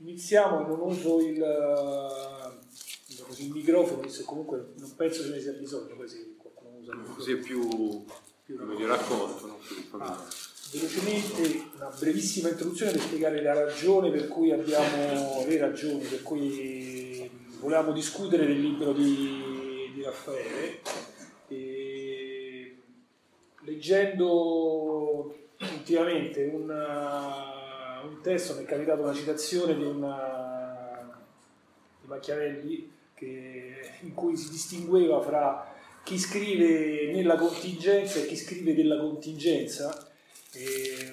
iniziamo non uso il, così, il microfono, visto comunque non penso ce ne sia bisogno, poi se qualcuno usa il Così è più, più meglio raccolto. No? Ah, velocemente una brevissima introduzione per spiegare la ragione per cui abbiamo le ragioni per cui volevamo discutere del libro di, di Raffaele. E, leggendo ultimamente una, un testo mi è capitata una citazione di, una, di Machiavelli che, in cui si distingueva fra chi scrive nella contingenza e chi scrive della contingenza. E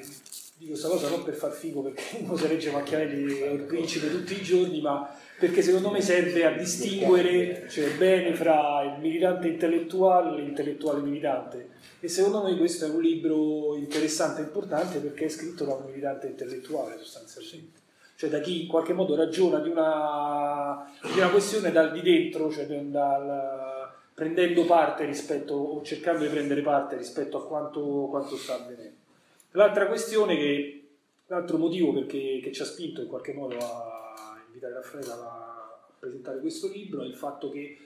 dico questa cosa non per far figo perché uno si legge Machiavelli è il principe tutti i giorni, ma perché secondo me serve a distinguere cioè, bene fra il militante intellettuale e l'intellettuale militante e secondo noi questo è un libro interessante e importante perché è scritto da un militante intellettuale sostanzialmente, cioè da chi in qualche modo ragiona di una, di una questione dal di dentro, cioè dal, prendendo parte rispetto o cercando di prendere parte rispetto a quanto, quanto sta avvenendo. L'altra questione che, l'altro motivo perché, che ci ha spinto in qualche modo a invitare Raffaele a presentare questo libro è il fatto che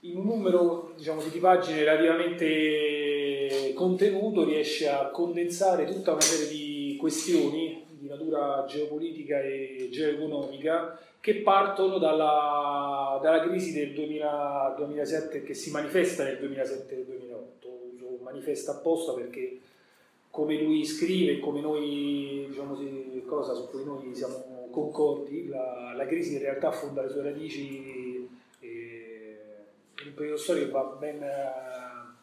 in un numero diciamo, di pagine relativamente contenuto riesce a condensare tutta una serie di questioni di natura geopolitica e geoeconomica che partono dalla, dalla crisi del 2000, 2007 che si manifesta nel 2007 e 2008. Uso manifesta apposta perché come lui scrive, come noi, diciamo cosa su cui noi siamo concordi, la, la crisi in realtà affonda le sue radici un periodo storico va ben,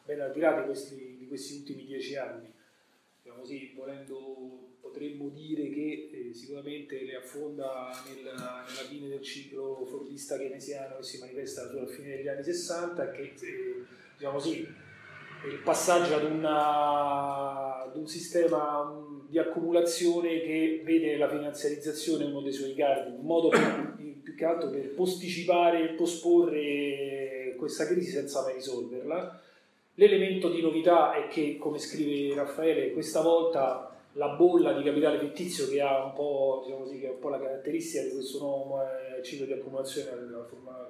ben al di là di questi, di questi ultimi dieci anni. Diciamo così, volendo, potremmo dire che eh, sicuramente le affonda nel, nella fine del ciclo fordista keynesiano che si manifesta alla fine degli anni 60 che eh, diciamo così, il passaggio ad, una, ad, un sistema di accumulazione che vede la finanziarizzazione uno dei suoi cardini, un modo più, più che altro per posticipare e posporre questa crisi senza mai risolverla. L'elemento di novità è che, come scrive Raffaele, questa volta la bolla di capitale fittizio che ha un po', diciamo così, che è un po la caratteristica di questo nuovo eh, ciclo di accumulazione della forma,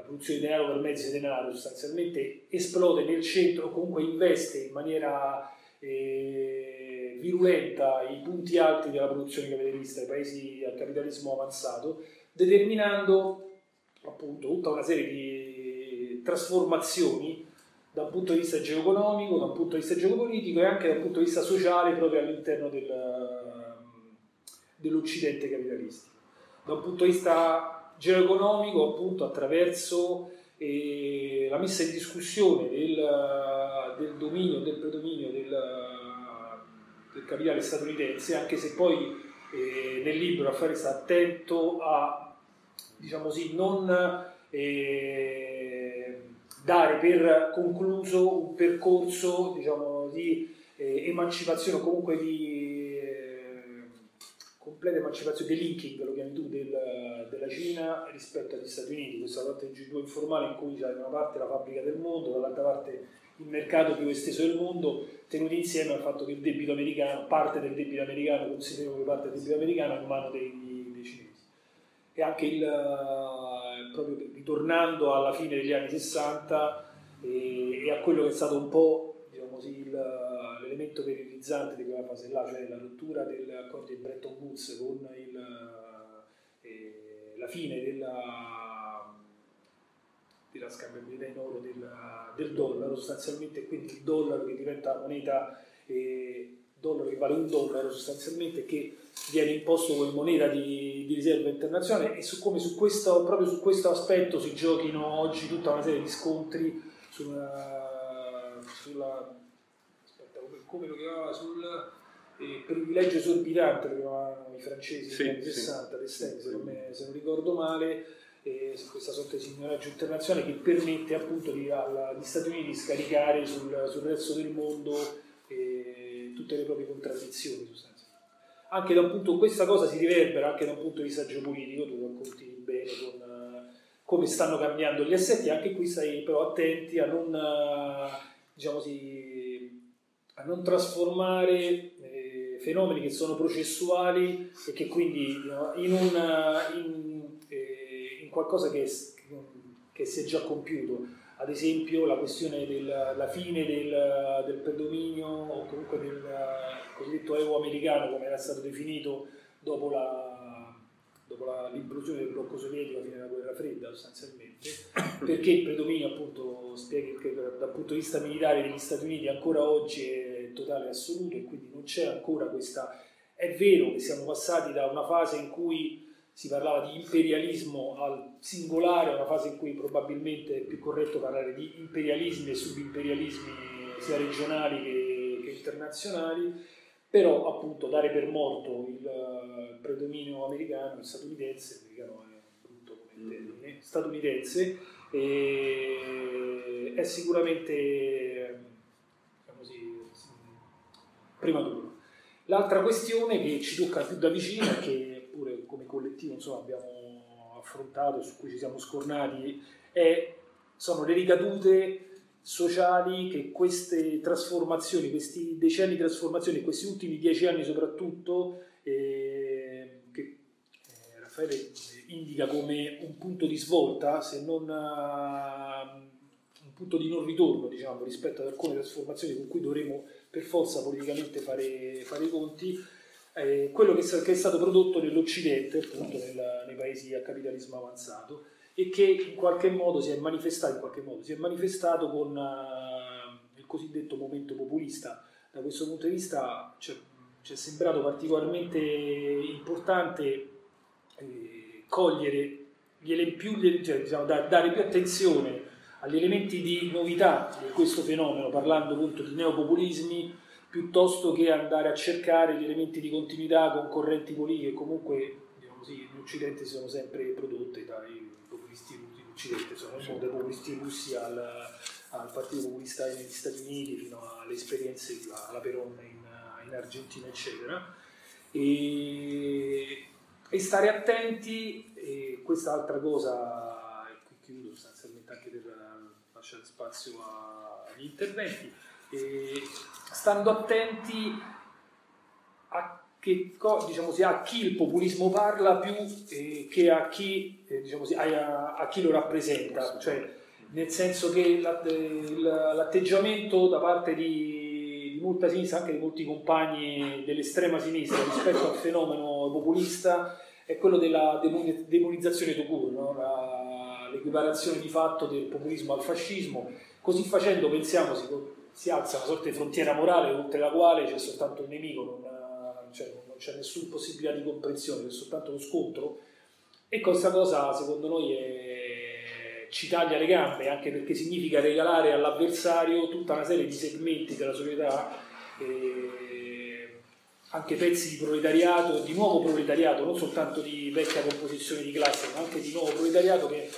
la produzione di denaro per mezzi di denaro sostanzialmente esplode nel centro, comunque investe in maniera eh, virulenta i punti alti della produzione capitalista, i paesi al capitalismo avanzato, determinando appunto tutta una serie di trasformazioni da un punto di vista geoeconomico, da un punto di vista geopolitico e anche da un punto di vista sociale proprio all'interno del, dell'Occidente capitalistico. Da un punto di vista geoeconomico, appunto, attraverso eh, la messa in discussione del, del dominio, del predominio del, del, capitale statunitense, anche se poi eh, nel libro Raffaele sta attento a, diciamo così, non eh, dare per concluso un percorso diciamo, di eh, emancipazione o comunque di eh, completa emancipazione, delinking lo chiami tu, del, della Cina rispetto agli Stati Uniti, questa parte del G2 informale in cui c'è da una parte la fabbrica del mondo, dall'altra parte il mercato più esteso del mondo, tenuti insieme al fatto che il debito americano, parte del debito americano, considerevole parte del debito americano, è in mano dei, dei cinesi. E anche il, proprio ritornando alla fine degli anni 60 e, e a quello che è stato un po' diciamo così, il, l'elemento verifizzante di quella fase là, cioè la rottura dell'accordo di Bretton Woods con il, eh, la fine della, della scambiabilità in oro del, del, dollaro sostanzialmente, quindi il dollaro che diventa moneta eh, dollaro che vale un dollaro sostanzialmente che viene imposto come moneta di, di riserva internazionale e su come su questo, proprio su questo aspetto si giochino oggi tutta una serie di scontri sulla, sulla come, lo chiamava sul eh, privilegio esorbitante lo chiamavano i francesi sì, negli anni 60 sì. se, non me, se non ricordo male eh, questa sorta di signoraggio internazionale che permette appunto di, agli Stati Uniti di scaricare sul, sul resto del mondo eh, tutte le proprie contraddizioni anche da un punto, questa cosa si riverbera anche da un punto di vista geopolitico, tu racconti bene con uh, come stanno cambiando gli assetti, anche qui stai però attenti a non, uh, diciamo così, a non trasformare eh, fenomeni che sono processuali e che quindi in, una, in, eh, in qualcosa che, che, si è già compiuto, ad esempio la questione della fine del, del, predominio o comunque del cosiddetto euro americano come era stato definito dopo la dopo la, l'implosione del blocco sovietico a fine della guerra fredda sostanzialmente, perché il predominio appunto spiega che dal punto di vista militare degli Stati Uniti ancora oggi è totale e assoluto e quindi non c'è ancora questa... È vero che siamo passati da una fase in cui si parlava di imperialismo al singolare, una fase in cui probabilmente è più corretto parlare di imperialismi e subimperialismi sia regionali che, che internazionali, però appunto dare per morto il eh, predominio americano, statunitense, americano è brutto come mm. termine, statunitense, è sicuramente prematuro. L'altra questione che ci tocca più da vicino che pure come collettivo insomma, abbiamo affrontato, su cui ci siamo scornati, è, sono le ricadute sociali che queste trasformazioni, questi decenni di trasformazioni, questi ultimi dieci anni soprattutto, eh, che eh, Raffaele indica come un punto di svolta, se non uh, un punto di non ritorno diciamo, rispetto ad alcune trasformazioni con cui dovremo per forza politicamente fare, fare i conti, eh, quello che, che, è stato prodotto nell'Occidente, appunto nel, nei paesi a capitalismo avanzato e che in qualche modo si è manifestato, modo, si è manifestato con uh, il cosiddetto momento populista. Da questo punto di vista ci è sembrato particolarmente importante eh, cogliere gli più, cioè, diciamo, da, dare più attenzione agli elementi di novità di questo fenomeno, parlando appunto di neopopulismi, piuttosto che andare a cercare gli elementi di continuità con correnti politiche che comunque diciamo così, in Occidente si sono sempre prodotte dai populisti in Occidente, sono dai populisti russi al, al, Partito Populista negli Stati Uniti fino alle esperienze alla Peron in, in Argentina, eccetera. E, e stare attenti, e questa altra cosa, e qui chiudo sostanzialmente anche per lasciare spazio agli interventi, stando attenti a che diciamo, a chi il populismo parla più eh, che a chi, eh, diciamo, a, a chi, lo rappresenta, cioè, nel senso che l'atteggiamento da parte di, molta sinistra, anche di molti compagni dell'estrema sinistra rispetto al fenomeno populista è quello della demonizzazione to no? L'equiparazione di fatto del populismo al fascismo, così facendo pensiamo si, si alza una sorta di frontiera morale oltre la quale c'è soltanto un nemico, non, cioè non c'è nessuna possibilità di comprensione, c'è soltanto lo scontro. E questa cosa secondo noi è... ci taglia le gambe anche perché significa regalare all'avversario tutta una serie di segmenti della società, eh, anche pezzi di proletariato, di nuovo proletariato, non soltanto di vecchia composizione di classe, ma anche di nuovo proletariato che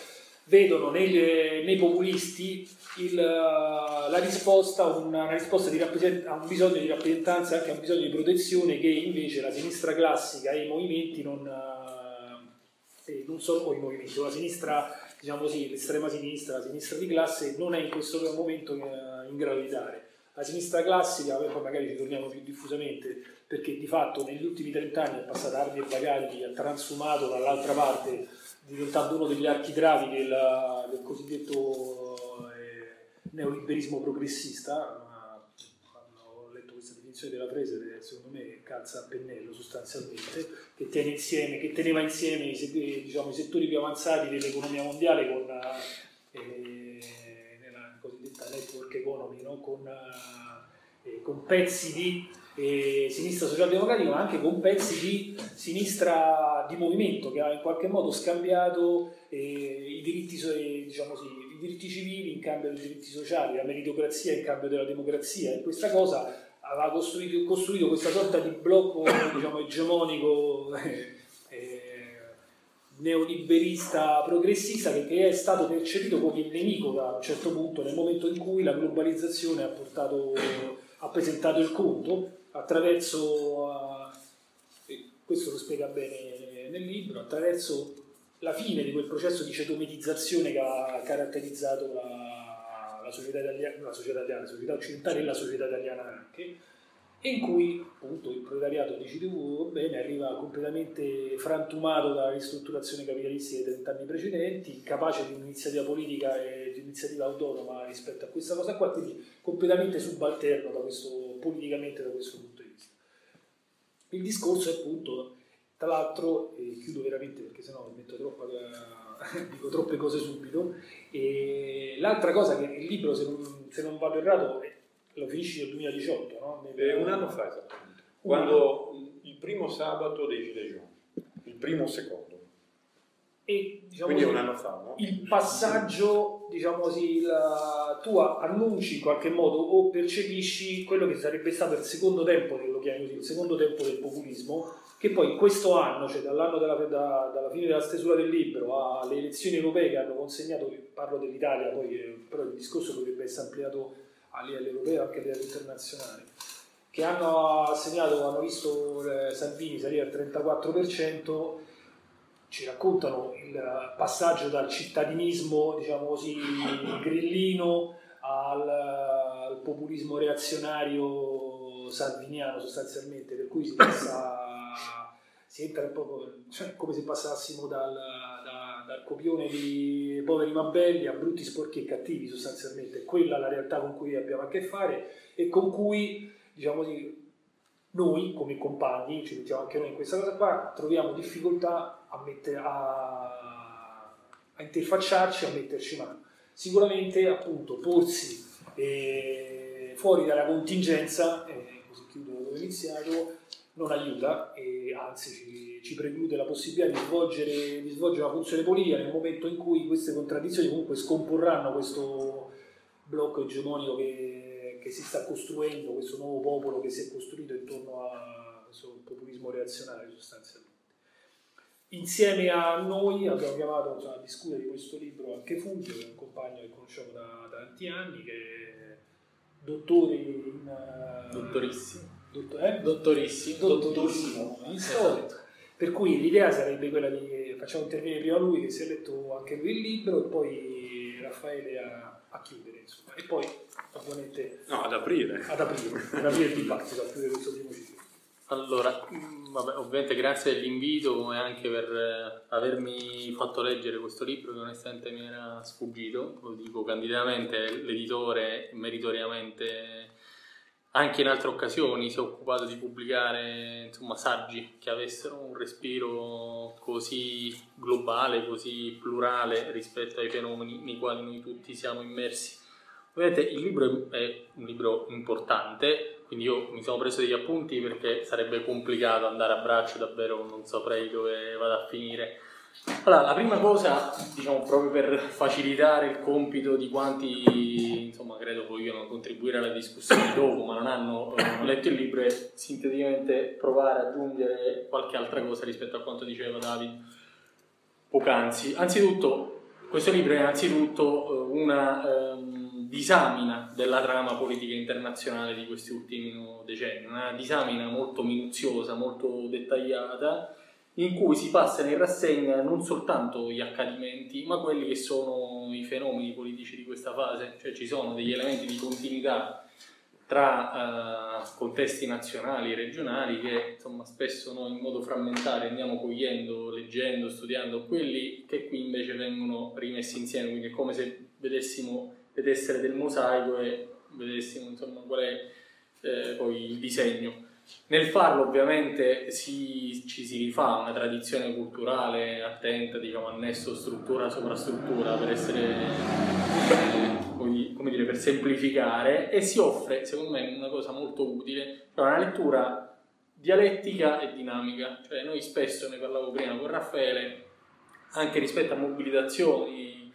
vedono nei, nei populisti il, la risposta, una, una risposta a un bisogno di rappresentanza, anche a un bisogno di protezione che invece la sinistra classica e i movimenti non, eh, non sono i movimenti, la sinistra, diciamo così, l'estrema sinistra, la sinistra di classe non è in questo momento in, in grado di dare. La sinistra classica, poi magari ci torniamo più diffusamente, perché di fatto negli ultimi 30 anni è passata armi e bagagli, ha transumato dall'altra parte diventando uno degli architravi del, del cosiddetto eh, neoliberismo progressista. Ho letto questa definizione della Frese, secondo me calza a pennello sostanzialmente, che, tiene insieme, che teneva insieme i, diciamo, i, settori più avanzati dell'economia mondiale con eh, nella cosiddetta network economy, no? con, eh, con pezzi di eh, sinistra socialdemocratica, ma anche con pezzi di sinistra di movimento che ha in qualche modo scambiato eh, i, diritti, diciamo così, i, diritti, civili in cambio dei diritti sociali, la meritocrazia in cambio della democrazia. E questa cosa aveva costruito, costruito questa sorta di blocco diciamo, egemonico eh, eh, neoliberista progressista che, è stato percepito come il nemico da un certo punto nel momento in cui la globalizzazione ha, portato, ha presentato il conto attraverso, uh, questo lo spiega bene nel libro, attraverso la fine di quel processo di cetometizzazione che ha caratterizzato la, la, società, italiana, la società italiana, la società occidentale e la società italiana anche, e in cui appunto il proletariato, dici tu bene, arriva completamente frantumato dalla ristrutturazione capitalistica dei trent'anni precedenti, capace di un'iniziativa politica e di un'iniziativa autonoma rispetto a questa cosa qua, quindi completamente subalterno da questo, politicamente da questo punto di vista. Il discorso è appunto, tra l'altro, e chiudo veramente perché sennò metto troppa, dico troppe cose subito, l'altra cosa che il libro, se non, se non vado errato, lo finisci nel 2018, no? Nel... un anno fa esattamente, quando il primo sabato dei Gilets il primo o secondo. E, diciamo Quindi così, un anno fa, no? Il passaggio, diciamo così, la, tu annunci in qualche modo o percepisci quello che sarebbe stato il secondo tempo, lo chiami così, il secondo tempo del populismo, che poi in questo anno, cioè dall'anno della, da, dalla fine della stesura del libro alle elezioni europee che hanno consegnato, parlo dell'Italia, poi, eh, però il discorso potrebbe essere ampliato a livello europeo e anche a livello internazionale, che hanno assegnato, hanno visto eh, Salvini salire al 34%, ci raccontano il passaggio dal cittadinismo, diciamo così, grillino al, al populismo reazionario salviniano sostanzialmente, per cui si passa si entra proprio cioè, come se passassimo dal, da, dal copione di poveri ma a brutti, sporchi e cattivi sostanzialmente. Quella è la realtà con cui abbiamo a che fare e con cui, diciamo così, noi come compagni, ci mettiamo anche noi in questa cosa qua, troviamo difficoltà a, mettere, a, a interfacciarci, a metterci mano. Sicuramente appunto porsi eh, fuori dalla contingenza, eh, così chiudo dove ho iniziato, non aiuta e anzi ci, ci preclude la possibilità di svolgere, di svolgere, una funzione politica nel momento in cui queste contraddizioni comunque scomporranno questo blocco egemonico che, che si sta costruendo, questo nuovo popolo che si è costruito intorno a questo populismo reazionario sostanzialmente. Insieme a noi abbiamo chiamato insomma, a discutere di questo libro anche Fulvio, che è un compagno che conosciamo da, da tanti anni, che è dottore in... Dottorissimo Dottor, eh? Dottorissimo. Dottorissimo. Esatto. Per cui l'idea sarebbe quella di facciamo intervenire prima lui che si è letto anche lui il libro e poi Raffaele a, a chiudere insomma. e poi ovviamente no, ad aprire ad aprire, ad aprire il dibattito, ad aprire questo primo ciclo. Allora, vabbè, ovviamente grazie dell'invito e anche per eh, avermi fatto leggere questo libro che onestamente mi era sfuggito, lo dico candidamente, l'editore meritoriamente anche in altre occasioni si è occupato di pubblicare insomma, saggi che avessero un respiro così globale, così plurale rispetto ai fenomeni nei quali noi tutti siamo immersi. Vedete, il libro è un libro importante, quindi io mi sono preso degli appunti perché sarebbe complicato andare a braccio, davvero non saprei dove vada a finire allora, la prima cosa, diciamo, proprio per facilitare il compito di quanti, insomma, credo vogliono contribuire alla discussione dopo, ma non hanno, non hanno letto il libro, è sinteticamente provare ad aggiungere qualche altra cosa rispetto a quanto diceva David poc'anzi. Anzitutto, questo libro è anzitutto eh, una um, disamina della trama politica internazionale di questi ultimi decenni, una disamina molto minuziosa, molto dettagliata, in cui si passano in rassegna non soltanto gli accadimenti, ma quelli che sono i fenomeni politici di questa fase, cioè ci sono degli elementi di continuità tra uh, contesti nazionali e regionali che insomma, spesso noi in modo frammentario andiamo cogliendo, leggendo, studiando, quelli che qui invece vengono rimessi insieme, quindi è come se vedessimo vedessere del mosaico e vedessimo insomma, qual è eh, poi il disegno. Nel farlo ovviamente si, ci si rifà a una tradizione culturale attenta, diciamo, annesso struttura sovrastruttura per essere, eh, come dire, per semplificare e si offre, secondo me, una cosa molto utile, cioè una lettura dialettica e dinamica. Cioè noi spesso, ne parlavo prima con Raffaele, anche rispetto a mobilitazioni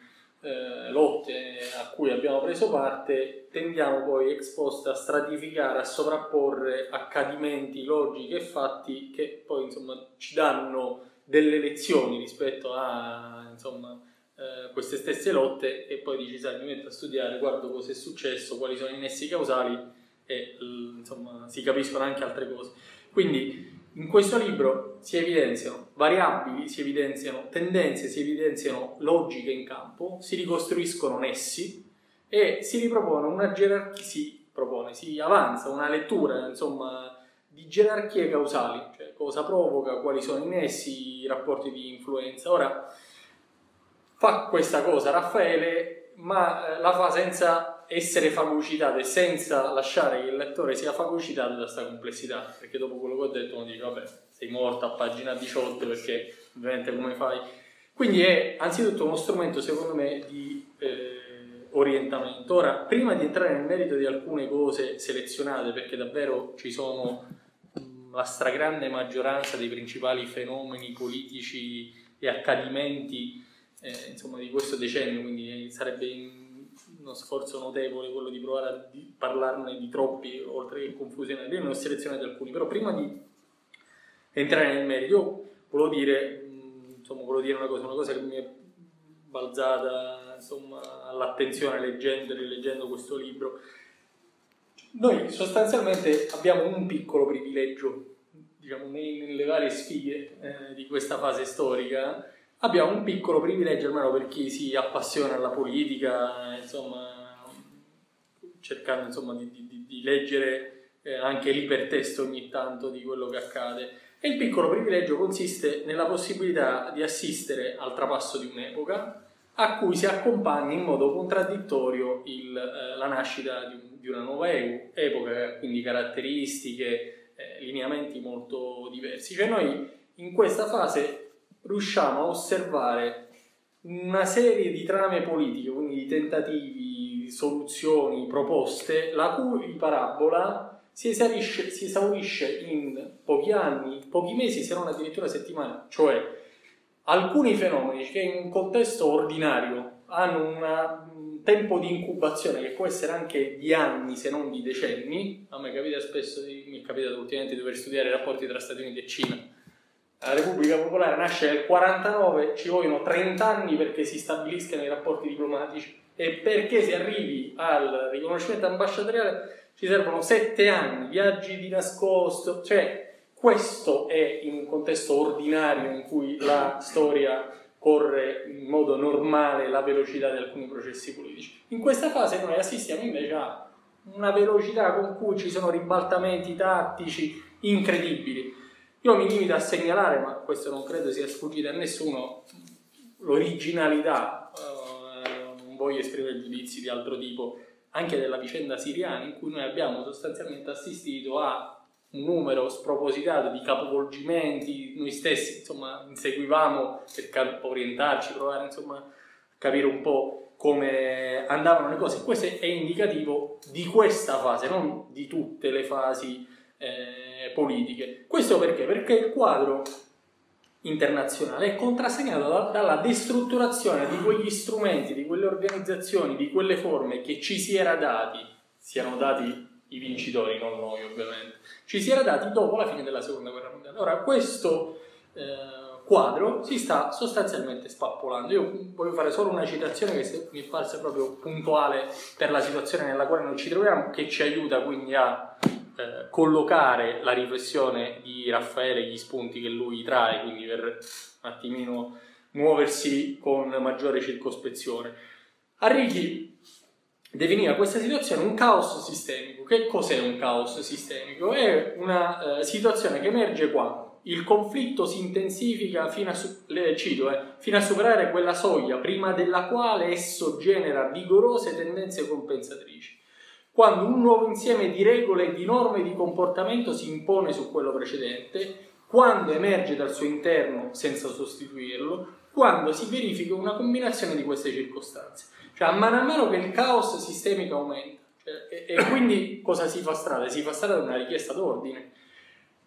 eh, lotte a cui abbiamo preso parte, tendiamo poi ex post a stratificare, a sovrapporre accadimenti, logiche e fatti che poi insomma ci danno delle lezioni rispetto a insomma, eh, queste stesse lotte e poi dici sai mi metto a studiare, guardo cosa è successo, quali sono i nessi causali e insomma si capiscono anche altre cose. Quindi in questo libro si evidenziano variabili, si evidenziano tendenze, si evidenziano logiche in campo, si ricostruiscono nessi e si ripropone una gerarchia, si propone? Si avanza una lettura, insomma, di gerarchie causali, cioè cosa provoca, quali sono i nessi, i rapporti di influenza. Ora, fa questa cosa Raffaele, ma eh, la fa senza essere fagocitato e senza lasciare che il lettore sia fagocitato da questa complessità, perché dopo quello che ho detto uno dice, vabbè, sei morto a pagina 18 perché ovviamente come fai? Quindi è anzitutto uno strumento, secondo me, di... Eh, orientamento. Ora, prima di entrare nel merito di alcune cose selezionate, perché davvero ci sono la stragrande maggioranza dei principali fenomeni politici e accadimenti eh, insomma, di questo decennio, quindi sarebbe uno sforzo notevole quello di provare a di parlarne di troppi, oltre che confusione. Io ne ho selezionati alcuni, però prima di entrare nel merito, volevo dire, insomma, volevo dire una cosa, una cosa che mi è balzata insomma, all'attenzione leggendo e rileggendo questo libro. Noi sostanzialmente abbiamo un piccolo privilegio, diciamo, nelle varie sfide eh, di questa fase storica, abbiamo un piccolo privilegio, almeno per chi si appassiona alla politica, insomma, cercando insomma, di, di, di leggere eh, anche l'ipertesto ogni tanto di quello che accade. E il piccolo privilegio consiste nella possibilità di assistere al trapasso di un'epoca a cui si accompagna in modo contraddittorio il, eh, la nascita di, un, di, una nuova epoca, quindi caratteristiche, eh, lineamenti molto diversi. Cioè noi in questa fase riusciamo a osservare una serie di trame politiche, quindi di tentativi, soluzioni, proposte, la cui parabola si esaurisce, si esaurisce in pochi anni, pochi mesi, se non addirittura settimane, cioè alcuni fenomeni che in un contesto ordinario hanno una, un tempo di incubazione che può essere anche di anni se non di decenni, a me capita spesso, mi è capitato ultimamente di dover studiare i rapporti tra Stati Uniti e Cina. La Repubblica Popolare nasce nel 49, ci vogliono 30 anni perché si stabiliscano i rapporti diplomatici e perché si arrivi al riconoscimento ambasciatoriale ci servono 7 anni, viaggi di nascosto, cioè questo è in un contesto ordinario in cui la storia corre in modo normale la velocità di alcuni processi politici. In questa fase noi assistiamo invece a una velocità con cui ci sono ribaltamenti tattici incredibili. Io mi limito a segnalare, ma questo non credo sia sfuggito a nessuno, l'originalità, eh, non voglio esprimere giudizi di altro tipo, anche della vicenda siriana in cui noi abbiamo sostanzialmente assistito a un numero spropositato di capovolgimenti, noi stessi insomma inseguivamo per orientarci, provare insomma a capire un po' come andavano le cose. Questo è indicativo di questa fase, non di tutte le fasi eh, politiche. Questo perché? Perché il quadro internazionale è contrassegnato da, dalla destrutturazione di quegli strumenti, di quelle organizzazioni, di quelle forme che ci si era dati, siano dati i vincitori, non noi ovviamente, ci si era dati dopo la fine della seconda guerra mondiale. Ora, questo eh, quadro si sta sostanzialmente spappolando. Io voglio fare solo una citazione che mi è parsa proprio puntuale per la situazione nella quale noi ci troviamo, che ci aiuta quindi a eh, collocare la riflessione di Raffaele, gli spunti che lui trae, quindi per un attimino muoversi con maggiore circospezione. Arrighi definiva questa situazione un caos sistemico. Che cos'è un caos sistemico? È una eh, situazione che emerge quando il conflitto si intensifica fino a, su- le, cito, eh, fino a superare quella soglia prima della quale esso genera vigorose tendenze compensatrici. Quando un nuovo insieme di regole di norme di comportamento si impone su quello precedente, quando emerge dal suo interno senza sostituirlo, quando si verifica una combinazione di queste circostanze. Cioè, a mano a mano che il caos sistemico aumenta, cioè, e, e, quindi cosa si fa strada? Si fa strada da una richiesta d'ordine,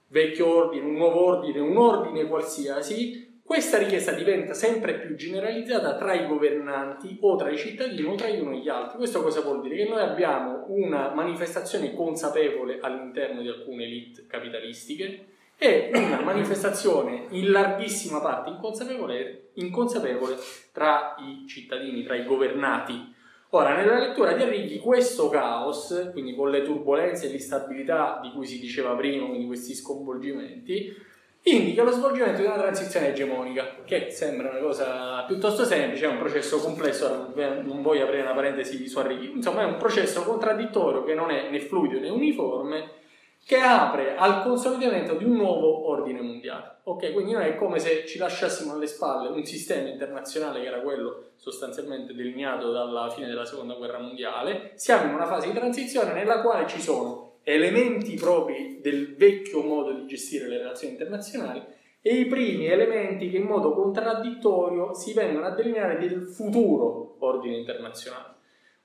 vecchio ordine, un nuovo ordine, un ordine qualsiasi. Questa richiesta diventa sempre più generalizzata tra i governanti o tra i cittadini o tra gli uni e gli altri. Questo cosa vuol dire? Che noi abbiamo una manifestazione consapevole all'interno di alcune elite capitalistiche e una manifestazione in larghissima parte inconsapevole, inconsapevole tra i cittadini, tra i governati. Ora, nella lettura di Arrighi, questo caos, quindi con le turbulenze e l'instabilità di cui si diceva prima, quindi questi sconvolgimenti, indica lo svolgimento di una transizione egemonica, che sembra una cosa piuttosto semplice, è un processo complesso, non voglio aprire una parentesi su Arrighi, insomma è un processo contraddittorio che non è né fluido né uniforme, che apre al consolidamento di un nuovo ordine mondiale. Ok, quindi noi è come se ci lasciassimo alle spalle un sistema internazionale che era quello sostanzialmente delineato dalla fine della seconda guerra mondiale, siamo in una fase di transizione nella quale ci sono elementi propri del vecchio modo di gestire le relazioni internazionali e i primi elementi che in modo contraddittorio si vengono a delineare del futuro ordine internazionale.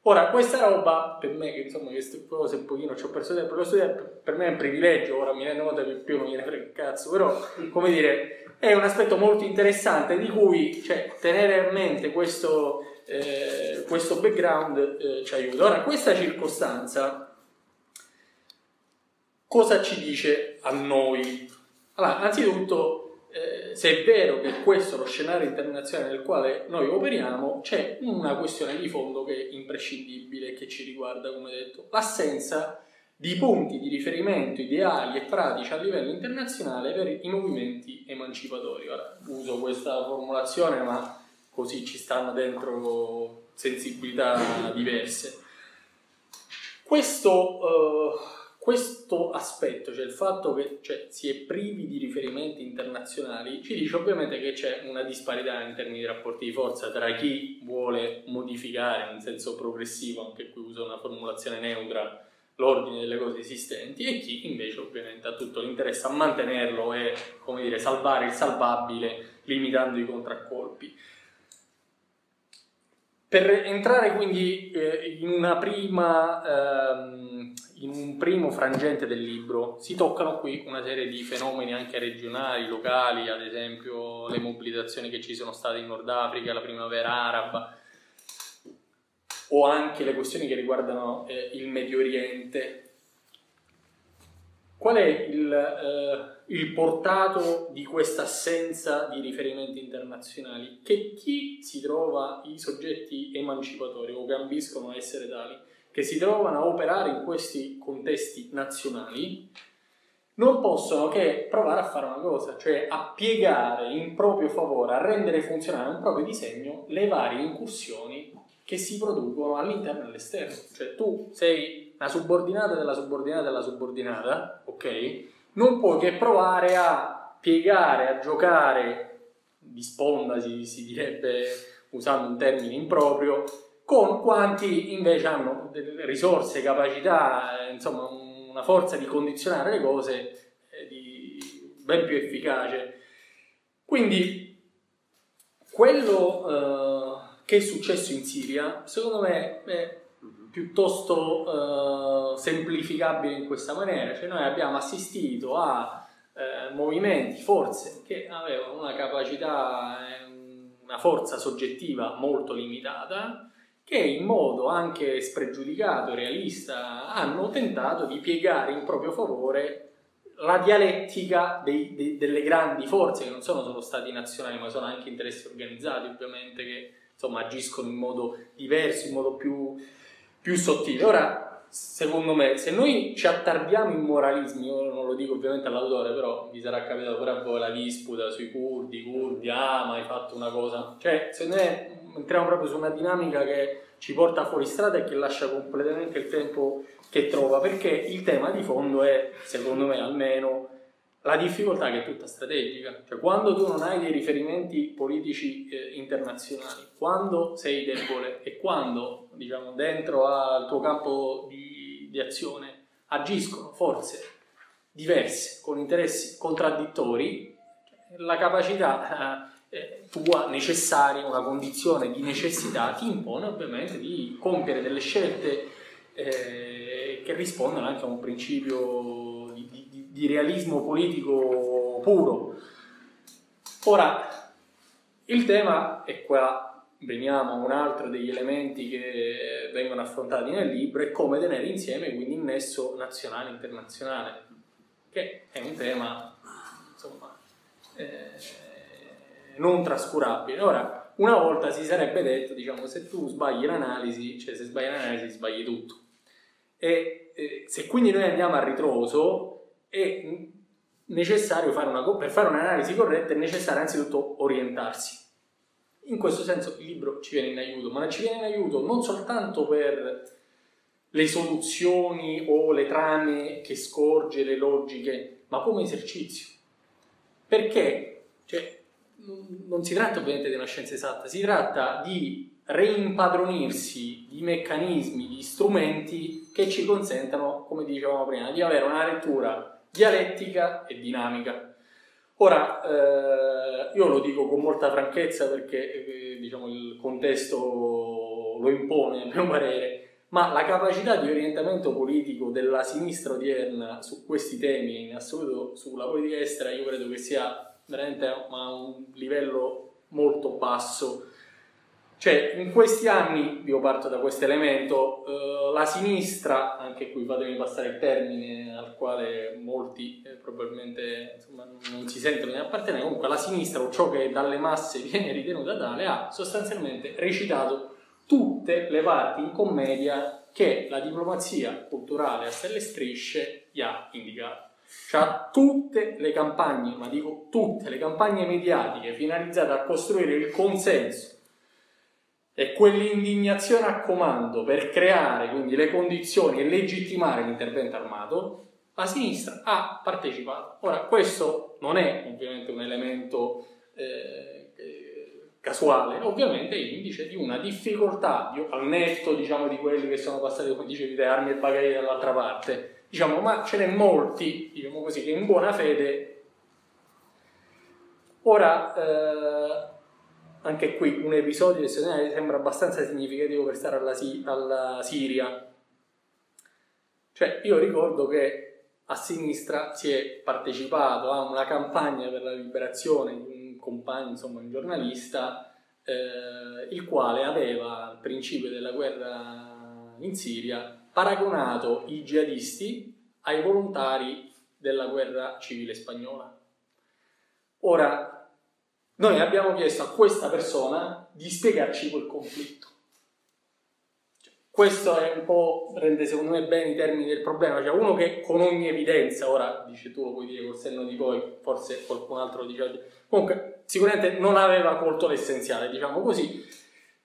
Ora, questa roba, per me, che insomma, queste cose un pochino ci ho perso tempo per me è un privilegio, ora mi rendo conto che più non gliene frega il cazzo, però, come dire, è un aspetto molto interessante di cui, cioè, tenere a mente questo, eh, questo background eh, ci aiuta. Ora, questa circostanza, cosa ci dice a noi? Allora, anzitutto, eh, se è vero che questo è lo scenario internazionale nel quale noi operiamo, c'è una questione di fondo che è imprescindibile e che ci riguarda, come detto, l'assenza di punti di riferimento ideali e pratici a livello internazionale per i movimenti emancipatori. Ora uso questa formulazione, ma così ci stanno dentro sensibilità diverse. Questo uh, questo aspetto, cioè il fatto che cioè, si è privi di riferimenti internazionali, ci dice ovviamente che c'è una disparità in termini di rapporti di forza tra chi vuole modificare in senso progressivo, anche qui uso una formulazione neutra, l'ordine delle cose esistenti e chi invece ovviamente ha tutto l'interesse a mantenerlo e come dire, salvare il salvabile limitando i contraccolpi. Per entrare quindi eh, in una prima... Ehm, in un primo frangente del libro si toccano qui una serie di fenomeni anche regionali, locali, ad esempio le mobilitazioni che ci sono state in Nord Africa, la primavera araba, o anche le questioni che riguardano eh, il Medio Oriente. Qual è il, eh, il portato di questa assenza di riferimenti internazionali? Che chi si trova i soggetti emancipatori o che ambiscono a essere tali che si trovano a operare in questi contesti nazionali non possono che provare a fare una cosa, cioè a piegare in proprio favore, a rendere funzionale un proprio disegno le varie incursioni che si producono all'interno e all'esterno. Cioè tu sei la subordinata della subordinata della subordinata, ok? Non puoi che provare a piegare, a giocare di sponda, si, si direbbe usando un termine improprio, con quanti invece hanno risorse, capacità, insomma una forza di condizionare le cose eh, ben più efficace. Quindi quello eh, che è successo in Siria, secondo me è piuttosto eh, semplificabile in questa maniera, cioè noi abbiamo assistito a eh, movimenti, forze che avevano una capacità, una forza soggettiva molto limitata, che in modo anche spregiudicato realista hanno tentato di piegare in proprio favore la dialettica dei, dei, delle grandi forze, che non sono solo stati nazionali, ma sono anche interessi organizzati, ovviamente, che insomma, agiscono in modo diverso, in modo più, più sottile. Ora, secondo me, se noi ci attardiamo in moralismi, io non lo dico ovviamente all'autore, però vi sarà capitato pure a voi la disputa sui curdi, curdi, ah, ma hai fatto una cosa. Cioè, secondo me entriamo proprio su una dinamica che ci porta fuori strada e che lascia completamente il tempo che trova, perché il tema di fondo è, secondo me almeno, la difficoltà che è tutta strategica, cioè quando tu non hai dei riferimenti politici eh, internazionali, quando sei debole e quando, diciamo, dentro al tuo campo di, di azione agiscono forze diverse, con interessi contraddittori, la capacità eh, tua necessaria, una condizione di necessità, ti impone ovviamente di compiere delle scelte eh, che rispondono anche a un principio di, di, di realismo politico puro. Ora, il tema è qua veniamo a un altro degli elementi che vengono affrontati nel libro, è come tenere insieme quindi il nesso nazionale e internazionale, che è un tema, insomma, eh, non trascurabile. Ora, una volta si sarebbe detto, diciamo, se tu sbagli l'analisi, cioè se sbagli l'analisi sbagli tutto. E eh, se quindi noi andiamo a ritroso e necessario fare una, per fare un'analisi corretta è necessario anzitutto orientarsi. In questo senso il libro ci viene in aiuto, ma ci viene in aiuto non soltanto per le soluzioni o le trame che scorge, le logiche, ma come esercizio. Perché? Cioè, non si tratta ovviamente di una scienza esatta, si tratta di reimpadronirsi di meccanismi, di strumenti che ci consentano, come dicevamo prima, di avere una lettura dialettica e dinamica. Ora, eh, io lo dico con molta franchezza perché eh, diciamo, il contesto lo impone, a mio parere, ma la capacità di orientamento politico della sinistra odierna su questi temi, in assoluto sulla politica estera, io credo che sia veramente a un livello molto basso. Cioè, in questi anni, io parto da questo elemento, eh, la sinistra, anche qui fatemi passare il termine al quale molti eh, probabilmente insomma, non si sentono di appartenere, comunque la sinistra o ciò che dalle masse viene ritenuta tale ha sostanzialmente recitato tutte le parti in commedia che la diplomazia culturale a stelle strisce gli ha indicato. Cioè tutte le campagne, ma dico tutte le campagne mediatiche finalizzate a costruire il consenso e quell'indignazione a comando per creare quindi le condizioni e legittimare l'intervento armato, la sinistra ha partecipato. Ora, questo non è ovviamente un elemento eh, casuale, ovviamente è indice di una difficoltà, di, al netto diciamo, di quelli che sono passati, come dicevi te, armi e bagagli dall'altra parte, diciamo, ma ce n'è molti, diciamo così, che in buona fede... Ora, eh, anche qui un episodio che sembra abbastanza significativo per stare alla, alla Siria. Cioè, io ricordo che a sinistra si è partecipato a una campagna per la liberazione di un compagno, insomma un giornalista, eh, il quale aveva al principio della guerra in Siria paragonato i jihadisti ai volontari della guerra civile spagnola. Ora, noi abbiamo chiesto a questa persona di spiegarci quel conflitto. Cioè, questo è un po', rende secondo me bene i termini del problema, cioè uno che con ogni evidenza, ora dice tu lo puoi dire col senno di poi, forse qualcun altro lo dice, comunque sicuramente non aveva colto l'essenziale, diciamo così.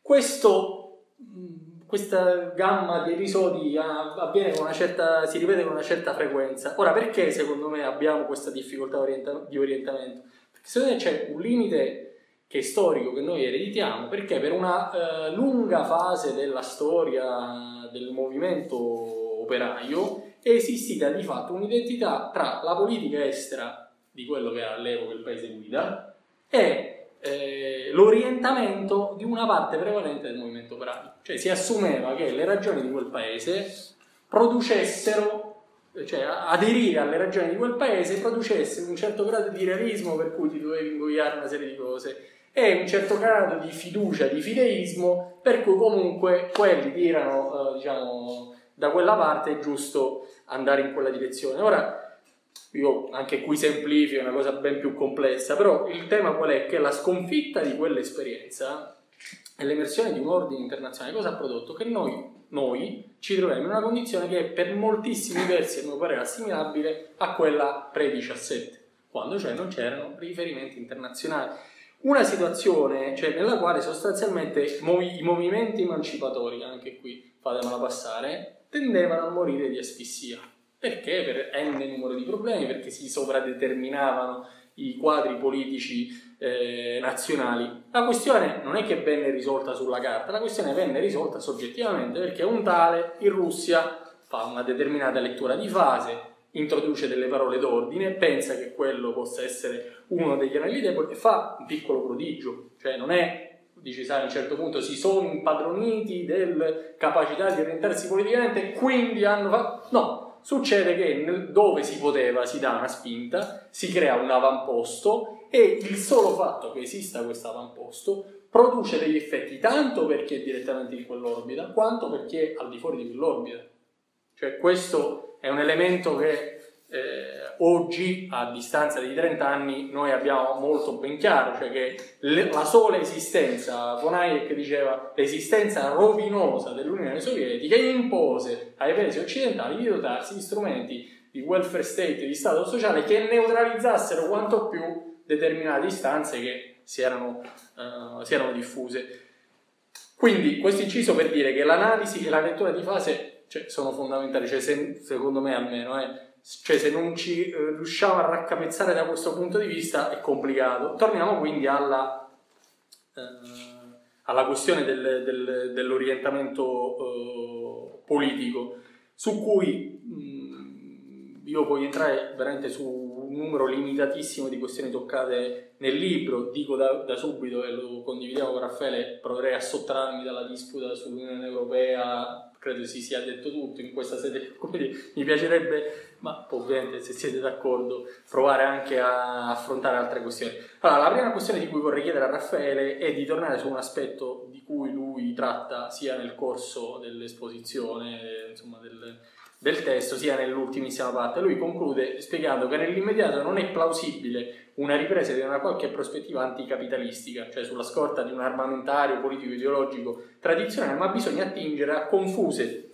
Questo questa gamma di episodi avviene con una certa, si ripete con una certa frequenza. Ora, perché secondo me abbiamo questa difficoltà orienta- di orientamento? Perché secondo me c'è un limite che è storico che noi ereditiamo, perché per una eh, lunga fase della storia del movimento operaio è esistita di fatto un'identità tra la politica estera di quello che era all'epoca il paese guida e eh, l'orientamento di una parte prevalente del movimento operaio. Cioè si assumeva che le ragioni di quel paese producessero, cioè aderire alle ragioni di quel paese producesse un certo grado di realismo per cui ti dovevi ingoiare una serie di cose e un certo grado di fiducia, di fideismo per cui comunque quelli tirano, eh, diciamo, da quella parte è giusto andare in quella direzione. Ora, io anche qui semplifico, è una cosa ben più complessa, però il tema qual è? Che la sconfitta di quell'esperienza e l'emersione di un ordine internazionale cosa ha prodotto? Che noi, noi ci troviamo in una condizione che è per moltissimi versi, a mio parere, assimilabile a quella pre-17, quando cioè non c'erano riferimenti internazionali. Una situazione cioè, nella quale sostanzialmente i movimenti emancipatori, anche qui fatemela passare, tendevano a morire di asfissia perché? Per n numero di problemi, perché si sovradeterminavano i quadri politici eh, nazionali. La questione non è che venne risolta sulla carta, la questione venne risolta soggettivamente perché un tale in Russia fa una determinata lettura di fase, introduce delle parole d'ordine, pensa che quello possa essere uno degli anelli deboli e fa un piccolo prodigio, cioè non è dice sai a un certo punto si sono impadroniti della capacità di orientarsi politicamente quindi hanno fatto no succede che dove si poteva si dà una spinta, si crea un avamposto e il solo fatto che esista questo avamposto produce degli effetti tanto per chi è direttamente in quell'orbita quanto per chi è al di fuori di quell'orbita. Cioè questo è un elemento che eh, oggi, a distanza di 30 anni, noi abbiamo molto ben chiaro, cioè che le, la sola esistenza, von Hayek diceva, l'esistenza rovinosa dell'Unione Sovietica impose ai paesi occidentali di dotarsi di strumenti di welfare state, di Stato sociale, che neutralizzassero quanto più determinate istanze che si erano, uh, si erano diffuse. Quindi questo inciso per dire che l'analisi e la lettura di fase cioè, sono fondamentali, cioè, se, secondo me almeno, eh, cioè, se non ci eh, riusciamo a raccapezzare da questo punto di vista è complicato. Torniamo quindi alla, eh, alla questione del, del, dell'orientamento eh, politico, su cui mh, io voglio entrare veramente su un numero limitatissimo di questioni toccate nel libro, dico da, da subito e lo condividiamo con Raffaele, proverei a sottrarmi dalla disputa sull'Unione Europea credo si sia detto tutto in questa sede, quindi mi piacerebbe, ma ovviamente se siete d'accordo, provare anche a affrontare altre questioni. Allora, la prima questione di cui vorrei chiedere a Raffaele è di tornare su un aspetto di cui lui tratta sia nel corso dell'esposizione, insomma, del, del testo, sia nell'ultimissima parte. Lui conclude spiegando che nell'immediato non è plausibile una ripresa di una qualche prospettiva anticapitalistica, cioè sulla scorta di un armamentario politico ideologico tradizionale, ma bisogna attingere a confuse,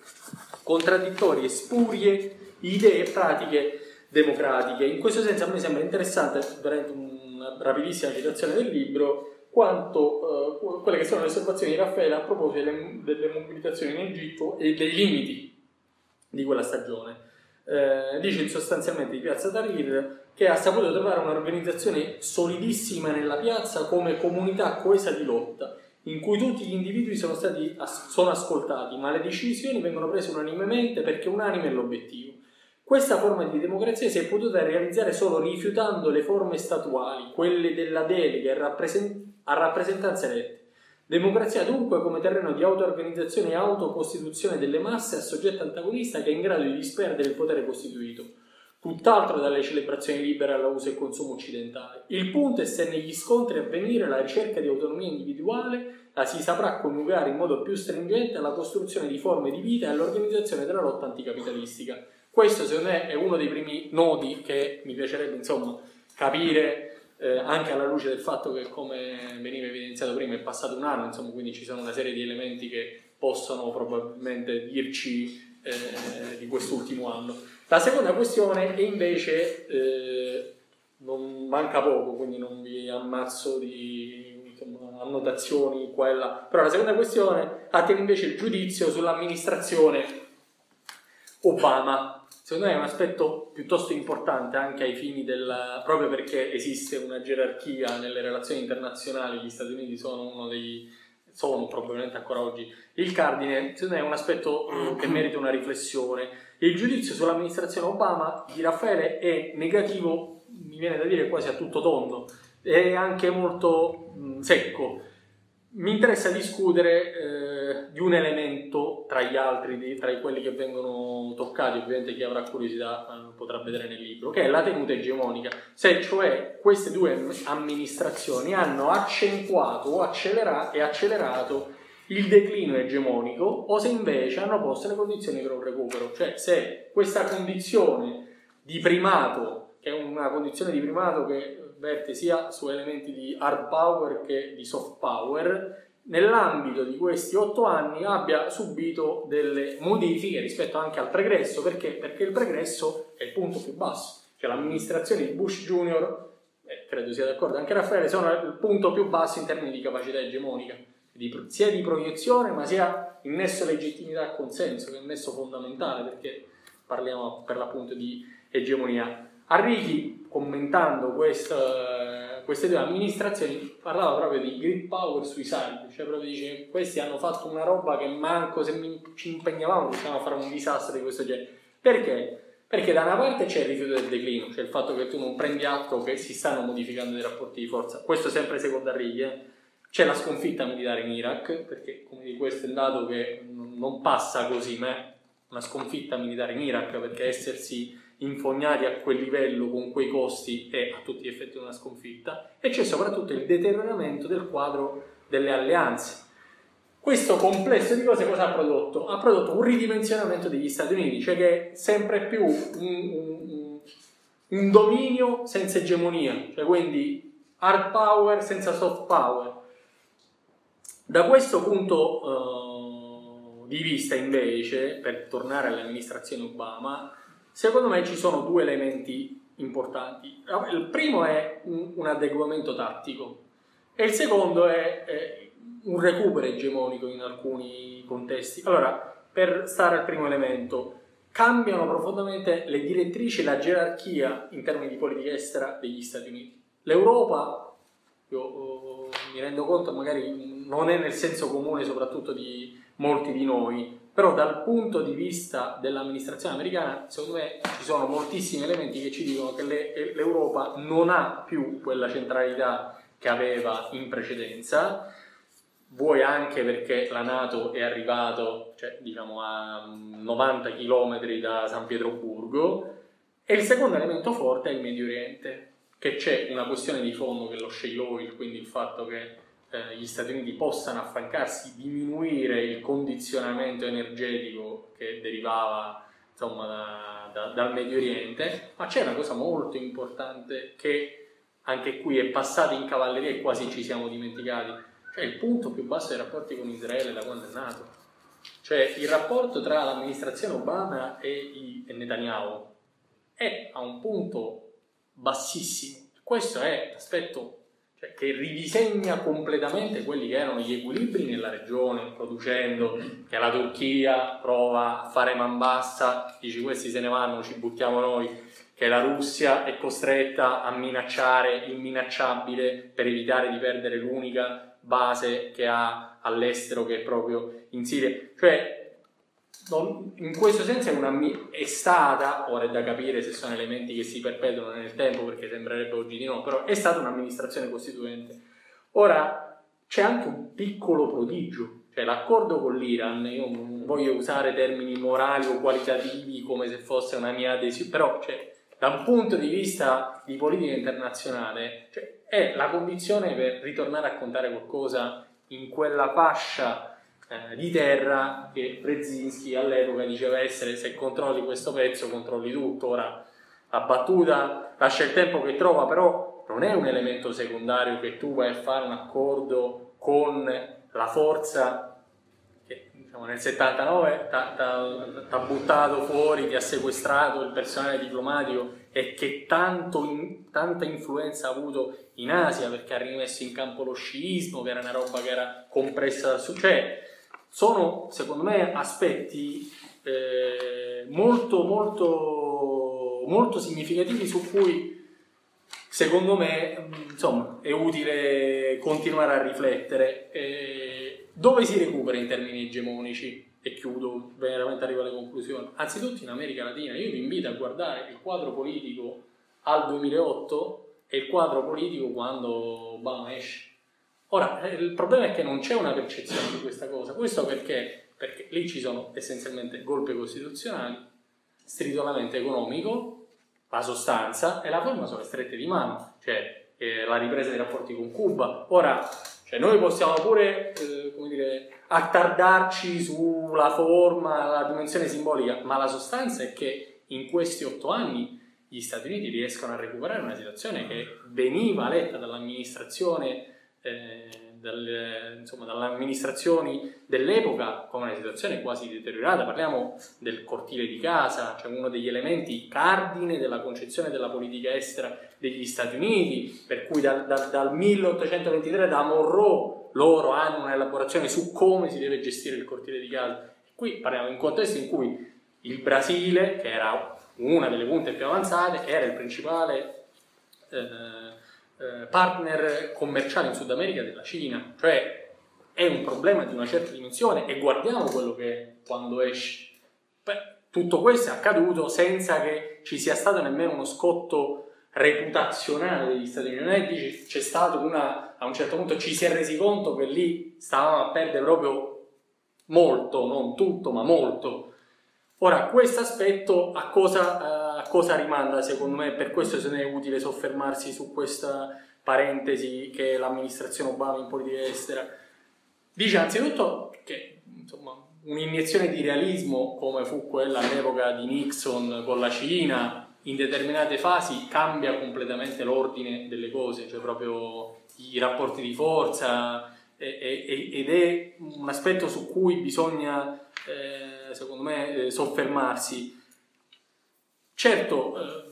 contraddittorie, spurie idee e pratiche democratiche. In questo senso a me sembra interessante, veramente una rapidissima citazione del libro, quanto uh, quelle che sono le osservazioni di Raffaele a proposito delle, delle mobilitazioni in Egitto e dei limiti di quella stagione. Eh, dice sostanzialmente di Piazza Tahrir che ha saputo trovare un'organizzazione solidissima nella piazza come comunità coesa di lotta, in cui tutti gli individui sono, stati, sono ascoltati, ma le decisioni vengono prese unanimemente perché unanime è l'obiettivo. Questa forma di democrazia si è potuta realizzare solo rifiutando le forme statuali, quelle della delega a rappresentanze elette. Democrazia dunque come terreno di auto-organizzazione e autocostituzione delle masse a soggetto antagonista che è in grado di disperdere il potere costituito tutt'altro dalle celebrazioni libere alla uso e consumo occidentale. Il punto è se negli scontri a venire la ricerca di autonomia individuale la si saprà coniugare in modo più stringente alla costruzione di forme di vita e all'organizzazione della lotta anticapitalistica. Questo secondo me è uno dei primi nodi che mi piacerebbe insomma capire eh, anche alla luce del fatto che come veniva evidenziato prima è passato un anno, insomma, quindi ci sono una serie di elementi che possono probabilmente dirci eh, di quest'ultimo anno. La seconda questione è invece, eh, non manca poco, quindi non vi ammazzo di insomma, annotazioni qua e là, però la seconda questione attiene invece il giudizio sull'amministrazione Obama. Secondo me è un aspetto piuttosto importante anche ai fini del, proprio perché esiste una gerarchia nelle relazioni internazionali, gli Stati Uniti sono uno dei, sono probabilmente ancora oggi il cardine, secondo me è un aspetto eh, che merita una riflessione. Il giudizio sull'amministrazione Obama di Raffaele è negativo, mi viene da dire quasi a tutto tondo, è anche molto mh, secco. Mi interessa discutere eh, di un elemento tra gli altri, di, tra quelli che vengono toccati, ovviamente chi avrà curiosità eh, potrà vedere nel libro, che è la tenuta egemonica, se cioè queste due amministrazioni hanno accentuato o accelera- e accelerato il declino egemonico o se invece hanno posto le condizioni per un recupero, cioè se questa condizione di primato, che è una condizione di primato che verte sia su elementi di hard power che di soft power, nell'ambito di questi otto anni abbia subito delle modifiche rispetto anche al pregresso, perché? Perché il pregresso è il punto più basso, cioè l'amministrazione di Bush Junior, eh, credo sia d'accordo anche Raffaele, sono il punto più basso in termini di capacità egemonica di, sia di proiezione ma sia il nesso legittimità e consenso, che è un nesso fondamentale perché parliamo per l'appunto di egemonia. Arrighi, commentando questa, queste due amministrazioni, parlava proprio di grid power suicide, cioè proprio dice questi hanno fatto una roba che manco se ci impegnavamo riusciamo a fare un disastro di questo genere. Perché? Perché da una parte c'è il rifiuto del declino, cioè il fatto che tu non prendi atto che si stanno modificando dei rapporti di forza, questo sempre secondo Arrighi, eh? C'è la sconfitta militare in Iraq, perché come di questo è un dato che non passa così, ma è una sconfitta militare in Iraq, perché essersi infognati a quel livello con quei costi è a tutti gli effetti una sconfitta, e c'è soprattutto il deterioramento del quadro delle alleanze. Questo complesso di cose cosa ha prodotto? Ha prodotto un ridimensionamento degli Stati Uniti, cioè che è sempre più un, un, un dominio senza egemonia, cioè quindi hard power senza soft power da questo punto uh, di vista, invece, per tornare all'amministrazione Obama, Secondo me ci sono due elementi importanti. Il primo è un, un adeguamento tattico e il secondo è, è un recupero egemonico in alcuni contesti. Allora, per stare al primo elemento, cambiano profondamente le direttrici e la gerarchia in termini di politica estera degli Stati Uniti. L'Europa, io oh, mi rendo conto, magari non è nel senso comune soprattutto di molti di noi, però dal punto di vista dell'amministrazione americana, secondo me ci sono moltissimi elementi che ci dicono che le, l'Europa non ha più quella centralità che aveva in precedenza, vuoi anche perché la Nato è arrivato cioè, diciamo, a 90 km da San Pietroburgo, e il secondo elemento forte è il Medio Oriente, che c'è una questione di fondo che lo shale oil, quindi il fatto che eh, gli Stati Uniti possano affrancarsi, diminuire il condizionamento energetico che derivava insomma, da, da, dal Medio Oriente, ma c'è una cosa molto importante che anche qui è passata in cavalleria e quasi ci siamo dimenticati, cioè il punto più basso dei rapporti con Israele da quando è nato. Cioè il rapporto tra l'amministrazione Obama e, i, e Netanyahu è a un punto bassissimo. Questo è l'aspetto cioè, che ridisegna completamente quelli che erano gli equilibri nella regione, producendo che la Turchia prova a fare man bassa, dici questi se ne vanno, ci buttiamo noi, che la Russia è costretta a minacciare il minacciabile per evitare di perdere l'unica base che ha all'estero che è proprio in Siria. Cioè, in questo senso è, una, è stata, ora è da capire se sono elementi che si perpetuano nel tempo perché sembrerebbe oggi di no, però è stata un'amministrazione costituente. Ora c'è anche un piccolo prodigio, cioè l'accordo con l'Iran, io non voglio usare termini morali o qualitativi come se fosse una mia adesione, però cioè, da un punto di vista di politica internazionale cioè, è la condizione per ritornare a contare qualcosa in quella fascia eh, di terra che Brzezinski all'epoca diceva essere se controlli questo pezzo controlli tutto. Ora la battuta lascia il tempo che trova, però non è un elemento secondario che tu vai a fare un accordo con la forza che diciamo, nel 79 ti ha buttato fuori, ti ha sequestrato il personale diplomatico e che tanto in, tanta influenza ha avuto in Asia perché ha rimesso in campo lo sciismo, che era una roba che era compressa da su. Sono secondo me aspetti eh, molto molto molto significativi su cui secondo me insomma è utile continuare a riflettere. Eh, dove si recupera in termini egemonici? E chiudo veramente arrivo alle conclusioni. Anzitutto in America Latina io vi invito a guardare il quadro politico al 2008 e il quadro politico quando Obama esce Ora, eh, il problema è che non c'è una percezione di questa cosa. Questo perché? Perché lì ci sono essenzialmente golpe costituzionali, stritolamento economico, la sostanza e la forma sono strette di mano, cioè eh, la ripresa dei rapporti con Cuba. Ora, cioè, noi possiamo pure, eh, come dire, attardarci sulla forma, la dimensione simbolica, ma la sostanza è che in questi otto anni gli Stati Uniti riescono a recuperare una situazione che veniva letta dall'amministrazione eh, dalle, insomma, dalle amministrazioni dell'epoca come una situazione quasi deteriorata. Parliamo del cortile di casa, cioè uno degli elementi cardine della concezione della politica estera degli Stati Uniti, per cui dal, dal, dal 1823 da Monroe loro hanno un'elaborazione su come si deve gestire il cortile di casa. Qui parliamo di un contesto in cui il Brasile, che era una delle punte più avanzate, era il principale eh, eh, partner commerciale in Sud America della Cina, cioè è un problema di una certa dimensione e guardiamo quello che è quando esce. Beh, tutto questo è accaduto senza che ci sia stato nemmeno uno scotto reputazionale degli Stati Uniti, c'è stato una, a un certo punto ci si è resi conto che lì stavamo a perdere proprio molto, non tutto, ma molto. Ora, questo aspetto a cosa... Eh, cosa rimanda secondo me, per questo se ne è utile soffermarsi su questa parentesi che è l'amministrazione Obama in politica estera. Dice anzitutto che insomma, un'iniezione di realismo come fu quella all'epoca di Nixon con la Cina in determinate fasi cambia completamente l'ordine delle cose, cioè proprio i rapporti di forza ed è un aspetto su cui bisogna eh, secondo me eh, soffermarsi certo, eh,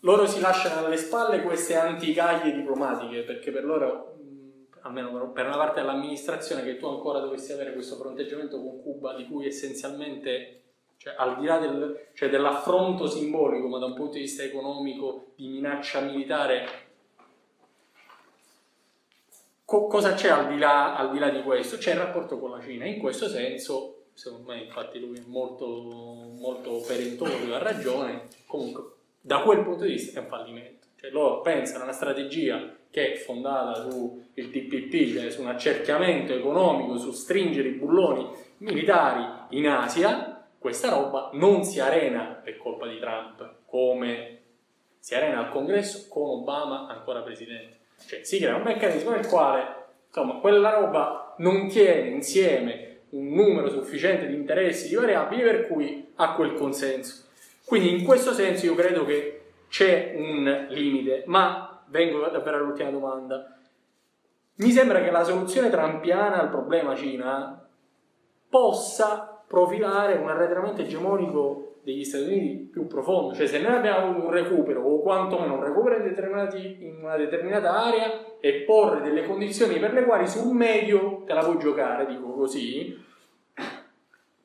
loro si lasciano alle spalle queste anticaglie diplomatiche, perché per loro, almeno per una parte dell'amministrazione, che tu ancora dovessi avere questo fronteggiamento con Cuba, di cui essenzialmente cioè, al di là del, cioè, dell'affronto simbolico, ma da un punto di vista economico, di minaccia militare, co- cosa c'è al di, là, al di, là, di questo? C'è il rapporto con la Cina. In questo senso, secondo me, infatti, lui è molto, molto perentorio, ha ragione. Comunque, da quel punto di vista è un fallimento. Cioè, loro pensano a una strategia che è fondata sul TPP, cioè su un accerchiamento economico, su stringere i bulloni militari in Asia, questa roba non si arena per colpa di Trump, come si arena al congresso con Obama ancora presidente. Cioè si crea un meccanismo nel quale, insomma, quella roba non tiene insieme un numero sufficiente di interessi, di variabili, per cui ha quel consenso. Quindi in questo senso io credo che c'è un limite, ma vengo davvero all'ultima domanda. Mi sembra che la soluzione trampiana al problema Cina possa profilare un arretramento egemonico degli Stati Uniti più profondo, cioè se noi abbiamo avuto un recupero o quantomeno un recupero in, in, una determinata area e porre delle condizioni per le quali sul medio te la puoi giocare, dico così,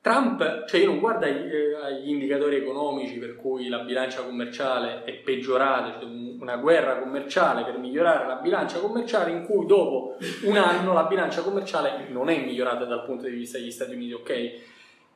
Trump, cioè io non guardo agli, eh, agli indicatori economici per cui la bilancia commerciale è peggiorata, cioè una guerra commerciale per migliorare la bilancia commerciale in cui dopo un anno la bilancia commerciale non è migliorata dal punto di vista degli Stati Uniti, ok?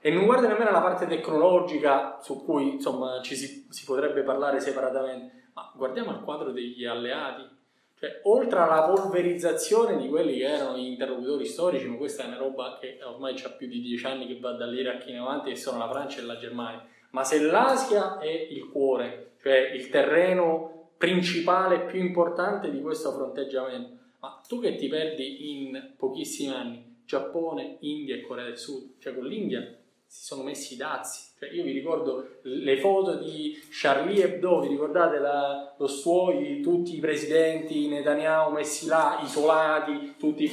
E non guarda nemmeno la parte tecnologica su cui insomma ci si, si, potrebbe parlare separatamente, ma guardiamo il quadro degli alleati. Cioè, oltre alla polverizzazione di quelli che erano gli interlocutori storici, ma questa è una roba che ormai ha più di dieci anni che va dall'Iraq in avanti, che sono la Francia e la Germania. Ma se l'Asia è il cuore, cioè il terreno principale più importante di questo fronteggiamento, ma tu che ti perdi in pochissimi anni Giappone, India e Corea del Sud, cioè con l'India si sono messi i dazi. Cioè, io vi ricordo le foto di Charlie Hebdo, vi ricordate la, lo stuoio tutti i presidenti Netanyahu messi là, isolati, tutti i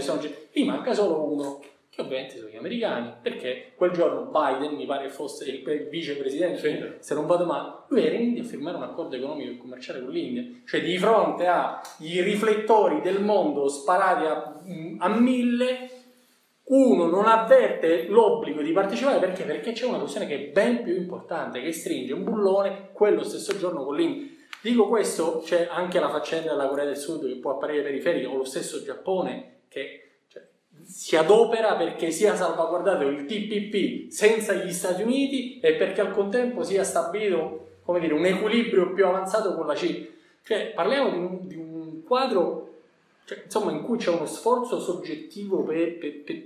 sono... Lì manca solo uno, che ovviamente sono gli americani, perché quel giorno Biden, mi pare fosse il, il vicepresidente, sì. se non vado male, lui era in India a firmare un accordo economico e commerciale con l'India. Cioè di fronte ai riflettori del mondo sparati a, a mille uno non avverte l'obbligo di partecipare perché? Perché c'è una questione che è ben più importante, che stringe un bullone quello stesso giorno con l'India. Dico questo, c'è anche la faccenda della Corea del Sud che può apparire periferica, o lo stesso Giappone che cioè, si adopera perché sia salvaguardato il TPP senza gli Stati Uniti e perché al contempo sia stabilito dire, un equilibrio più avanzato con la Cina. Cioè, parliamo di un, di un quadro cioè, insomma, in cui c'è uno sforzo soggettivo per, per, per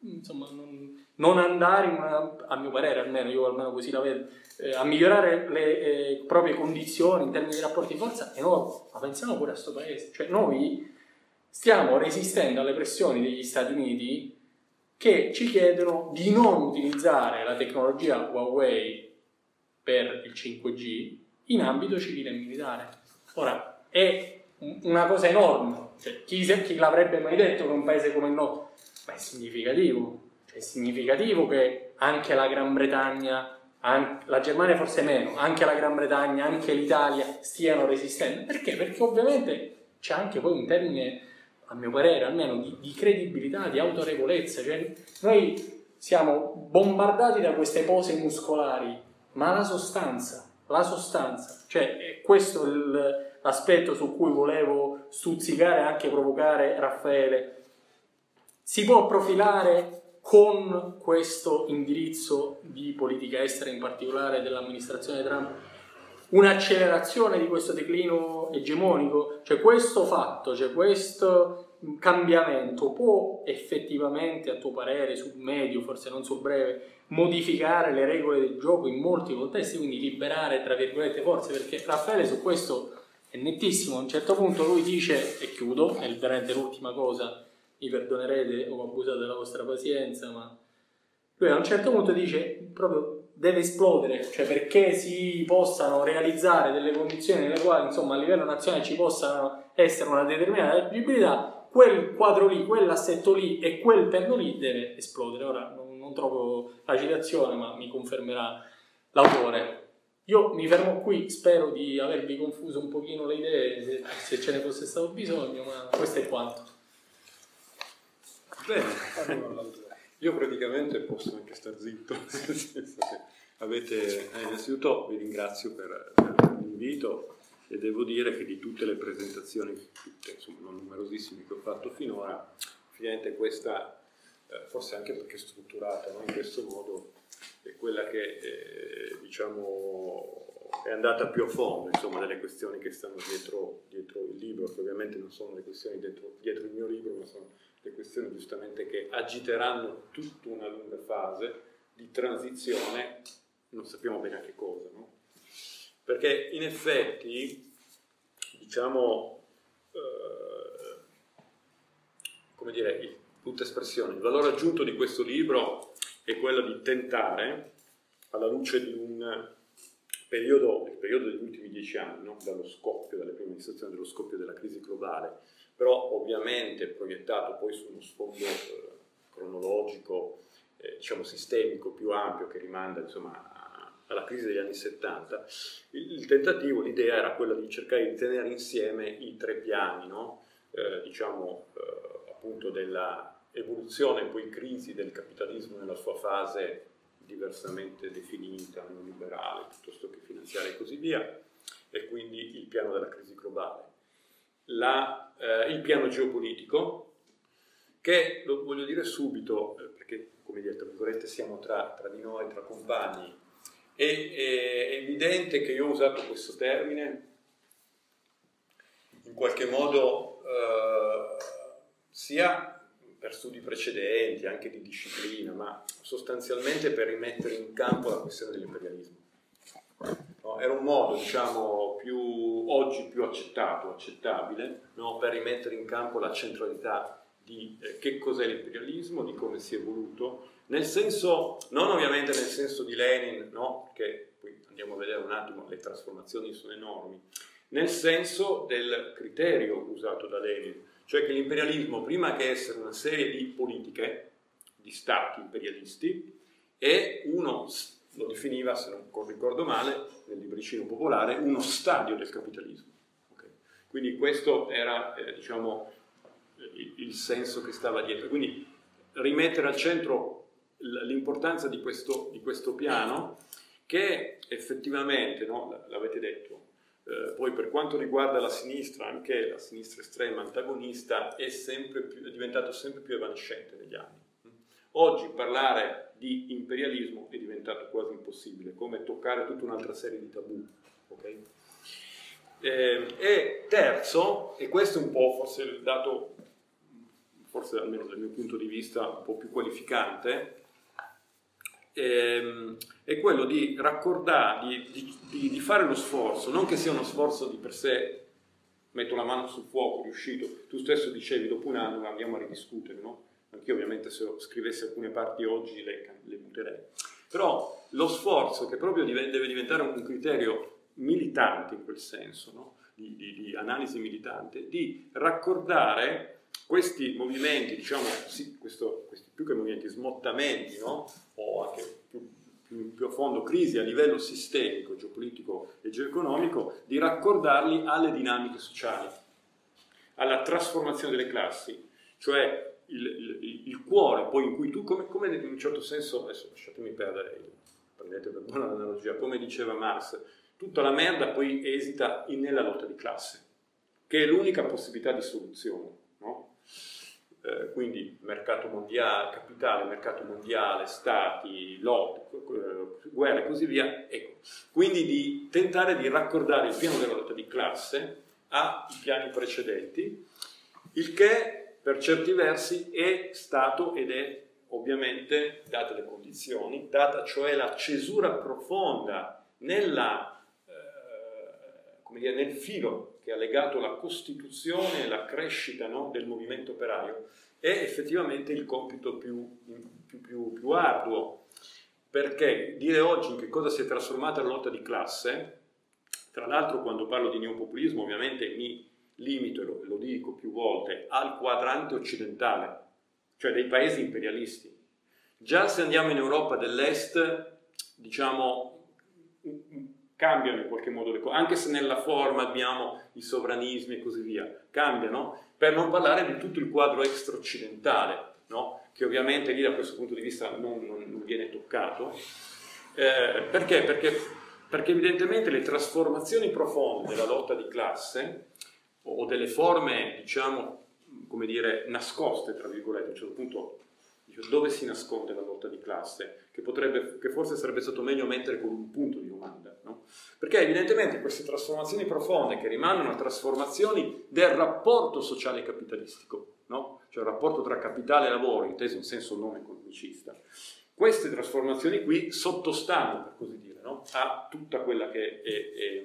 insomma, non, non andare, una, a mio parere almeno, io almeno così la vedo, eh, a migliorare le eh, proprie condizioni in termini di rapporti di forza è nuovo, ma pensiamo pure a questo paese, cioè noi stiamo resistendo alle pressioni degli Stati Uniti che ci chiedono di non utilizzare la tecnologia Huawei per il 5G in ambito civile e militare. Ora, è una cosa enorme, cioè, chi, chi l'avrebbe mai detto che un paese come il nostro ma è significativo. È significativo che anche la Gran Bretagna, anche, la Germania forse meno, anche la Gran Bretagna, anche l'Italia stiano resistendo. Perché? Perché ovviamente c'è anche poi un termine, a mio parere almeno, di, di credibilità, di autorevolezza. Cioè, noi siamo bombardati da queste pose muscolari, ma la sostanza, la sostanza, cioè è questo l'aspetto su cui volevo stuzzicare e anche provocare Raffaele si può profilare con questo indirizzo di politica estera, in particolare dell'amministrazione Trump, un'accelerazione di questo declino egemonico? Cioè questo fatto, cioè questo cambiamento può effettivamente, a tuo parere, sul medio, forse non sul breve, modificare le regole del gioco in molti contesti, quindi liberare, tra virgolette, forze? Perché Raffaele su questo è nettissimo, a un certo punto lui dice, e chiudo, è veramente l'ultima cosa, mi perdonerete, ho abusato della vostra pazienza, ma lui a un certo punto dice proprio deve esplodere, cioè perché si possano realizzare delle condizioni nelle quali insomma a livello nazionale ci possano essere una determinata agibilità, quel quadro lì, quell'assetto lì e quel perno lì deve esplodere. Ora non, non trovo la citazione, ma mi confermerà l'autore. Io mi fermo qui, spero di avervi confuso un pochino le idee, se, se ce ne fosse stato bisogno, ma questo è quanto. Io praticamente posso anche star zitto, avete, eh, innanzitutto vi ringrazio per, per l'invito e devo dire che di tutte le presentazioni, tutte, insomma non numerosissime che ho fatto finora, finalmente questa, eh, forse anche perché è strutturata no? in questo modo, è quella che eh, diciamo è andata più a fondo insomma, delle questioni che stanno dietro, dietro, il libro, che ovviamente non sono le questioni dietro, dietro il mio libro, ma sono le questioni giustamente che agiteranno tutta una lunga fase di transizione, non sappiamo bene a che cosa, no? Perché in effetti, diciamo, eh, come dire, tutta espressione, il valore aggiunto di questo libro è quello di tentare, alla luce di un periodo, il periodo degli ultimi dieci anni, no? dallo scoppio, dalle prime amministrazioni dello scoppio della crisi globale, però ovviamente proiettato poi su uno sfondo eh, cronologico, eh, diciamo sistemico più ampio che rimanda insomma alla crisi degli anni 70, il, tentativo, l'idea era quella di cercare di tenere insieme i tre piani, no? eh, diciamo eh, appunto della evoluzione poi crisi del capitalismo nella sua fase diversamente definita, neoliberale, piuttosto che finanziaria e così via, e quindi il piano della crisi globale. La, eh, il piano geopolitico, che lo voglio dire subito, eh, perché come tra virgolette siamo tra, tra di noi, tra compagni, è, è evidente che io ho usato questo termine in qualche modo eh, sia per studi precedenti, anche di disciplina, ma sostanzialmente per rimettere in campo la questione dell'imperialismo. Era un modo, diciamo, più, oggi più accettato, accettabile, no, per rimettere in campo la centralità di eh, che cos'è l'imperialismo, di come si è evoluto nel senso, non ovviamente nel senso di Lenin, no? che poi andiamo a vedere un attimo, le trasformazioni sono enormi, nel senso del criterio usato da Lenin, cioè che l'imperialismo, prima che essere una serie di politiche, di stati imperialisti, è uno, lo definiva, se non ricordo male, nel libricino popolare, uno stadio del capitalismo. Okay? Quindi questo era, eh, diciamo, il, il senso che stava dietro. Quindi rimettere al centro l'importanza di questo, di questo, piano che effettivamente, no, l'avete detto, eh, poi per quanto riguarda la sinistra, anche la sinistra estrema antagonista è, più, è diventato sempre più evanescente negli anni. Oggi parlare di imperialismo è diventato quasi impossibile, come toccare tutta un'altra serie di tabù. Okay? Eh, e terzo, e questo è un po' forse il dato, forse almeno dal mio punto di vista, un po' più qualificante, ehm, è quello di raccordare, di, di, di, fare lo sforzo, non che sia uno sforzo di per sé, metto la mano sul fuoco, riuscito, tu stesso dicevi dopo un anno andiamo a ridiscutere, no? Anch'io ovviamente se scrivessi alcune parti oggi le, le butterei. Però lo sforzo che proprio deve diventare un criterio militante in quel senso, no? di, di, di, analisi militante, di raccordare questi movimenti, diciamo, sì, questo, questi più che movimenti, smottamenti, no? o anche più, più, più, a fondo crisi a livello sistemico, geopolitico e geoeconomico, di raccordarli alle dinamiche sociali, alla trasformazione delle classi, cioè il, il, il cuore poi in cui tu, come, come, in un certo senso, adesso lasciatemi perdere, prendete per buona l'analogia, come diceva Marx, tutta la merda poi esita in, nella lotta di classe, che è l'unica possibilità di soluzione. No? Eh, quindi mercato mondiale, capitale, mercato mondiale, stati, lotte, guerre e così via. Ecco. Quindi di tentare di raccordare il piano della lotta di classe ai piani precedenti, il che per certi versi è stato ed è ovviamente, date le condizioni, data cioè la cesura profonda nella, eh, dire, nel filo che ha legato la costituzione e la crescita no, del movimento operaio, è effettivamente il compito più, più, più, più arduo, perché dire oggi in che cosa si è trasformata la lotta di classe, tra l'altro quando parlo di neopopulismo ovviamente mi limito, lo, lo dico più volte, al quadrante occidentale, cioè dei paesi imperialisti. Già se andiamo in Europa dell'Est, diciamo, cambiano in qualche modo le cose, anche se nella forma abbiamo i sovranismi e così via, cambiano, per non parlare di tutto il quadro extra-occidentale, no? che ovviamente lì da questo punto di vista non, non, non viene toccato. Eh, perché? perché? Perché evidentemente le trasformazioni profonde della lotta di classe o delle forme, diciamo, come dire, nascoste, tra virgolette, a un certo punto dove si nasconde la lotta di classe, che, potrebbe, che forse sarebbe stato meglio mettere con un punto di domanda. No? Perché evidentemente queste trasformazioni profonde che rimangono trasformazioni del rapporto sociale capitalistico, no? cioè il rapporto tra capitale e lavoro, inteso in senso non economicista, queste trasformazioni qui sottostanno, per così dire, no? a tutta quella che è, è,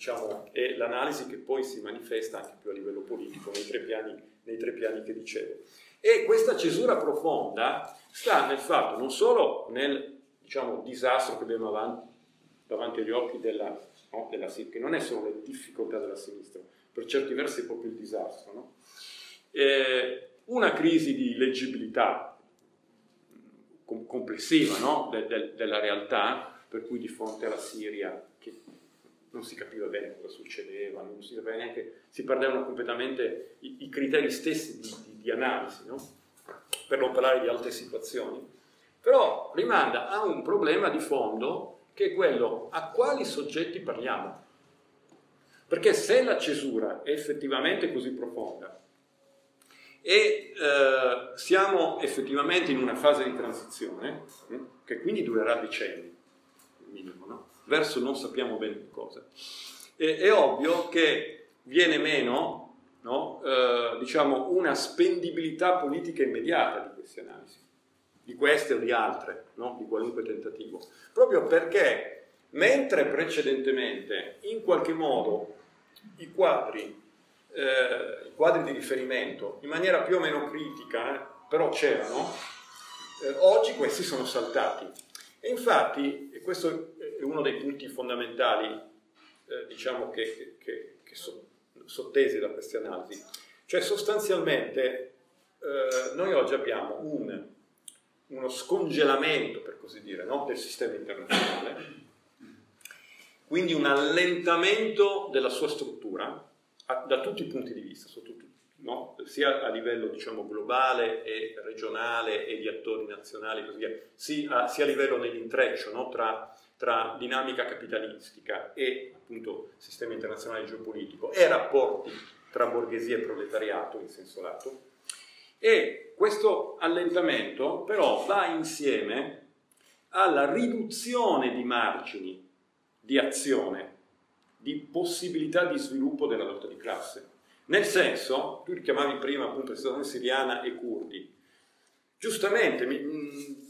diciamo, è, l'analisi che poi si manifesta anche più a livello politico nei tre piani, nei tre piani che dicevo. E questa cesura profonda sta nel fatto non solo nel diciamo, disastro che abbiamo avanti, davanti agli occhi della, no, della che non è solo le difficoltà della sinistra, per certi versi è proprio il disastro. No? Eh, una crisi di leggibilità com- complessiva no? de- de- della realtà, per cui di fronte alla Siria, che non si capiva bene cosa succedeva, non si capiva neanche, si perdevano completamente i, i criteri stessi di, di, di analisi, no? per non parlare di altre situazioni, però rimanda a un problema di fondo che è quello a quali soggetti parliamo. Perché se la cesura è effettivamente così profonda e eh, siamo effettivamente in una fase di transizione, hm, che quindi durerà decenni, minimo, no? Verso non sappiamo bene cosa. E, è ovvio che viene meno no, eh, diciamo, una spendibilità politica immediata di queste analisi, di queste o di altre, no? di qualunque tentativo, proprio perché mentre precedentemente in qualche modo i quadri, eh, i quadri di riferimento in maniera più o meno critica, eh, però c'erano, eh, oggi questi sono saltati. E infatti, e questo uno dei punti fondamentali, eh, diciamo, che, che, che so, sottesi da queste analisi. Cioè, sostanzialmente, eh, noi oggi abbiamo un, uno scongelamento, per così dire, no? del sistema internazionale, quindi un allentamento della sua struttura a, da tutti i punti di vista, tutti, no? sia a livello diciamo, globale e regionale e di attori nazionali così via, sia, sia a livello dell'intreccio no? tra tra dinamica capitalistica e appunto sistema internazionale geopolitico e rapporti tra borghesia e proletariato in senso lato. E questo allentamento però va insieme alla riduzione di margini di azione, di possibilità di sviluppo della lotta di classe. Nel senso, tu richiamavi prima appunto la situazione siriana e curdi, giustamente mi,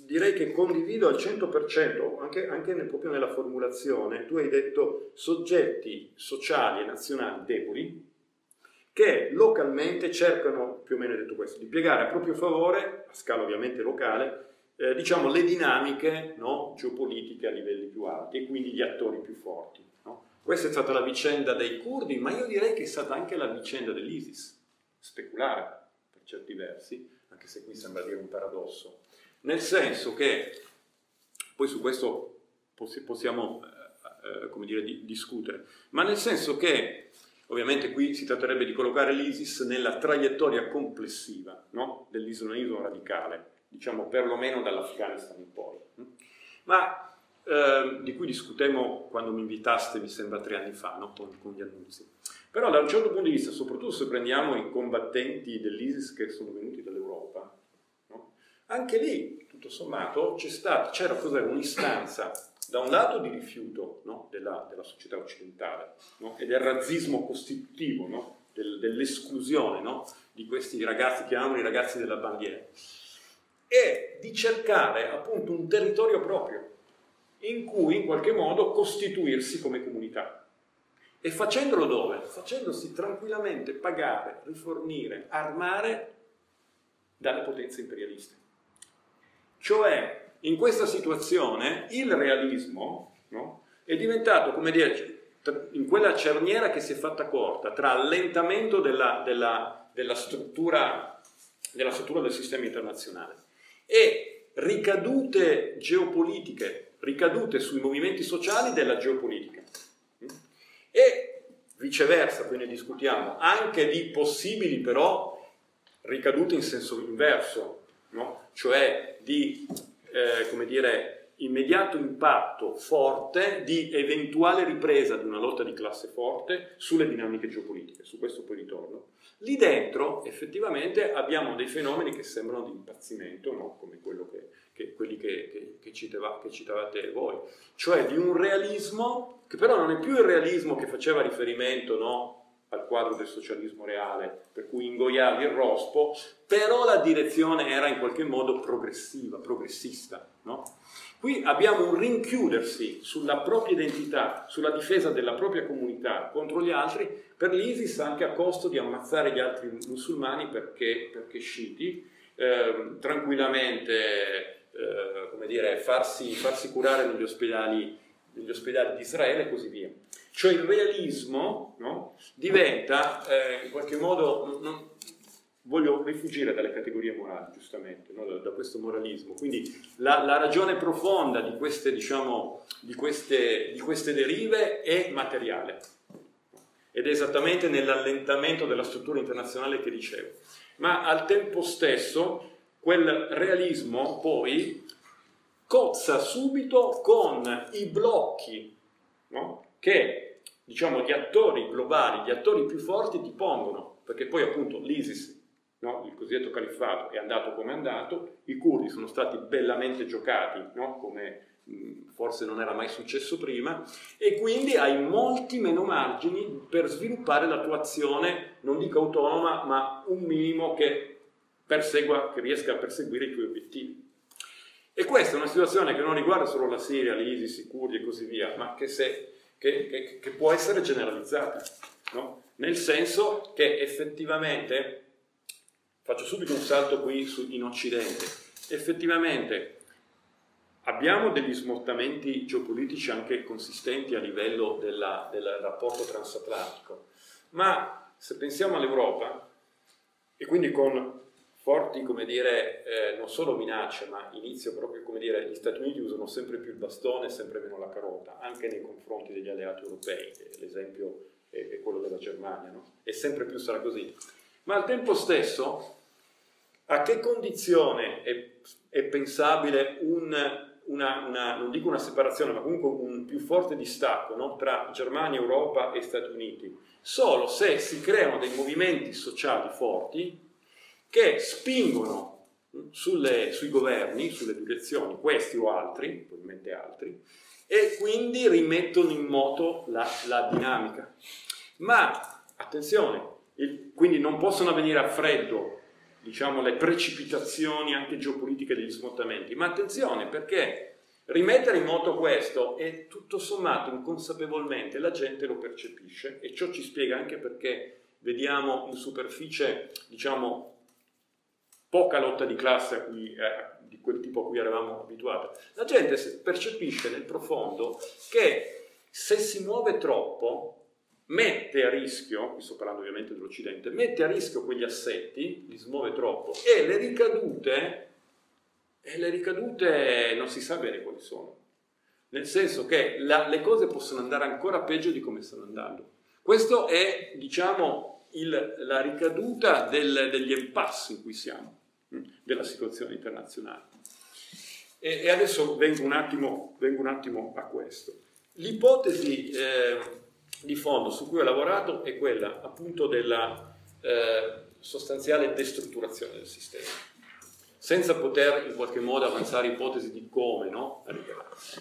direi che condivido al 100%, anche, anche nel, proprio nella formulazione, tu hai detto soggetti sociali e nazionali deboli che localmente cercano, più o meno detto questo, di piegare a proprio favore, a scala ovviamente locale, eh, diciamo le dinamiche no, geopolitiche a livelli più alti e quindi gli attori più forti. Questa è stata la vicenda dei curdi, ma io direi che è stata anche la vicenda dell'ISIS, speculare per certi versi, anche se qui sembra dire un paradosso. Nel senso che, poi su questo possiamo eh, eh, come dire, di, discutere, ma nel senso che ovviamente qui si tratterebbe di collocare l'ISIS nella traiettoria complessiva no? dell'islamismo radicale, diciamo perlomeno dall'Afghanistan in poi, ma eh, di cui discutemmo quando mi invitaste, mi sembra tre anni fa, no? con, con gli annunzi. Però da un certo punto di vista, soprattutto se prendiamo i combattenti dell'ISIS che sono venuti dall'Europa, anche lì, tutto sommato, stata, c'era un'istanza da un lato di rifiuto no? della, della, società occidentale no? e del razzismo costitutivo, no? del, dell'esclusione di questi ragazzi, chiamiamoli i ragazzi della bandiera, e di cercare appunto un territorio proprio in cui in qualche modo costituirsi come comunità. E facendolo dove? Facendosi tranquillamente pagare, rifornire, armare dalle potenze imperialiste. Cioè, in questa situazione il realismo no, è diventato, come dire, in quella cerniera che si è fatta corta tra allentamento della, della, della, struttura, della struttura del sistema internazionale e ricadute geopolitiche ricadute sui movimenti sociali della geopolitica. E viceversa, poi ne discutiamo, anche di possibili però ricadute in senso inverso, no? cioè di, eh, come dire, immediato impatto forte di eventuale ripresa di una lotta di classe forte sulle dinamiche geopolitiche, su questo poi ritorno. Lì dentro effettivamente abbiamo dei fenomeni che sembrano di impazzimento, no? come che, che, quelli che, che, citava, che citavate voi, cioè di un realismo che però non è più il realismo che faceva riferimento no? al quadro del socialismo reale, per cui ingoiavi il rospo, però la direzione era in qualche modo progressiva, progressista. No? Qui abbiamo un rinchiudersi sulla propria identità, sulla difesa della propria comunità contro gli altri, per l'ISIS anche a costo di ammazzare gli altri musulmani perché, perché sciiti, eh, tranquillamente eh, dire, farsi, farsi curare negli ospedali, negli ospedali di Israele e così via. Cioè il realismo no, diventa eh, in qualche modo, non, voglio rifugire dalle categorie morali, giustamente, no, da, da, questo moralismo. Quindi la, la ragione profonda di queste, diciamo, di, queste, di queste derive è materiale ed è esattamente nell'allentamento della struttura internazionale che dicevo. Ma al tempo stesso quel realismo poi cozza subito con i blocchi no? che diciamo, gli attori globali, gli attori più forti ti pongono, perché poi appunto l'ISIS, no? il cosiddetto califfato, è andato come è andato, i curdi sono stati bellamente giocati, no? come mh, forse non era mai successo prima, e quindi hai molti meno margini per sviluppare la tua azione, non dico autonoma, ma un minimo che persegua, che riesca a perseguire i tuoi obiettivi. E questa è una situazione che non riguarda solo la Siria, l'ISIS, i curdi e così via, ma che, se, che, che, che può essere generalizzata, no? nel senso che effettivamente, faccio subito un salto qui su, in Occidente, effettivamente abbiamo degli smottamenti geopolitici anche consistenti a livello della, del rapporto transatlantico, ma se pensiamo all'Europa, e quindi con forti, come dire, eh, non solo minacce, ma inizio proprio, come dire, gli Stati Uniti usano sempre più il bastone e sempre meno la carota, anche nei confronti degli alleati europei, l'esempio è, è quello della Germania, no? E sempre più sarà così. Ma al tempo stesso, a che condizione è, è pensabile un, una, una, non dico una separazione, ma comunque un più forte distacco no? tra Germania, Europa e Stati Uniti? Solo se si creano dei movimenti sociali forti, che spingono sulle, sui governi, sulle direzioni, questi o altri, probabilmente altri, e quindi rimettono in moto la, la dinamica. Ma attenzione, il, quindi non possono avvenire a freddo diciamo, le precipitazioni anche geopolitiche degli smottamenti, ma attenzione perché rimettere in moto questo e tutto sommato inconsapevolmente la gente lo percepisce e ciò ci spiega anche perché vediamo in superficie diciamo, poca lotta di classe cui, eh, di quel tipo a cui eravamo abituati. La gente percepisce nel profondo che se si muove troppo mette a rischio, qui sto parlando ovviamente dell'Occidente, mette a rischio quegli assetti, li smuove troppo e le ricadute, e le ricadute non si sa bene quali sono. Nel senso che la, le cose possono andare ancora peggio di come stanno andando. Questo è, diciamo, il, la ricaduta del, degli impasse in cui siamo della situazione internazionale. E, e adesso vengo un, attimo, vengo un, attimo, a questo. L'ipotesi eh, di fondo su cui ho lavorato è quella appunto della eh, sostanziale destrutturazione del sistema, senza poter in qualche modo avanzare ipotesi di come no?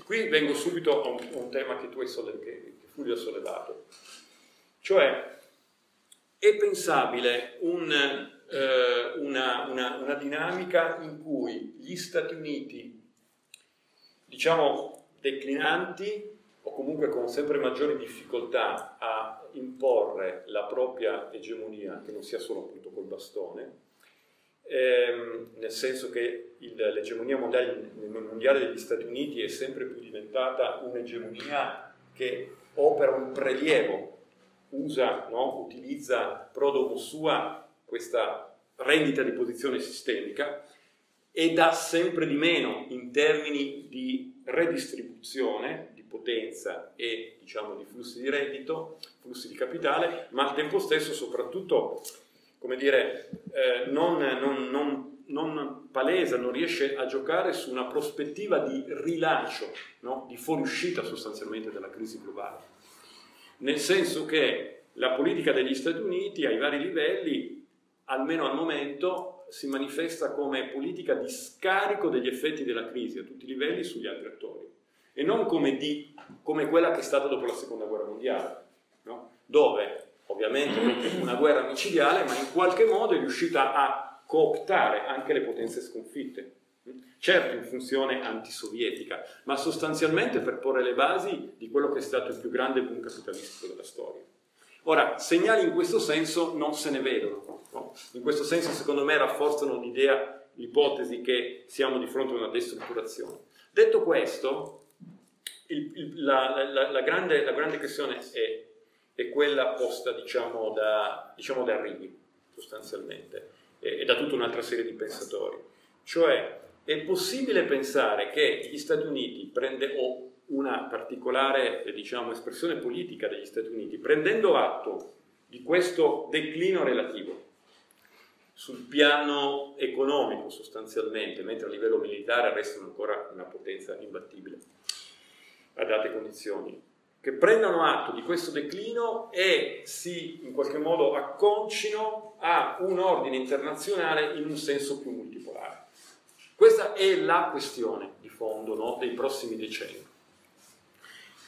Qui vengo subito a un, a un tema che tu hai sollevato, che Fulvio ha sollevato, cioè è pensabile un eh, una, una, una dinamica in cui gli Stati Uniti, diciamo, declinanti o comunque con sempre maggiori difficoltà a imporre la propria egemonia, che non sia solo appunto col bastone, ehm, nel senso che il, l'egemonia mondiale, mondiale, degli Stati Uniti è sempre più diventata un'egemonia che opera un prelievo, usa, no? utilizza pro sua questa rendita di posizione sistemica, e dà sempre di meno in termini di redistribuzione di potenza e diciamo di flussi di reddito, flussi di capitale, ma al tempo stesso soprattutto, come dire, eh, non, non, non, non, palesa, non riesce a giocare su una prospettiva di rilancio, no? di fuoriuscita sostanzialmente dalla crisi globale. Nel senso che la politica degli Stati Uniti ai vari livelli, almeno al momento, si manifesta come politica di scarico degli effetti della crisi a tutti i livelli sugli altri attori e non come, di, come quella che è stata dopo la seconda guerra mondiale, no? dove ovviamente una guerra micidiale, ma in qualche modo è riuscita a cooptare anche le potenze sconfitte. Certo in funzione antisovietica, ma sostanzialmente per porre le basi di quello che è stato il più grande boom capitalistico della storia. Ora, segnali in questo senso non se ne vedono. No? In questo senso, secondo me, rafforzano l'idea, l'ipotesi che siamo di fronte a una destrutturazione. Detto questo, il, il, la, la, la, grande, la, grande, questione è, è quella posta, diciamo, da, diciamo, da Righi, sostanzialmente, e, e da tutta un'altra serie di pensatori. Cioè, è possibile pensare che gli Stati Uniti prende, o una particolare diciamo, espressione politica degli Stati Uniti, prendendo atto di questo declino relativo sul piano economico sostanzialmente, mentre a livello militare restano ancora una potenza imbattibile a date condizioni, che prendano atto di questo declino e si in qualche modo acconcino a un ordine internazionale in un senso più multipolare. Questa è la questione di fondo no, dei prossimi decenni.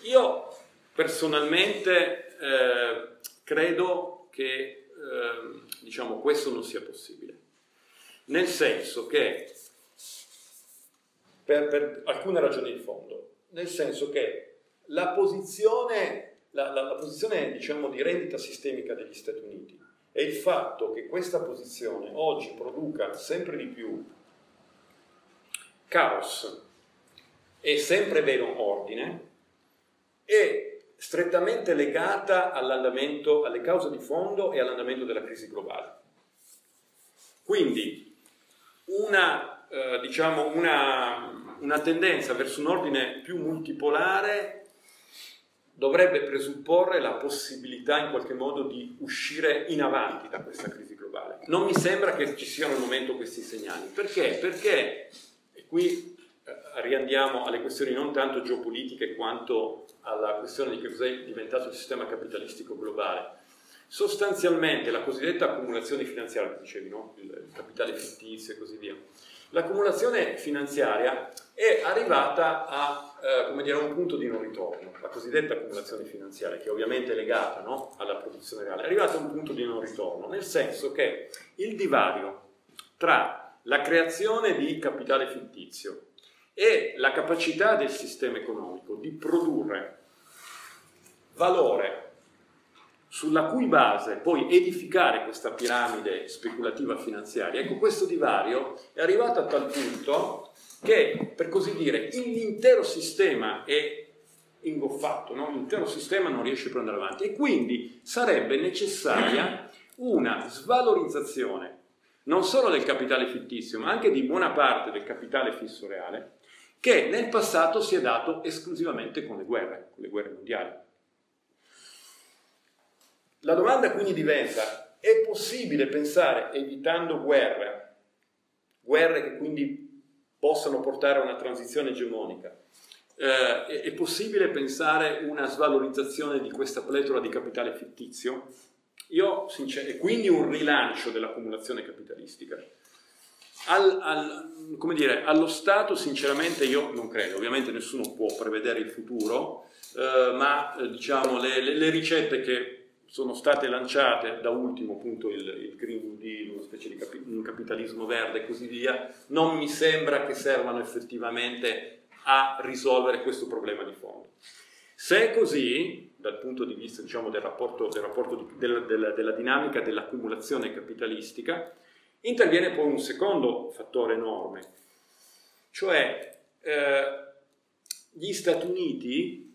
Io personalmente eh, credo che eh, diciamo, questo non sia possibile, nel senso che, per, per, alcune ragioni di fondo, nel senso che la posizione, la, la, la posizione diciamo, di rendita sistemica degli Stati Uniti e il fatto che questa posizione oggi produca sempre di più caos e sempre meno ordine, è strettamente legata all'andamento, alle cause di fondo e all'andamento della crisi globale. Quindi una, eh, diciamo una, una tendenza verso un ordine più multipolare dovrebbe presupporre la possibilità in qualche modo di uscire in avanti da questa crisi globale. Non mi sembra che ci siano al momento questi segnali. Perché? Perché, e qui eh, riandiamo alle questioni non tanto geopolitiche quanto alla questione di che cos'è diventato il sistema capitalistico globale. Sostanzialmente la cosiddetta accumulazione finanziaria, dicevi, no? il, il capitale fittizio e così via. L'accumulazione finanziaria è arrivata a eh, dire, un punto di non ritorno, la cosiddetta accumulazione finanziaria, che ovviamente è legata no? alla produzione reale, è arrivata a un punto di non ritorno, nel senso che il divario tra la creazione di capitale fittizio e la capacità del sistema economico di produrre valore sulla cui base poi edificare questa piramide speculativa finanziaria, ecco questo divario è arrivato a tal punto che, per così dire, l'intero sistema è ingoffato, no? l'intero sistema non riesce più ad andare avanti e quindi sarebbe necessaria una svalorizzazione non solo del capitale fittizio, ma anche di buona parte del capitale fisso reale, che nel passato si è dato esclusivamente con le guerre, con le guerre mondiali. La domanda quindi diventa, è possibile pensare, evitando guerre, guerre che quindi possano portare a una transizione egemonica, eh, è possibile pensare una svalorizzazione di questa pletora di capitale fittizio? Io, sincer- e quindi un rilancio dell'accumulazione capitalistica. Al, al, come dire, allo Stato sinceramente io non credo, ovviamente nessuno può prevedere il futuro, eh, ma eh, diciamo le, le, le, ricette che sono state lanciate, da ultimo appunto il, il Green Deal, una specie di capi, un capitalismo verde e così via, non mi sembra che servano effettivamente a risolvere questo problema di fondo. Se è così, dal punto di vista diciamo, del rapporto, del rapporto di, della, della, della dinamica dell'accumulazione capitalistica, Interviene poi un secondo fattore enorme, cioè eh, gli Stati Uniti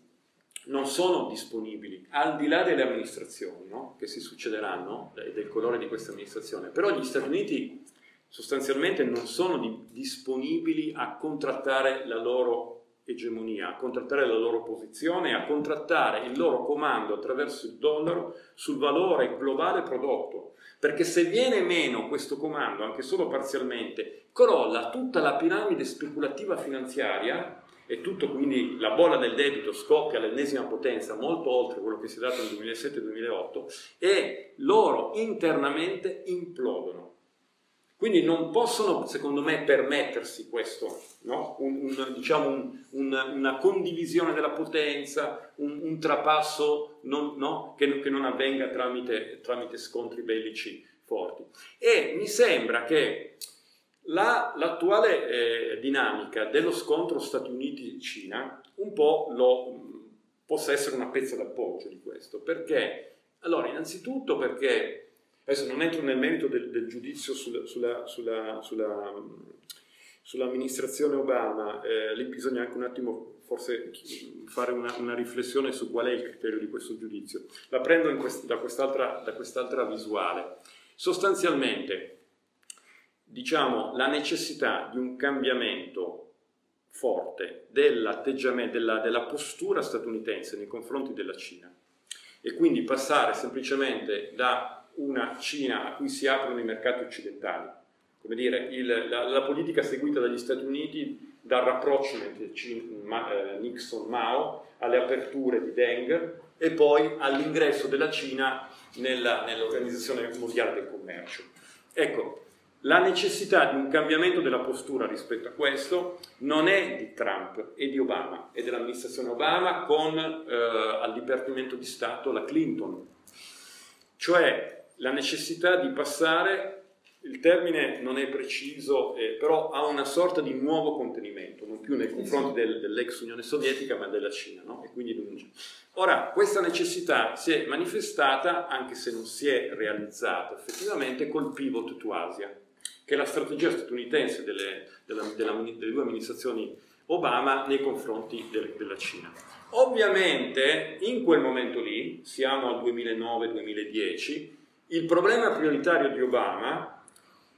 non sono disponibili, al di là delle amministrazioni no? che si succederanno e del colore di questa amministrazione, però gli Stati Uniti sostanzialmente non sono di, disponibili a contrattare la loro egemonia, a contrattare la loro posizione, a contrattare il loro comando attraverso il dollaro sul valore globale prodotto. Perché se viene meno questo comando, anche solo parzialmente, crolla tutta la piramide speculativa finanziaria e tutto quindi la bolla del debito scoppia all'ennesima potenza, molto oltre quello che si è dato nel 2007-2008, e loro internamente implodono. Quindi non possono, secondo me, permettersi questo, no? un, un, diciamo un, una condivisione della potenza, un, trapasso non, no? che, che, non avvenga tramite, tramite, scontri bellici forti. E mi sembra che la, l'attuale eh, dinamica dello scontro Stati Uniti-Cina un po' lo, possa essere una pezza d'appoggio di questo. Perché? Allora, innanzitutto perché Adesso non entro nel merito del, del giudizio sulla, sulla, sulla, sull'amministrazione Obama, eh, lì bisogna anche un attimo forse fare una, una, riflessione su qual è il criterio di questo giudizio. La prendo quest, da, quest'altra, da quest'altra visuale. Sostanzialmente, diciamo, la necessità di un cambiamento forte dell'atteggiamento, della, della postura statunitense nei confronti della Cina e quindi passare semplicemente da una Cina a cui si aprono i mercati occidentali. Come dire, il, la, la, politica seguita dagli Stati Uniti dal rapprochement eh, Nixon-Mao alle aperture di Deng e poi all'ingresso della Cina nella, nell'Organizzazione Mondiale del Commercio. Ecco, la necessità di un cambiamento della postura rispetto a questo non è di Trump, è di Obama, è dell'amministrazione Obama con eh, al Dipartimento di Stato la Clinton. Cioè la necessità di passare, il termine non è preciso, eh, però ha una sorta di nuovo contenimento, non più nei confronti del, dell'ex Unione Sovietica ma della Cina. No? Ora, questa necessità si è manifestata, anche se non si è realizzata effettivamente, col pivot to Asia, che è la strategia statunitense delle, della, della, delle due amministrazioni Obama nei confronti del, della Cina. Ovviamente in quel momento lì, siamo al 2009-2010, il problema prioritario di Obama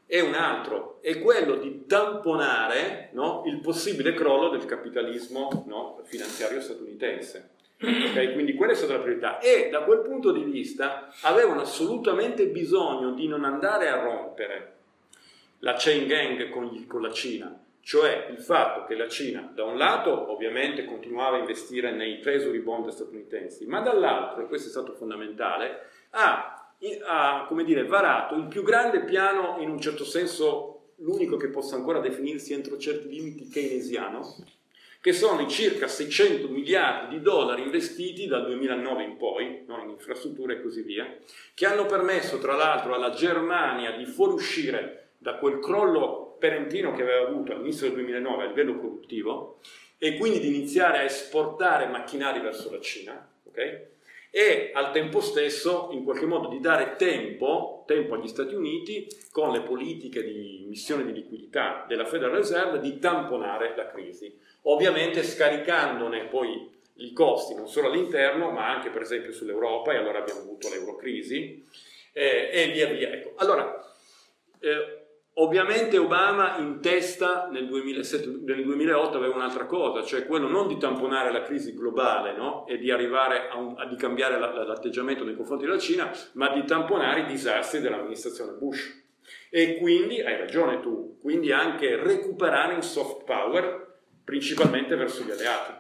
è un altro, è quello di tamponare no, il possibile crollo del capitalismo no, finanziario statunitense. Okay? Quindi quella è stata la priorità. E da quel punto di vista avevano assolutamente bisogno di non andare a rompere la chain gang con, gli, con la Cina, cioè il fatto che la Cina da un lato ovviamente continuava a investire nei treasury bond statunitensi, ma dall'altro, e questo è stato fondamentale, ha ha come dire, varato il più grande piano, in un certo senso l'unico che possa ancora definirsi entro certi limiti keynesiano, che sono i circa 600 miliardi di dollari investiti dal 2009 in poi, no, in infrastrutture e così via, che hanno permesso tra l'altro alla Germania di fuoriuscire da quel crollo perentino che aveva avuto all'inizio del 2009 a livello produttivo e quindi di iniziare a esportare macchinari verso la Cina. Okay? e al tempo stesso in qualche modo di dare tempo, tempo agli Stati Uniti con le politiche di missione di liquidità della Federal Reserve di tamponare la crisi, ovviamente scaricandone poi i costi non solo all'interno ma anche per esempio sull'Europa e allora abbiamo avuto l'eurocrisi eh, e via via. Ecco, allora, eh, Ovviamente Obama in testa nel, 2007, nel 2008 aveva un'altra cosa, cioè quello non di tamponare la crisi globale no? e di arrivare a, un, a di cambiare la, la, l'atteggiamento nei confronti della Cina, ma di tamponare i disastri dell'amministrazione Bush. E quindi, hai ragione tu, quindi anche recuperare un soft power principalmente verso gli alleati.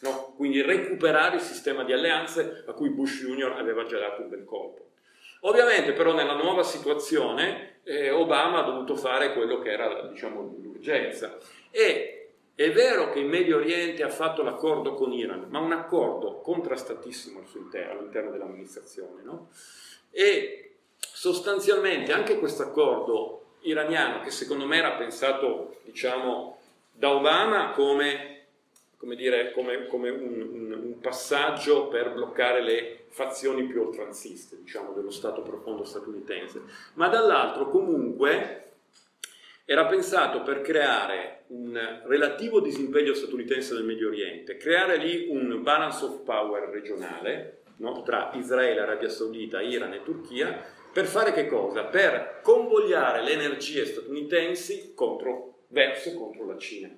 No? Quindi recuperare il sistema di alleanze a cui Bush Junior aveva già dato un bel colpo. Ovviamente però nella nuova situazione eh, Obama ha dovuto fare quello che era diciamo, l'urgenza. E è vero che in Medio Oriente ha fatto l'accordo con Iran, ma un accordo contrastatissimo all'interno dell'amministrazione. No? E sostanzialmente anche questo accordo iraniano, che secondo me era pensato diciamo, da Obama come come, dire, come, come un, un, passaggio per bloccare le fazioni più oltranziste, diciamo, dello Stato profondo statunitense, ma dall'altro comunque era pensato per creare un relativo disimpegno statunitense nel Medio Oriente, creare lì un balance of power regionale no? tra Israele, Arabia Saudita, Iran e Turchia, Per fare che cosa? Per convogliare le energie statunitensi contro, verso contro la Cina.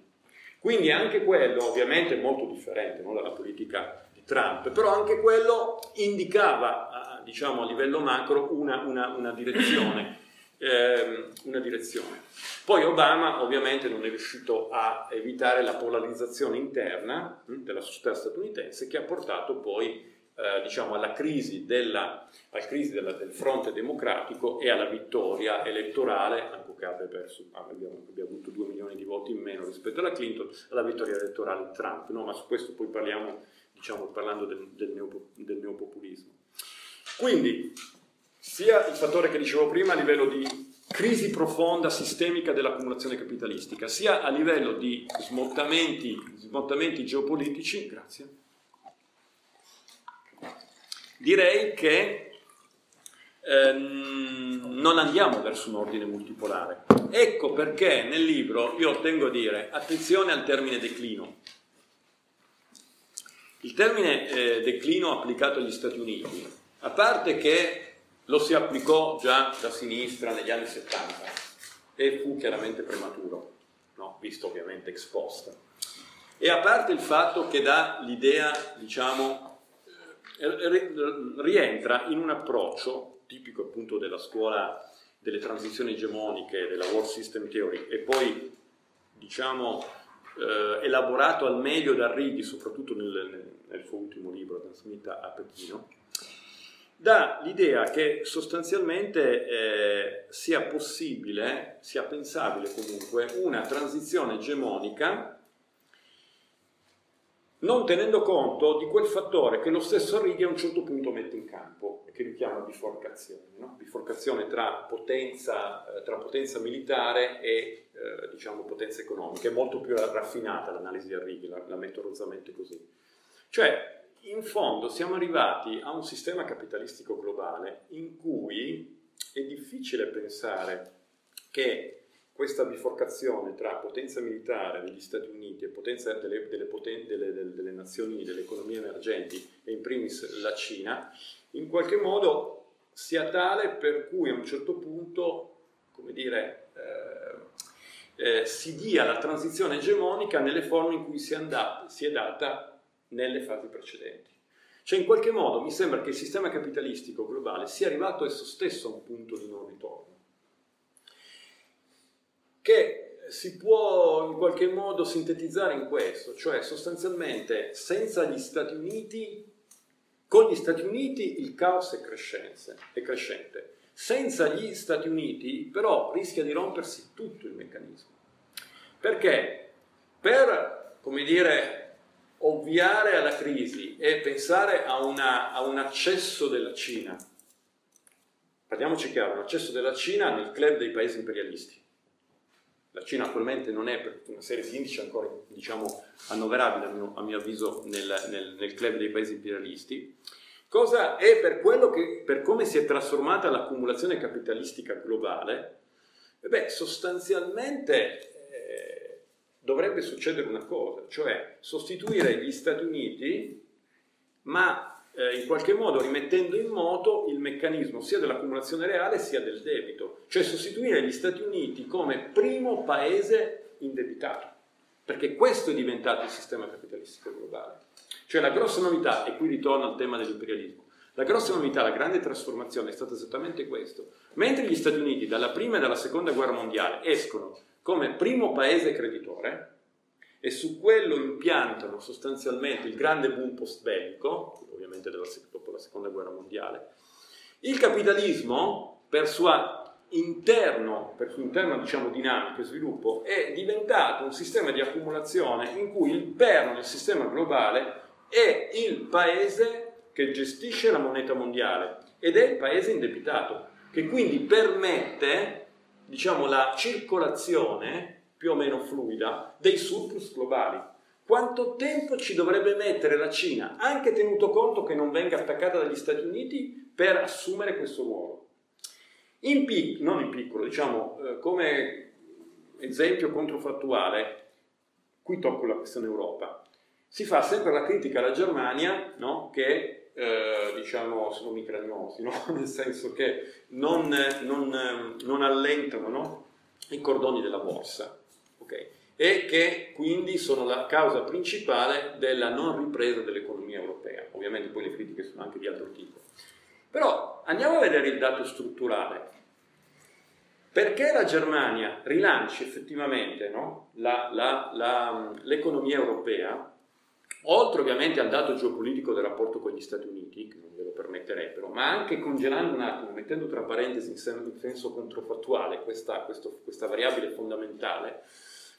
Quindi anche quello ovviamente è molto differente no, dalla politica di Trump, però anche quello indicava, diciamo a livello macro, una, una, una direzione ehm, una direzione. Poi Obama ovviamente non è riuscito a evitare la polarizzazione interna hm, della società statunitense che ha portato poi eh, diciamo alla crisi, della, alla crisi della, del fronte democratico e alla vittoria elettorale, abbia, perso, abbiamo, abbiamo, avuto 2 milioni di voti in meno rispetto alla Clinton, alla vittoria elettorale di Trump, no? ma su questo poi parliamo diciamo, parlando del, del, neopo, del neopopulismo. Quindi sia il fattore che dicevo prima a livello di crisi profonda sistemica dell'accumulazione capitalistica, sia a livello di smottamenti, smottamenti geopolitici, grazie. direi che ehm, non andiamo verso un ordine multipolare. Ecco perché nel libro io tengo a dire attenzione al termine declino. Il termine eh, declino applicato agli Stati Uniti, a parte che lo si applicò già da sinistra negli anni 70 e fu chiaramente prematuro, no? visto ovviamente ex. E a parte il fatto che dà l'idea, diciamo, eh, rientra in un approccio tipico appunto della scuola delle transizioni egemoniche, della World System Theory, e poi, diciamo, eh, elaborato al meglio da Righi, soprattutto nel, nel suo ultimo libro, Dan Smith a Pechino, dà l'idea che sostanzialmente eh, sia possibile, sia pensabile comunque, una transizione egemonica non tenendo conto di quel fattore che lo stesso Righi a un certo punto mette in campo che richiama biforcazione, no? biforcazione tra potenza, eh, tra potenza militare e eh, diciamo, potenza economica, è molto più raffinata l'analisi di Righi, la, la metto rozzamente così. Cioè, in fondo siamo arrivati a un sistema capitalistico globale in cui è difficile pensare che questa biforcazione tra potenza militare degli Stati Uniti e potenza delle, delle, poten- delle, delle nazioni, delle economie emergenti, e in primis la Cina, in qualche modo sia tale per cui a un certo punto, come dire, eh, eh, si dia la transizione egemonica nelle forme in cui si andata, si è data nelle fasi precedenti. Cioè in qualche modo mi sembra che il sistema capitalistico globale sia arrivato esso stesso a un punto di non ritorno, che si può in qualche modo sintetizzare in questo, cioè sostanzialmente senza gli Stati Uniti, con gli Stati Uniti il caos è è crescente. senza gli Stati Uniti però rischia di rompersi tutto il meccanismo. Perché? Per, come dire, ovviare alla crisi e pensare a, una, a un accesso della Cina, parliamoci chiaro, un accesso della Cina nel club dei paesi imperialisti. La Cina attualmente non è per una serie di indici ancora diciamo, annoverabile a mio, avviso nel, nel, nel, club dei paesi imperialisti. Cosa è per, che, per come si è trasformata l'accumulazione capitalistica globale? E beh, sostanzialmente dovrebbe succedere una cosa, cioè sostituire gli Stati Uniti, ma eh, in qualche modo rimettendo in moto il meccanismo sia dell'accumulazione reale sia del debito, cioè sostituire gli Stati Uniti come primo paese indebitato, perché questo è diventato il sistema capitalistico globale. Cioè la grossa novità, e qui ritorno al tema dell'imperialismo, la grossa novità, la grande trasformazione è stata esattamente questo. Mentre gli Stati Uniti dalla prima e dalla seconda guerra mondiale escono come primo paese creditore e su quello impiantano sostanzialmente il grande boom post-bellico, ovviamente dopo la seconda guerra mondiale. Il capitalismo, per sua interno, per suo interno diciamo, dinamico e sviluppo, è diventato un sistema di accumulazione in cui il perno del sistema globale è il paese che gestisce la moneta mondiale ed è il paese indebitato, che quindi permette diciamo, la circolazione più o meno fluida dei surplus globali. Quanto tempo ci dovrebbe mettere la Cina, anche tenuto conto che non venga attaccata dagli Stati Uniti, per assumere questo ruolo? In pic- non in piccolo, diciamo, eh, come esempio controfattuale, qui tocco la questione Europa. Si fa sempre la critica alla Germania, no? che eh, diciamo, sono micragnosi, no? nel senso che non, non, non allentano no? i cordoni della borsa okay? e che quindi sono la causa principale della non ripresa dell'economia europea. Ovviamente poi le critiche sono anche di altro tipo. Però andiamo a vedere il dato strutturale. Perché la Germania rilanci effettivamente no? la, la, la, l'economia europea, oltre ovviamente al dato geopolitico del rapporto con gli Stati Uniti, che non ve lo permetterebbero, ma anche congelando un attimo, mettendo tra parentesi in senso controfattuale questa, questo, questa variabile fondamentale,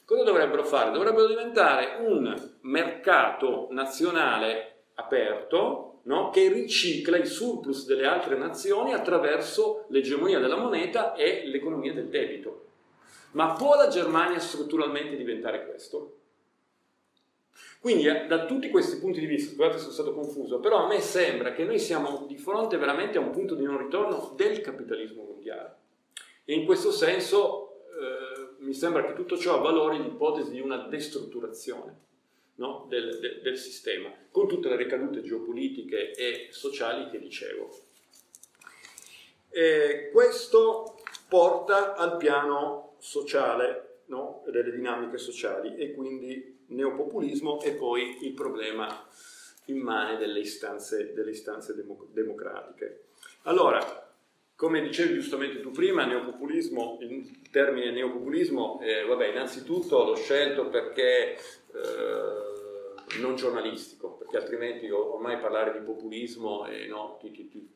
cosa dovrebbero fare? Dovrebbero diventare un mercato nazionale aperto no? che ricicla i surplus delle altre nazioni attraverso l'egemonia della moneta e l'economia del debito. Ma può la Germania strutturalmente diventare questo? Quindi eh, da tutti questi punti di vista, scusate se sono stato confuso, però a me sembra che noi siamo di fronte veramente a un punto di non ritorno del capitalismo mondiale. E in questo senso eh, mi sembra che tutto ciò avvalori l'ipotesi di una destrutturazione no? del, del, del sistema, con tutte le ricadute geopolitiche e sociali che dicevo. E questo porta al piano sociale, no? delle dinamiche sociali e quindi neopopulismo e poi il problema immane delle istanze, delle istanze democ- democratiche. Allora, come dicevi giustamente tu prima, neopopulismo, il termine neopopulismo, eh, vabbè, innanzitutto l'ho scelto perché eh, non giornalistico, perché altrimenti ormai parlare di populismo eh, no, ti, ti, ti,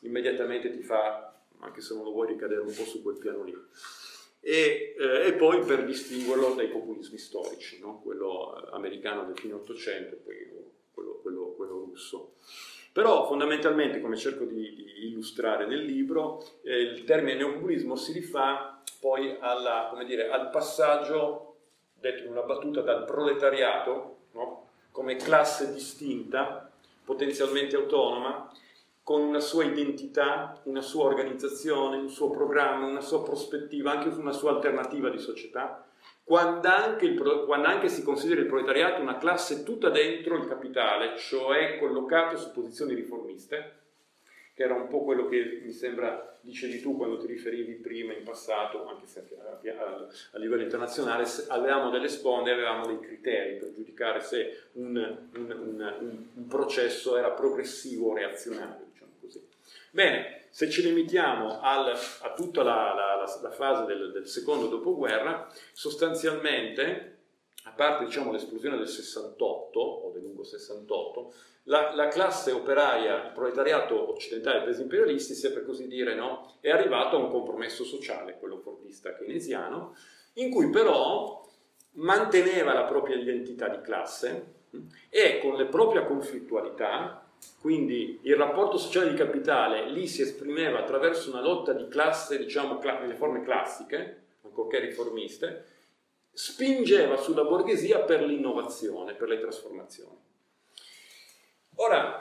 immediatamente ti fa, anche se non lo vuoi, ricadere un po' su quel piano lì e, eh, e, poi per distinguerlo dai populismi storici, no? quello eh, americano del fine Ottocento e poi quello, quello, quello, russo. Però fondamentalmente, come cerco di, di illustrare nel libro, eh, il termine neopopulismo si rifà poi alla, dire, al passaggio, detto in una battuta, dal proletariato no? come classe distinta, potenzialmente autonoma, con una sua identità, una sua organizzazione, un suo programma, una sua prospettiva, anche una sua alternativa di società, quando anche, il, quando anche, si considera il proletariato una classe tutta dentro il capitale, cioè collocato su posizioni riformiste, che era un po' quello che mi sembra dicevi tu quando ti riferivi prima in passato, anche se a, livello internazionale, avevamo delle sponde, avevamo dei criteri per giudicare se un, un, un, un processo era progressivo o reazionario. Bene, se ci limitiamo al, a tutta la, la, la fase del, del, secondo dopoguerra, sostanzialmente, a parte diciamo, l'esplosione del 68 o del lungo 68, la, la, classe operaia, il proletariato occidentale dei paesi imperialisti, se per così dire, no, è arrivato a un compromesso sociale, quello fordista keynesiano, in cui però manteneva la propria identità di classe e con le proprie conflittualità quindi il rapporto sociale di capitale lì si esprimeva attraverso una lotta di classe, diciamo, nelle forme classiche, ancorché riformiste, spingeva sulla borghesia per l'innovazione, per le trasformazioni. Ora,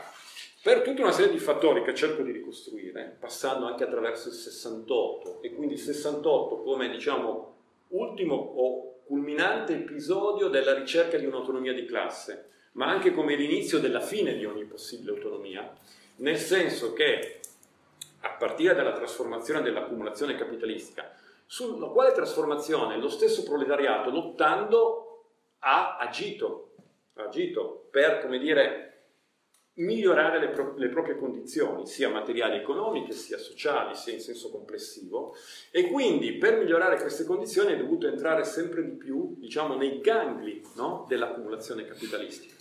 per tutta una serie di fattori che cerco di ricostruire, passando anche attraverso il 68, e quindi il 68 come diciamo ultimo o culminante episodio della ricerca di un'autonomia di classe, ma anche come l'inizio della fine di ogni possibile autonomia, nel senso che a partire dalla trasformazione dell'accumulazione capitalistica, sulla quale trasformazione lo stesso proletariato lottando ha agito, ha agito per, come dire, migliorare le, pro- le, proprie condizioni, sia materiali economiche, sia sociali, sia in senso complessivo, e quindi per migliorare queste condizioni è dovuto entrare sempre di più, diciamo, nei gangli no? dell'accumulazione capitalistica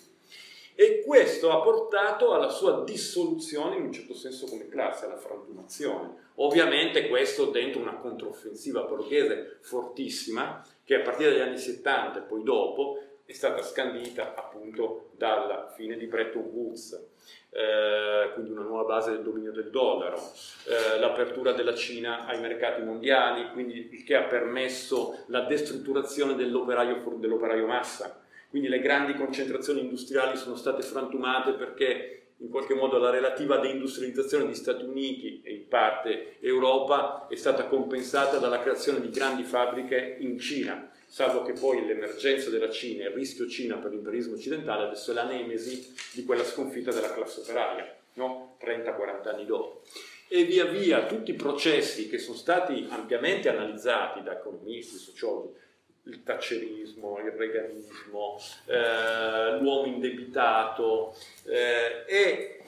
e questo ha portato alla sua dissoluzione in un certo senso come classe, alla frantumazione. Ovviamente questo dentro una controffensiva borghese fortissima che a partire dagli anni 70 e poi dopo è stata scandita appunto dalla fine di Bretton Woods, eh, quindi una nuova base del dominio del dollaro, eh, l'apertura della Cina ai mercati mondiali, quindi il che ha permesso la destrutturazione dell'operaio, dell'operaio massa, quindi le grandi concentrazioni industriali sono state frantumate perché in qualche modo la relativa deindustrializzazione degli Stati Uniti e in parte Europa è stata compensata dalla creazione di grandi fabbriche in Cina, salvo che poi l'emergenza della Cina e il rischio Cina per l'imperialismo occidentale adesso è la nemesi di quella sconfitta della classe operaia. no? 30-40 anni dopo. E via via tutti i processi che sono stati ampiamente analizzati da economisti, sociologi, il taccerismo, il reganismo, eh, l'uomo indebitato eh, e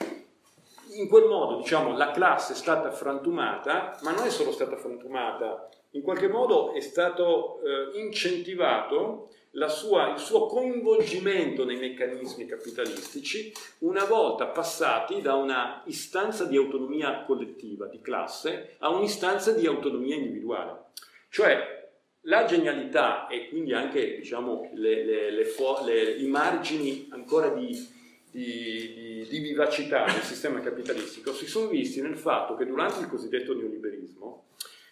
in quel modo diciamo, la classe è stata frantumata, ma non è solo stata frantumata, in qualche modo è stato eh, incentivato sua, il suo coinvolgimento nei meccanismi capitalistici una volta passati da una istanza di autonomia collettiva, di classe, a un'istanza di autonomia individuale. Cioè la genialità e quindi anche diciamo, le, le, le, i margini ancora di, di, di, di, vivacità del sistema capitalistico si sono visti nel fatto che durante il cosiddetto neoliberismo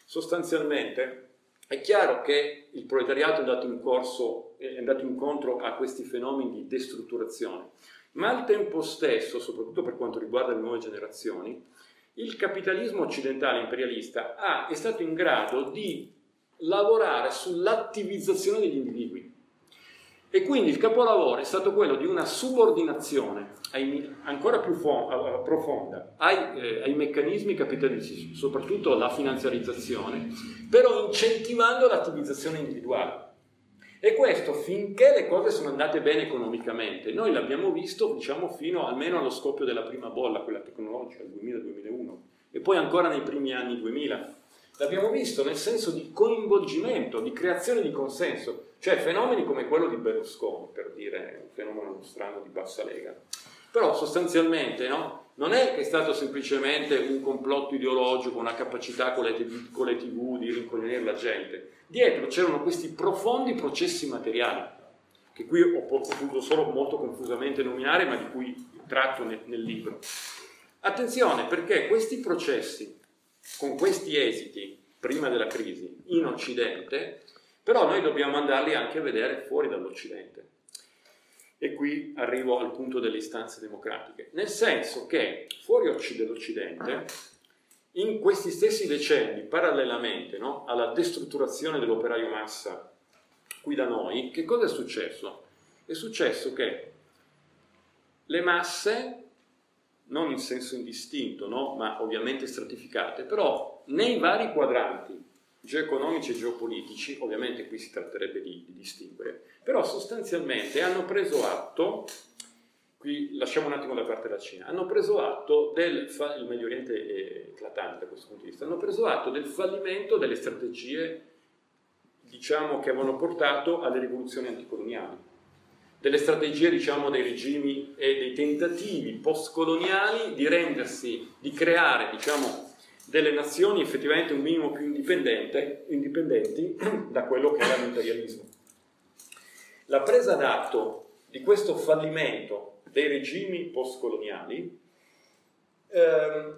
sostanzialmente è chiaro che il proletariato è andato, in corso, è andato incontro a questi fenomeni di destrutturazione, ma al tempo stesso, soprattutto per quanto riguarda le nuove generazioni, il capitalismo occidentale imperialista ha, è stato in grado di lavorare sull'attivizzazione degli individui. E quindi il capolavoro è stato quello di una subordinazione ai, ancora più fo- profonda ai, eh, ai, meccanismi capitalistici, soprattutto la finanziarizzazione, però incentivando l'attivizzazione individuale. E questo finché le cose sono andate bene economicamente. Noi l'abbiamo visto, diciamo, fino almeno allo scoppio della prima bolla, quella tecnologica, il 2000-2001, e poi ancora nei primi anni 2000 L'abbiamo visto nel senso di coinvolgimento, di creazione di consenso, cioè fenomeni come quello di Berlusconi, per dire un fenomeno strano di bassa lega. Però sostanzialmente no? non è che è stato semplicemente un complotto ideologico, una capacità con le, TV, con le TV di rincoglionire la gente. Dietro c'erano questi profondi processi materiali, che qui ho potuto solo molto confusamente nominare, ma di cui tratto nel, nel libro. Attenzione perché questi processi con questi esiti prima della crisi in Occidente, però noi dobbiamo andarli anche a vedere fuori dall'Occidente. E qui arrivo al punto delle istanze democratiche, nel senso che fuori dall'Occidente, in questi stessi decenni, parallelamente no, alla destrutturazione dell'operaio massa qui da noi, che cosa è successo? È successo che le masse non in senso indistinto, no? ma ovviamente stratificate, però nei vari quadranti geoeconomici e geopolitici, ovviamente qui si tratterebbe di, di distinguere, però sostanzialmente hanno preso atto, qui lasciamo un attimo da parte la Cina, hanno preso atto del, il Medio Oriente è eclatante da questo punto di vista, hanno preso atto del fallimento delle strategie diciamo, che avevano portato alle rivoluzioni anticoloniali delle strategie diciamo, dei regimi e dei tentativi postcoloniali di rendersi, di creare diciamo, delle nazioni effettivamente un minimo più indipendenti da quello che era l'imperialismo. La presa d'atto di questo fallimento dei regimi postcoloniali, ehm,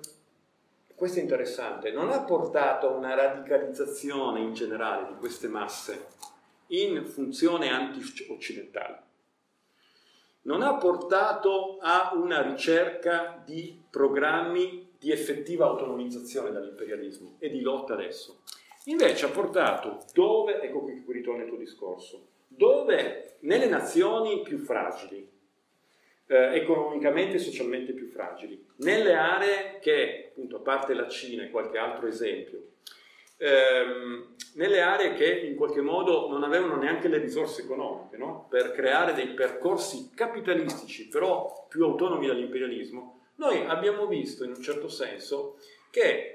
questo è interessante, non ha portato a una radicalizzazione in generale di queste masse in funzione anti-occidentale non ha portato a una ricerca di programmi di effettiva autonomizzazione dall'imperialismo e di lotta adesso. Invece ha portato dove, ecco qui ritorno al tuo discorso, dove nelle nazioni più fragili, eh, economicamente e socialmente più fragili, nelle aree che, appunto, a parte la Cina e qualche altro esempio, ehm, nelle aree che in qualche modo non avevano neanche le risorse economiche no? per creare dei percorsi capitalistici, però più autonomi dall'imperialismo, noi abbiamo visto in un certo senso che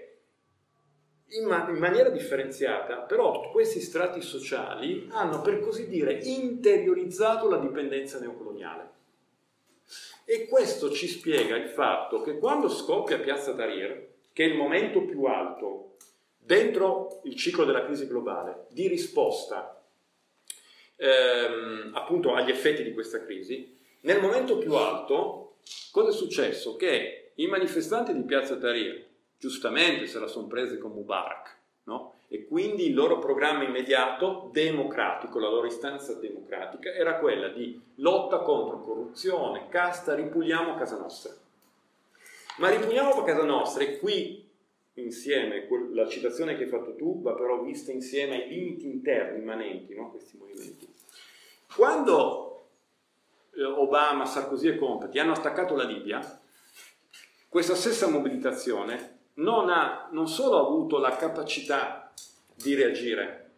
in, ma- in, maniera differenziata, però questi strati sociali hanno per così dire interiorizzato la dipendenza neocoloniale. E questo ci spiega il fatto che quando scoppia Piazza Tahrir, che è il momento più alto dentro il ciclo della crisi globale di risposta ehm, appunto agli effetti di questa crisi, nel momento più alto cosa è successo? Che i manifestanti di Piazza Tahrir giustamente se la sono prese con Mubarak no? e quindi il loro programma immediato democratico, la loro istanza democratica era quella di lotta contro corruzione, casta, ripuliamo casa nostra. Ma ripuliamo casa nostra e qui insieme, la citazione che hai fatto tu va però vista insieme ai limiti interni immanenti, no? questi movimenti. Quando eh, Obama, Sarkozy e compagni hanno attaccato la Libia, questa stessa mobilitazione non ha non solo avuto la capacità di reagire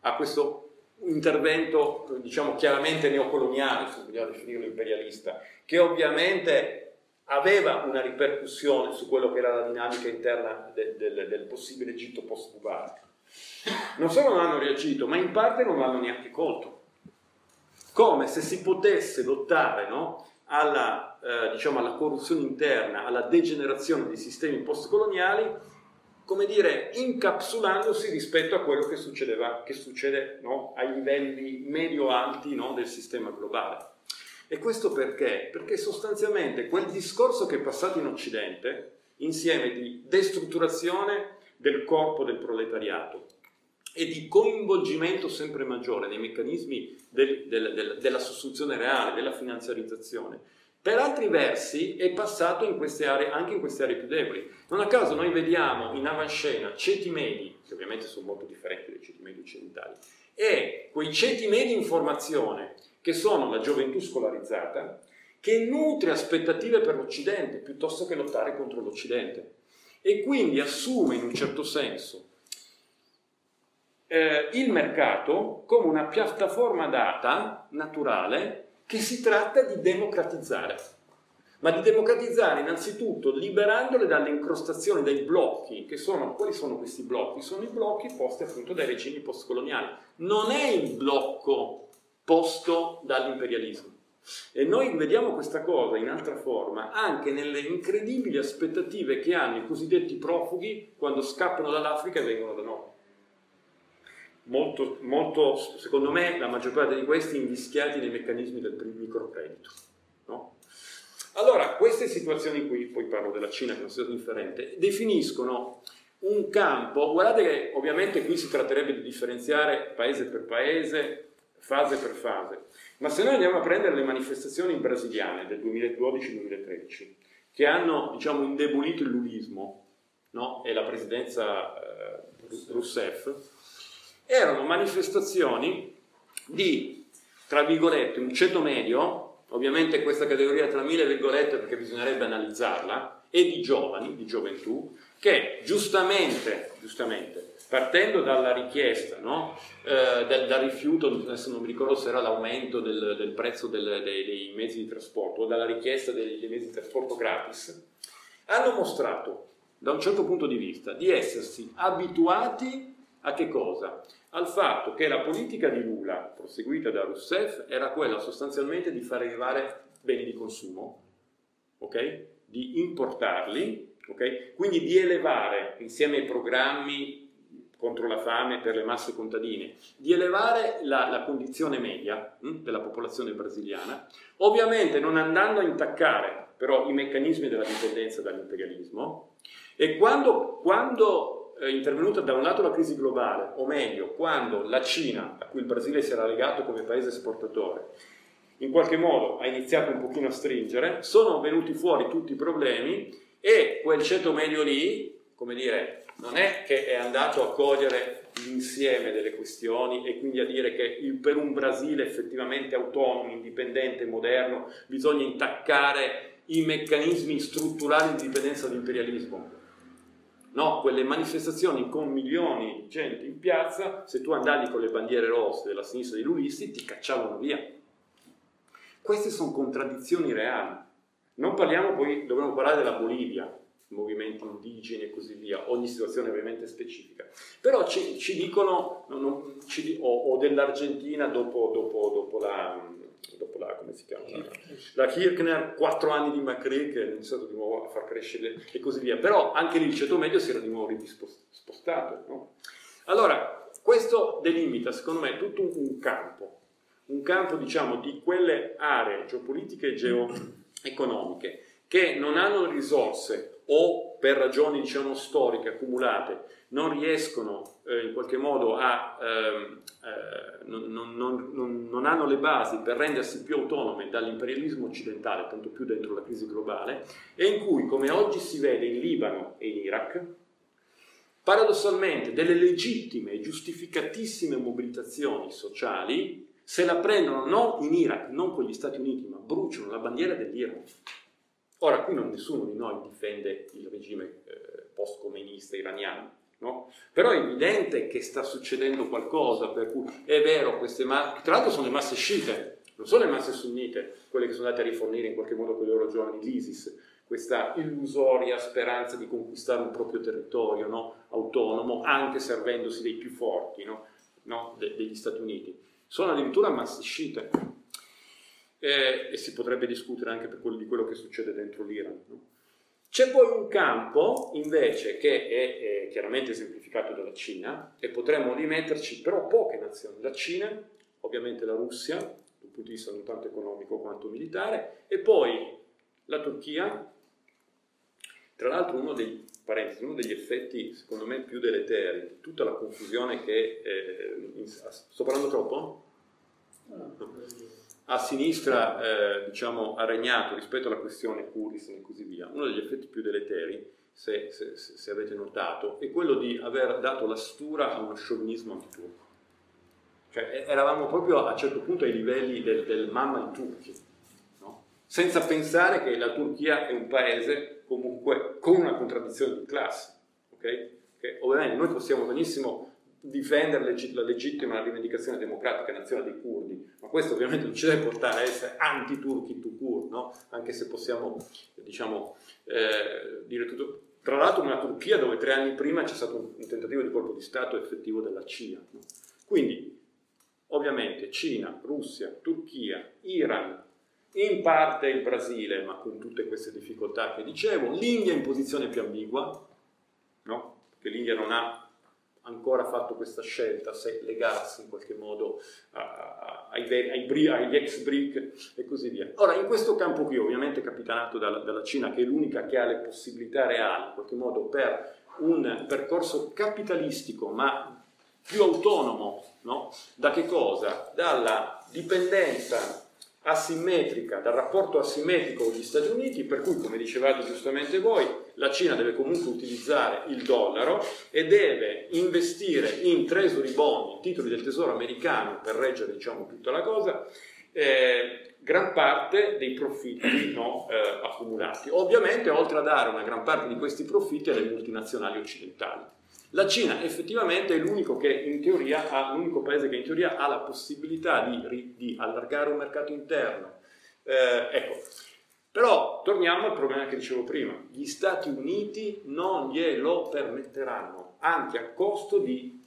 a questo intervento, diciamo chiaramente neocoloniale, se vogliamo definirlo imperialista, che ovviamente aveva una ripercussione su quello che era la dinamica interna del, del, del possibile Egitto post-Mubarak. Non solo non hanno reagito, ma in parte non l'hanno neanche colto. Come se si potesse lottare no, alla, eh, diciamo, alla corruzione interna, alla degenerazione dei sistemi postcoloniali, come dire, incapsulandosi rispetto a quello che, succedeva, che succede no, ai livelli medio-alti no, del sistema globale. E questo perché? Perché sostanzialmente quel discorso che è passato in Occidente, insieme di destrutturazione del corpo del proletariato e di coinvolgimento sempre maggiore nei meccanismi del, del, del, della sostituzione reale, della finanziarizzazione, per altri versi è passato in aree, anche in queste aree più deboli. Non a caso noi vediamo in avanscena ceti medi, che ovviamente sono molto differenti dai ceti medi occidentali, e quei ceti medi in formazione che sono la gioventù scolarizzata, che nutre aspettative per l'Occidente piuttosto che lottare contro l'Occidente e quindi assume in un certo senso eh, il mercato come una piattaforma data, naturale, che si tratta di democratizzare. Ma di democratizzare innanzitutto liberandole dalle incrostazioni, dai blocchi, che sono, quali sono questi blocchi? Sono i blocchi posti appunto dai regimi postcoloniali. Non è il blocco posto dall'imperialismo. E noi vediamo questa cosa in altra forma anche nelle incredibili aspettative che hanno i cosiddetti profughi quando scappano dall'Africa e vengono da noi. Molto, molto, secondo me, la maggior parte di questi invischiati nei meccanismi del microcredito. No? Allora, queste situazioni qui, poi parlo della Cina che è una situazione differente, definiscono un campo, guardate che ovviamente qui si tratterebbe di differenziare paese per paese, fase per fase. Ma se noi andiamo a prendere le manifestazioni brasiliane del 2012-2013, che hanno diciamo, indebolito il lulismo no? e la presidenza eh, Rousseff, erano manifestazioni di, tra virgolette, un ceto medio, ovviamente questa categoria tra mille virgolette perché bisognerebbe analizzarla, e di giovani, di gioventù, che giustamente, giustamente partendo dalla richiesta, no? eh, dal, dal, rifiuto, adesso non mi ricordo se era l'aumento del, del prezzo del, dei, dei, mezzi di trasporto o dalla richiesta dei, dei mezzi di trasporto gratis, hanno mostrato da un certo punto di vista di essersi abituati a che cosa? Al fatto che la politica di Lula, proseguita da Rousseff, era quella sostanzialmente di far arrivare beni di consumo, okay? di importarli, okay? quindi di elevare insieme ai programmi contro la fame per le masse contadine, di elevare la, la condizione media hm, della popolazione brasiliana, ovviamente non andando a intaccare però i meccanismi della dipendenza dall'imperialismo e quando, quando è intervenuta da un lato la crisi globale, o meglio, quando la Cina, a cui il Brasile si era legato come paese esportatore, in qualche modo ha iniziato un pochino a stringere, sono venuti fuori tutti i problemi e quel ceto medio lì, come dire, non è che è andato a cogliere l'insieme delle questioni e quindi a dire che per un Brasile effettivamente autonomo, indipendente, moderno, bisogna intaccare i meccanismi strutturali di dipendenza dall'imperialismo. No, quelle manifestazioni con milioni di gente in piazza, se tu andavi con le bandiere rosse della sinistra dei lulisti, ti cacciavano via. Queste sono contraddizioni reali. Non parliamo poi, dovremmo parlare della Bolivia, movimenti indigeni e così via, ogni situazione ovviamente specifica. Però ci, ci dicono, non, non, ci, o, o, dell'Argentina dopo, dopo, dopo, la, dopo la, come si chiama? La, Kirchner, quattro anni di Macri che ha iniziato di nuovo a far crescere e così via. Però anche lì il ceto medio si era di nuovo spostato. No? Allora, questo delimita secondo me tutto un, un campo, un campo diciamo di quelle aree geopolitiche e geoeconomiche che non hanno risorse o per ragioni diciamo storiche accumulate non riescono eh, in qualche modo a ehm, eh, non, non, non, non, hanno le basi per rendersi più autonome dall'imperialismo occidentale, tanto più dentro la crisi globale, e in cui, come oggi si vede in Libano e in Iraq, paradossalmente delle legittime e giustificatissime mobilitazioni sociali se la prendono non in Iraq, non con gli Stati Uniti, ma bruciano la bandiera dell'Iran Ora, qui non nessuno di noi difende il regime eh, post-comunista iraniano, no? Però è evidente che sta succedendo qualcosa, per cui è vero, queste masse, tra l'altro sono le masse sciite, non sono le masse sunnite, quelle che sono andate a rifornire in qualche modo con i loro giovani l'ISIS, questa illusoria speranza di conquistare un proprio territorio no? autonomo, anche servendosi dei più forti no? De- degli Stati Uniti. Sono addirittura masse sciite. Eh, e si potrebbe discutere anche per quello, di quello che succede dentro l'Iran. C'è poi un campo invece che è, è, chiaramente esemplificato dalla Cina e potremmo rimetterci però poche nazioni, la Cina, ovviamente la Russia, dal punto di vista non tanto economico quanto militare, e poi la Turchia, tra l'altro uno dei, uno degli effetti secondo me più deleteri di tutta la confusione che... Eh, sto parlando troppo? No a sinistra eh, diciamo, ha regnato rispetto alla questione Kurdistan e così via, uno degli effetti più deleteri, se, se, se, avete notato, è quello di aver dato la stura a uno sciovinismo antiturco. Cioè eravamo proprio a un certo punto ai livelli del, del mamma di turchi, no? senza pensare che la Turchia è un paese comunque con una contraddizione di classe. Okay? Che ovviamente noi possiamo benissimo difendere la legittima rivendicazione democratica nazionale dei curdi, ma questo ovviamente non ci deve portare a essere anti-turchi to cur, no? anche se possiamo diciamo, eh, dire tutto. Tra l'altro una Turchia dove tre anni prima c'è stato un, tentativo di colpo di Stato effettivo della CIA. No? Quindi, ovviamente, Cina, Russia, Turchia, Iran, in parte il Brasile, ma con tutte queste difficoltà che dicevo, l'India in posizione più ambigua, no? che l'India non ha ancora fatto questa scelta, se legarsi in qualche modo ai, ai, agli ex BRIC e così via. Ora, in questo campo qui, ovviamente capitanato dalla, dalla Cina, che è l'unica che ha le possibilità reali, in qualche modo, per un percorso capitalistico, ma più autonomo, no? da che cosa? Dalla dipendenza asimmetrica, dal rapporto asimmetrico con gli Stati Uniti, per cui, come dicevate giustamente voi, la Cina deve comunque utilizzare il dollaro e deve investire in treasury bond, titoli del tesoro americano, per reggere diciamo, tutta la cosa, eh, gran parte dei profitti no, eh, accumulati. Ovviamente, oltre a dare una gran parte di questi profitti alle multinazionali occidentali. La Cina effettivamente è l'unico, ha, l'unico paese che in teoria ha la possibilità di, di allargare un mercato interno. Eh, ecco, però torniamo al problema che dicevo prima, gli Stati Uniti non glielo permetteranno, anche a costo di,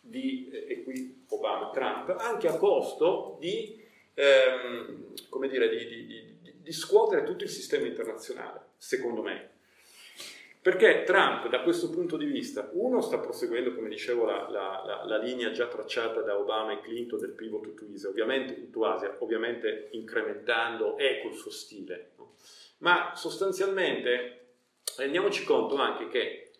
di e qui Obama, Trump, anche a costo di, ehm, dire, di, di, di scuotere tutto il sistema internazionale, secondo me. Perché Trump, da questo punto di vista, uno sta proseguendo, come dicevo, la, la, la, linea già tracciata da Obama e Clinton del pivot to Asia, ovviamente, to Asia, ovviamente incrementando e col suo stile, no? ma sostanzialmente rendiamoci conto anche che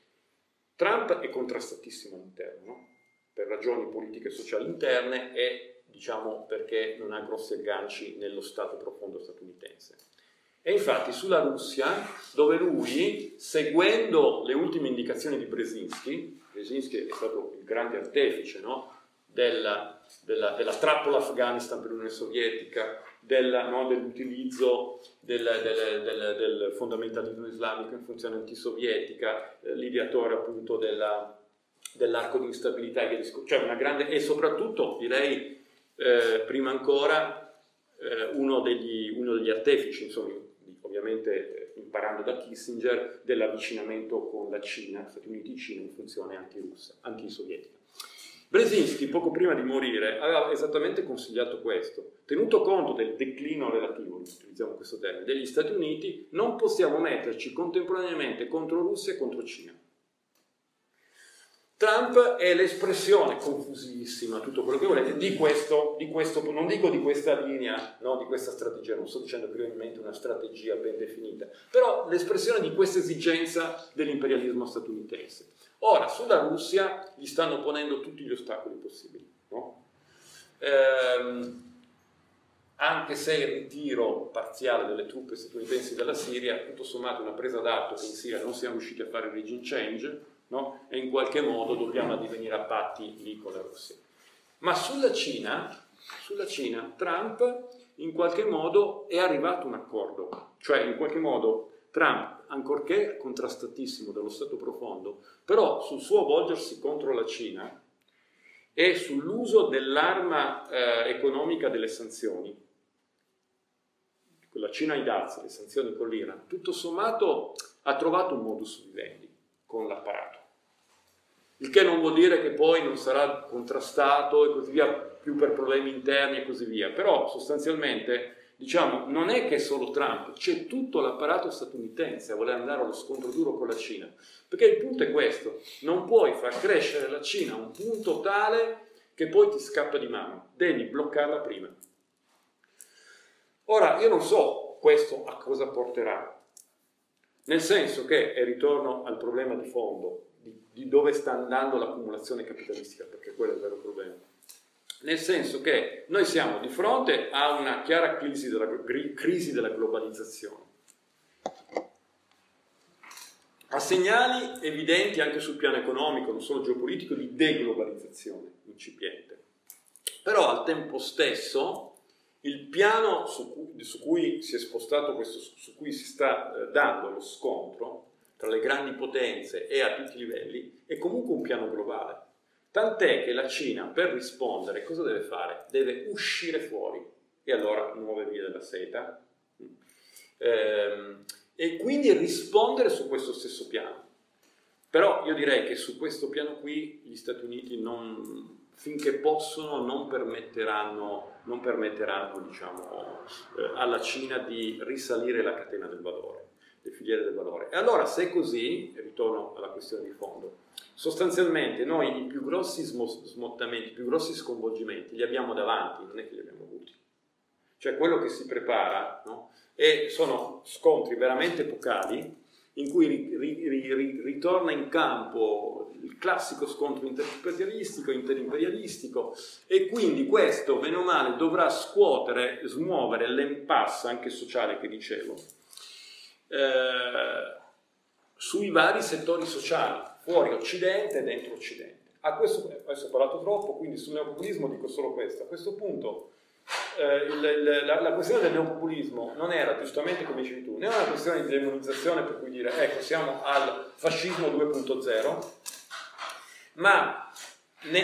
Trump è contrastatissimo all'interno, no? per ragioni politiche e sociali interne e diciamo perché non ha grossi agganci nello Stato profondo statunitense. E infatti sulla Russia, dove lui, seguendo le ultime indicazioni di Brzezinski, Brzezinski è stato il grande artefice no? della, della, della, trappola Afghanistan per l'Unione Sovietica, della, no? dell'utilizzo del, del, del, del, fondamentalismo islamico in funzione antisovietica, eh, l'ideatore appunto della, dell'arco di instabilità, cioè una grande, e soprattutto direi eh, prima ancora eh, uno, degli, uno, degli, artefici insomma, ovviamente eh, imparando da Kissinger, dell'avvicinamento con la Cina, Stati Uniti-Cina in funzione antirussa, antisovietica. Brzezinski, poco prima di morire, aveva esattamente consigliato questo. Tenuto conto del declino relativo, utilizziamo questo termine, degli Stati Uniti, non possiamo metterci contemporaneamente contro Russia e contro Cina. Trump è l'espressione confusissima, tutto quello che volete, di questo, di questo, non dico di questa linea, no, di questa strategia, non sto dicendo che ovviamente una strategia ben definita, però l'espressione di questa esigenza dell'imperialismo statunitense. Ora, sulla Russia gli stanno ponendo tutti gli ostacoli possibili, no? ehm, anche se il ritiro parziale delle truppe statunitensi dalla Siria, tutto sommato una presa d'atto che in Siria non siamo riusciti a fare il regime change, no? e in qualche modo dobbiamo addivenire a patti lì con la Russia. Ma sulla Cina, sulla Cina Trump in qualche modo è arrivato un accordo, cioè in qualche modo Trump, ancorché contrastatissimo dallo Stato profondo, però sul suo volgersi contro la Cina e sull'uso dell'arma eh, economica delle sanzioni, la Cina ai dazi, le sanzioni con l'Iran, tutto sommato ha trovato un modus vivendi con l'apparato. Il che non vuol dire che poi non sarà contrastato e così via, più per problemi interni e così via, però sostanzialmente diciamo, non è che solo Trump, c'è tutto l'apparato statunitense a voler andare allo scontro duro con la Cina. Perché il punto è questo, non puoi far crescere la Cina a un punto tale che poi ti scappa di mano, devi bloccarla prima. Ora, io non so questo a cosa porterà, nel senso che, e ritorno al problema di fondo, di, dove sta andando l'accumulazione capitalistica, perché quello è il vero problema nel senso che noi siamo di fronte a una chiara crisi della, crisi della globalizzazione, a segnali evidenti anche sul piano economico, non solo geopolitico, di deglobalizzazione incipiente. Però al tempo stesso il piano su cui, su cui si è spostato questo, su cui si sta eh, dando lo scontro tra le grandi potenze e a tutti i livelli è comunque un piano globale Tant'è che la Cina per rispondere cosa deve fare? Deve uscire fuori e allora nuove vie della seta ehm, e quindi rispondere su questo stesso piano. Però io direi che su questo piano qui gli Stati Uniti non, finché possono non permetteranno, non permetteranno diciamo, eh, alla Cina di risalire la catena del valore, le filiere del valore. E allora se è così, ritorno alla questione di fondo, sostanzialmente noi i più grossi smottamenti, i più grossi sconvolgimenti li abbiamo davanti, non è che li abbiamo avuti. Cioè quello che si prepara no? e sono scontri veramente epocali in cui ri, ri, ri, ritorna in campo il classico scontro interimperialistico, interimperialistico e quindi questo, bene o male, dovrà scuotere, smuovere l'impasse anche sociale che dicevo eh, sui vari settori sociali fuori Occidente e dentro Occidente. A questo, adesso ho parlato troppo, quindi sul neopopulismo dico solo questo. A questo punto eh, il, il, la, la, questione del neopopulismo non era, giustamente come dicevi tu, né una questione di demonizzazione per cui dire ecco siamo al fascismo 2.0, ma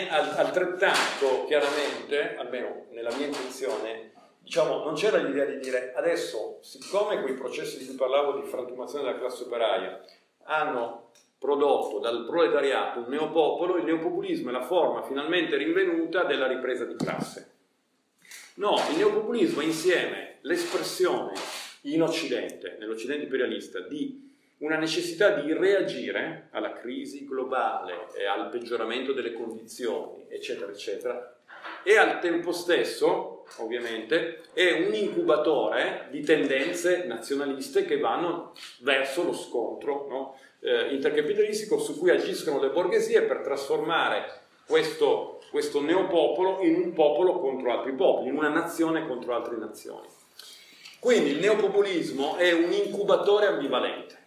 altrettanto chiaramente, almeno nella mia intenzione, diciamo, non c'era l'idea di dire adesso, siccome quei processi di cui parlavo di frantumazione della classe operaia hanno prodotto dal proletariato un neopopolo, il neopopulismo è la forma finalmente rinvenuta della ripresa di classe. No, il neopopulismo è insieme l'espressione in Occidente, nell'Occidente imperialista, di una necessità di reagire alla crisi globale e al peggioramento delle condizioni, eccetera, eccetera, e al tempo stesso, ovviamente, è un incubatore di tendenze nazionaliste che vanno verso lo scontro no? eh, intercapitalistico su cui agiscono le borghesie per trasformare questo, questo neopopolo in un popolo contro altri popoli, in una nazione contro altre nazioni. Quindi il neopopulismo è un incubatore ambivalente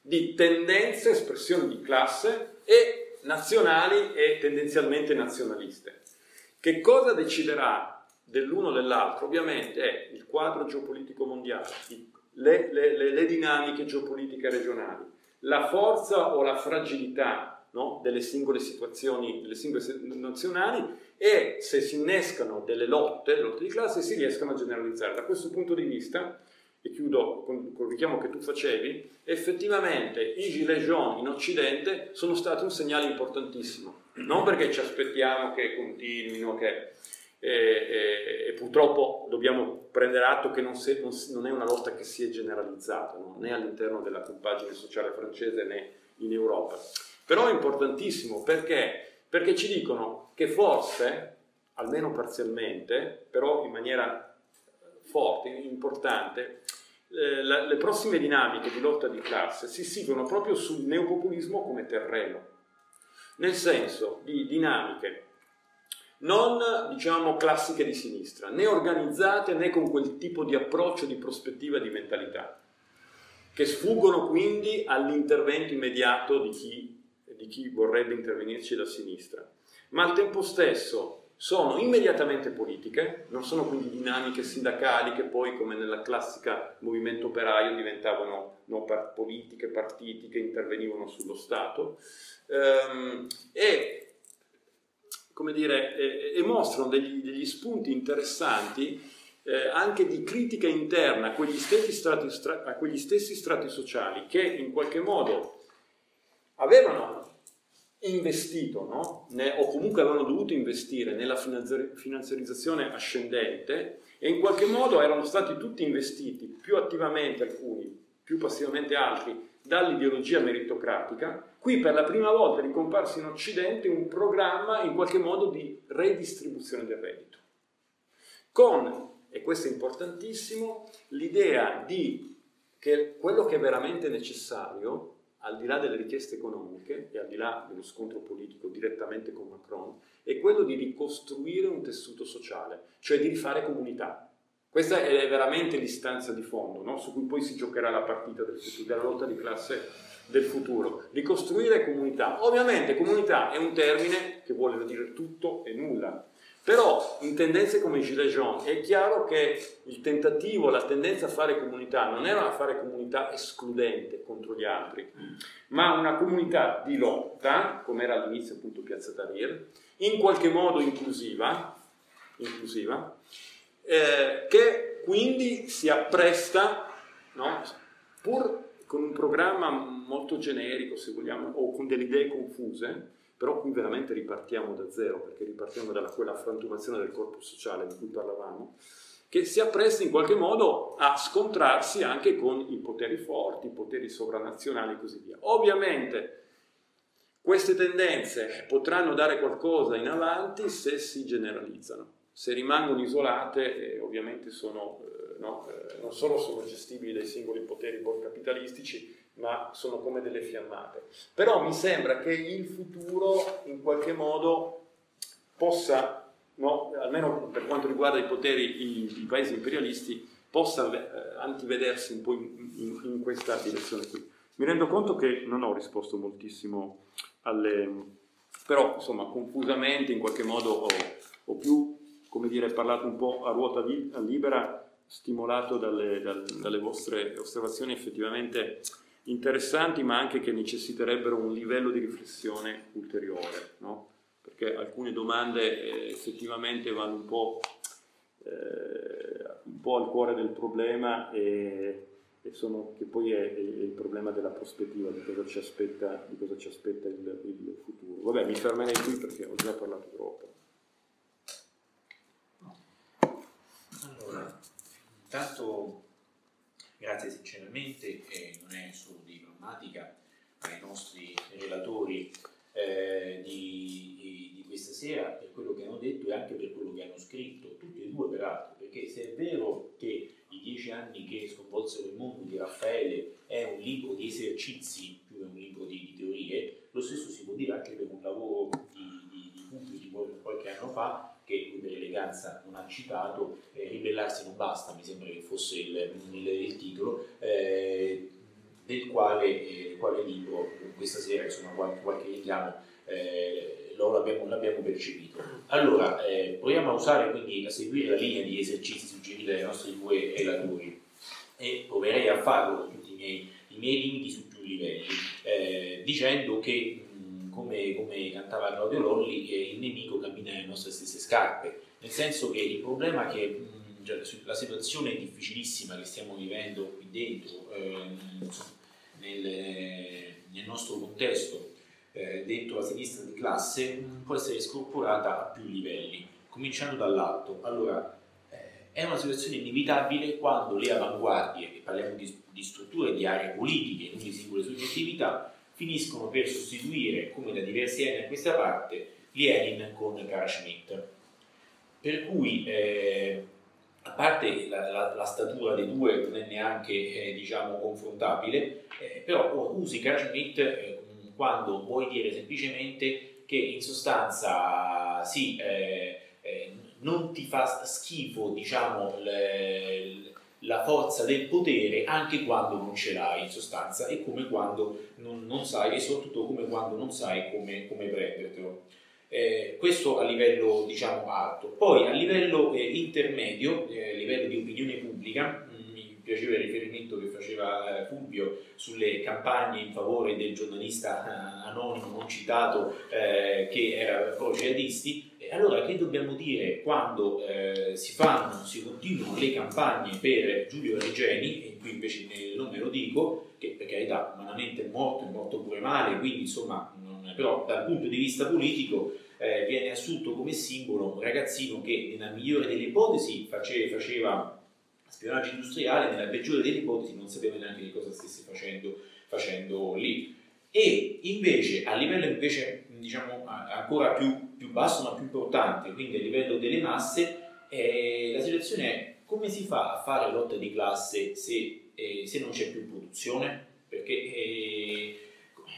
di tendenze, espressioni di classe e nazionali e tendenzialmente nazionaliste. Che cosa deciderà dell'uno o dell'altro? Ovviamente è il quadro geopolitico mondiale, le, le, le, le dinamiche geopolitiche regionali, la forza o la fragilità no, delle singole situazioni, delle singole nazionali e se si innescano delle lotte, lotte di classe, si riescano a generalizzare. Da questo punto di vista, e chiudo con, il richiamo che tu facevi, effettivamente i gilet jaune in Occidente sono stati un segnale importantissimo, non perché ci aspettiamo che continuino, che e, e, e, purtroppo dobbiamo prendere atto che non, se, non, non, è una lotta che si è generalizzata, no? né all'interno della compagine sociale francese né in Europa. Però è importantissimo perché? perché ci dicono che forse, almeno parzialmente, però in maniera forte, importante, eh, la, le prossime dinamiche di lotta di classe si seguono proprio sul neopopulismo come terreno, nel senso di dinamiche non diciamo classiche di sinistra, né organizzate né con quel tipo di approccio, di prospettiva, di mentalità, che sfuggono quindi all'intervento immediato di chi, di chi vorrebbe intervenirci da sinistra, ma al tempo stesso sono immediatamente politiche, non sono quindi dinamiche sindacali che poi, come nella classica movimento operaio, diventavano no, politiche, partiti che intervenivano sullo Stato, ehm, e, come dire, e, e mostrano degli, degli, spunti interessanti eh, anche di critica interna a quegli, strati, stra- a quegli stessi strati sociali che in qualche modo avevano investito, no? ne, o comunque avevano dovuto investire nella finanziarizzazione ascendente e in qualche modo erano stati tutti investiti, più attivamente alcuni, più passivamente altri, dall'ideologia meritocratica, qui per la prima volta è ricomparso in Occidente un programma in qualche modo di redistribuzione del reddito, con, e questo è importantissimo, l'idea di che quello che è veramente necessario al di là delle richieste economiche e al di là dello scontro politico direttamente con Macron, è quello di ricostruire un tessuto sociale, cioè di rifare comunità. Questa è veramente l'istanza di fondo, no? su cui poi si giocherà la partita del futuro, della lotta di classe del futuro. Ricostruire comunità. Ovviamente comunità è un termine che vuole dire tutto e nulla. Però in tendenze come Gilles Jean è chiaro che il tentativo, la tendenza a fare comunità non era a fare comunità escludente contro gli altri, ma una comunità di lotta, come era all'inizio appunto Piazza Tahrir, in qualche modo inclusiva, inclusiva eh, che quindi si appresta, no, pur con un programma molto generico, se vogliamo, o con delle idee confuse, però qui veramente ripartiamo da zero, perché ripartiamo da quella frantumazione del corpo sociale di cui parlavamo, che si appresta in qualche modo a scontrarsi anche con i poteri forti, i poteri sovranazionali e così via. Ovviamente queste tendenze potranno dare qualcosa in avanti se si generalizzano. Se rimangono isolate, eh, ovviamente sono, eh, no, eh, non solo sono gestibili dai singoli poteri capitalistici, ma sono come delle fiammate. Però mi sembra che il futuro in qualche modo possa, no, almeno per quanto riguarda i poteri, i, paesi imperialisti, possa eh, antivedersi un po' in, in, in, questa direzione qui. Mi rendo conto che non ho risposto moltissimo alle... però insomma confusamente in qualche modo ho, ho più, come dire, parlato un po' a ruota libera, stimolato dalle, dalle, dalle vostre osservazioni effettivamente interessanti ma anche che necessiterebbero un livello di riflessione ulteriore, no? perché alcune domande eh, effettivamente vanno un po', eh, un po', al cuore del problema e, e sono, che poi è, è, il problema della prospettiva, di cosa ci aspetta, cosa ci aspetta il, il, futuro. Vabbè, mi fermerei qui perché ho già parlato troppo. Allora, intanto Grazie sinceramente, e non è solo di grammatica, ai nostri relatori eh, di, di, questa sera per quello che hanno detto e anche per quello che hanno scritto, tutti e due peraltro, perché se è vero che i dieci anni che sconvolsero il mondo di Raffaele è un libro di esercizi più che un libro di, di teorie, lo stesso si può dire anche per un lavoro di, di, di pubblici qualche anno fa che lui per eleganza non ha citato, eh, Ribellarsi non basta, mi sembra che fosse il, il, il titolo, eh, del quale, eh, quale, libro questa sera, insomma qualche, qualche richiamo, eh, lo l'abbiamo, l'abbiamo, percepito. Allora, eh, proviamo a usare quindi a seguire la linea di esercizi suggeriti dai nostri due relatori e proverei a farlo con tutti i miei, i miei limiti su più livelli, dicendo che come, come cantava Claudio Lolli, eh, il nemico cammina nelle nostre stesse scarpe, nel senso che il problema è che cioè, la situazione difficilissima che stiamo vivendo qui dentro, eh, nel, nel, nostro contesto, eh, dentro la sinistra di classe, può essere scorporata a più livelli, cominciando dall'alto. Allora, eh, è una situazione inevitabile quando le avanguardie, e parliamo di, di strutture, di aree politiche, non di singole soggettività, finiscono per sostituire, come da diversi anni a questa parte, Lenin con Carl Schmitt. Per cui, eh, a parte la, la, la, statura dei due non è neanche eh, diciamo, confrontabile, eh, però usi Carl Schmitt eh, quando vuoi dire semplicemente che in sostanza sì, eh, eh, non ti fa schifo diciamo, le, la forza del potere anche quando non ce l'hai in sostanza e come quando non, non sai e soprattutto come quando non sai come, come prendertelo. Eh, questo a livello diciamo alto. Poi a livello eh, intermedio, eh, a livello di opinione pubblica, mh, mi piaceva il riferimento che faceva eh, Fulvio sulle campagne in favore del giornalista eh, anonimo non citato eh, che era pro jihadisti. Allora, che dobbiamo dire quando si fanno, si continuano le campagne per Giulio Regeni, e qui invece non me lo dico, che per carità umanamente è morto, è morto pure male, quindi insomma però dal punto di vista politico eh, viene assunto come simbolo un ragazzino che nella migliore delle ipotesi face, faceva spionaggio industriale, nella peggiore delle ipotesi non sapeva neanche di cosa stesse facendo, facendo lì. E invece a livello invece, diciamo, ancora più, più, basso ma più importante, quindi a livello delle masse, eh, la situazione è come si fa a fare lotta di classe se, eh, se non c'è più produzione? Perché eh,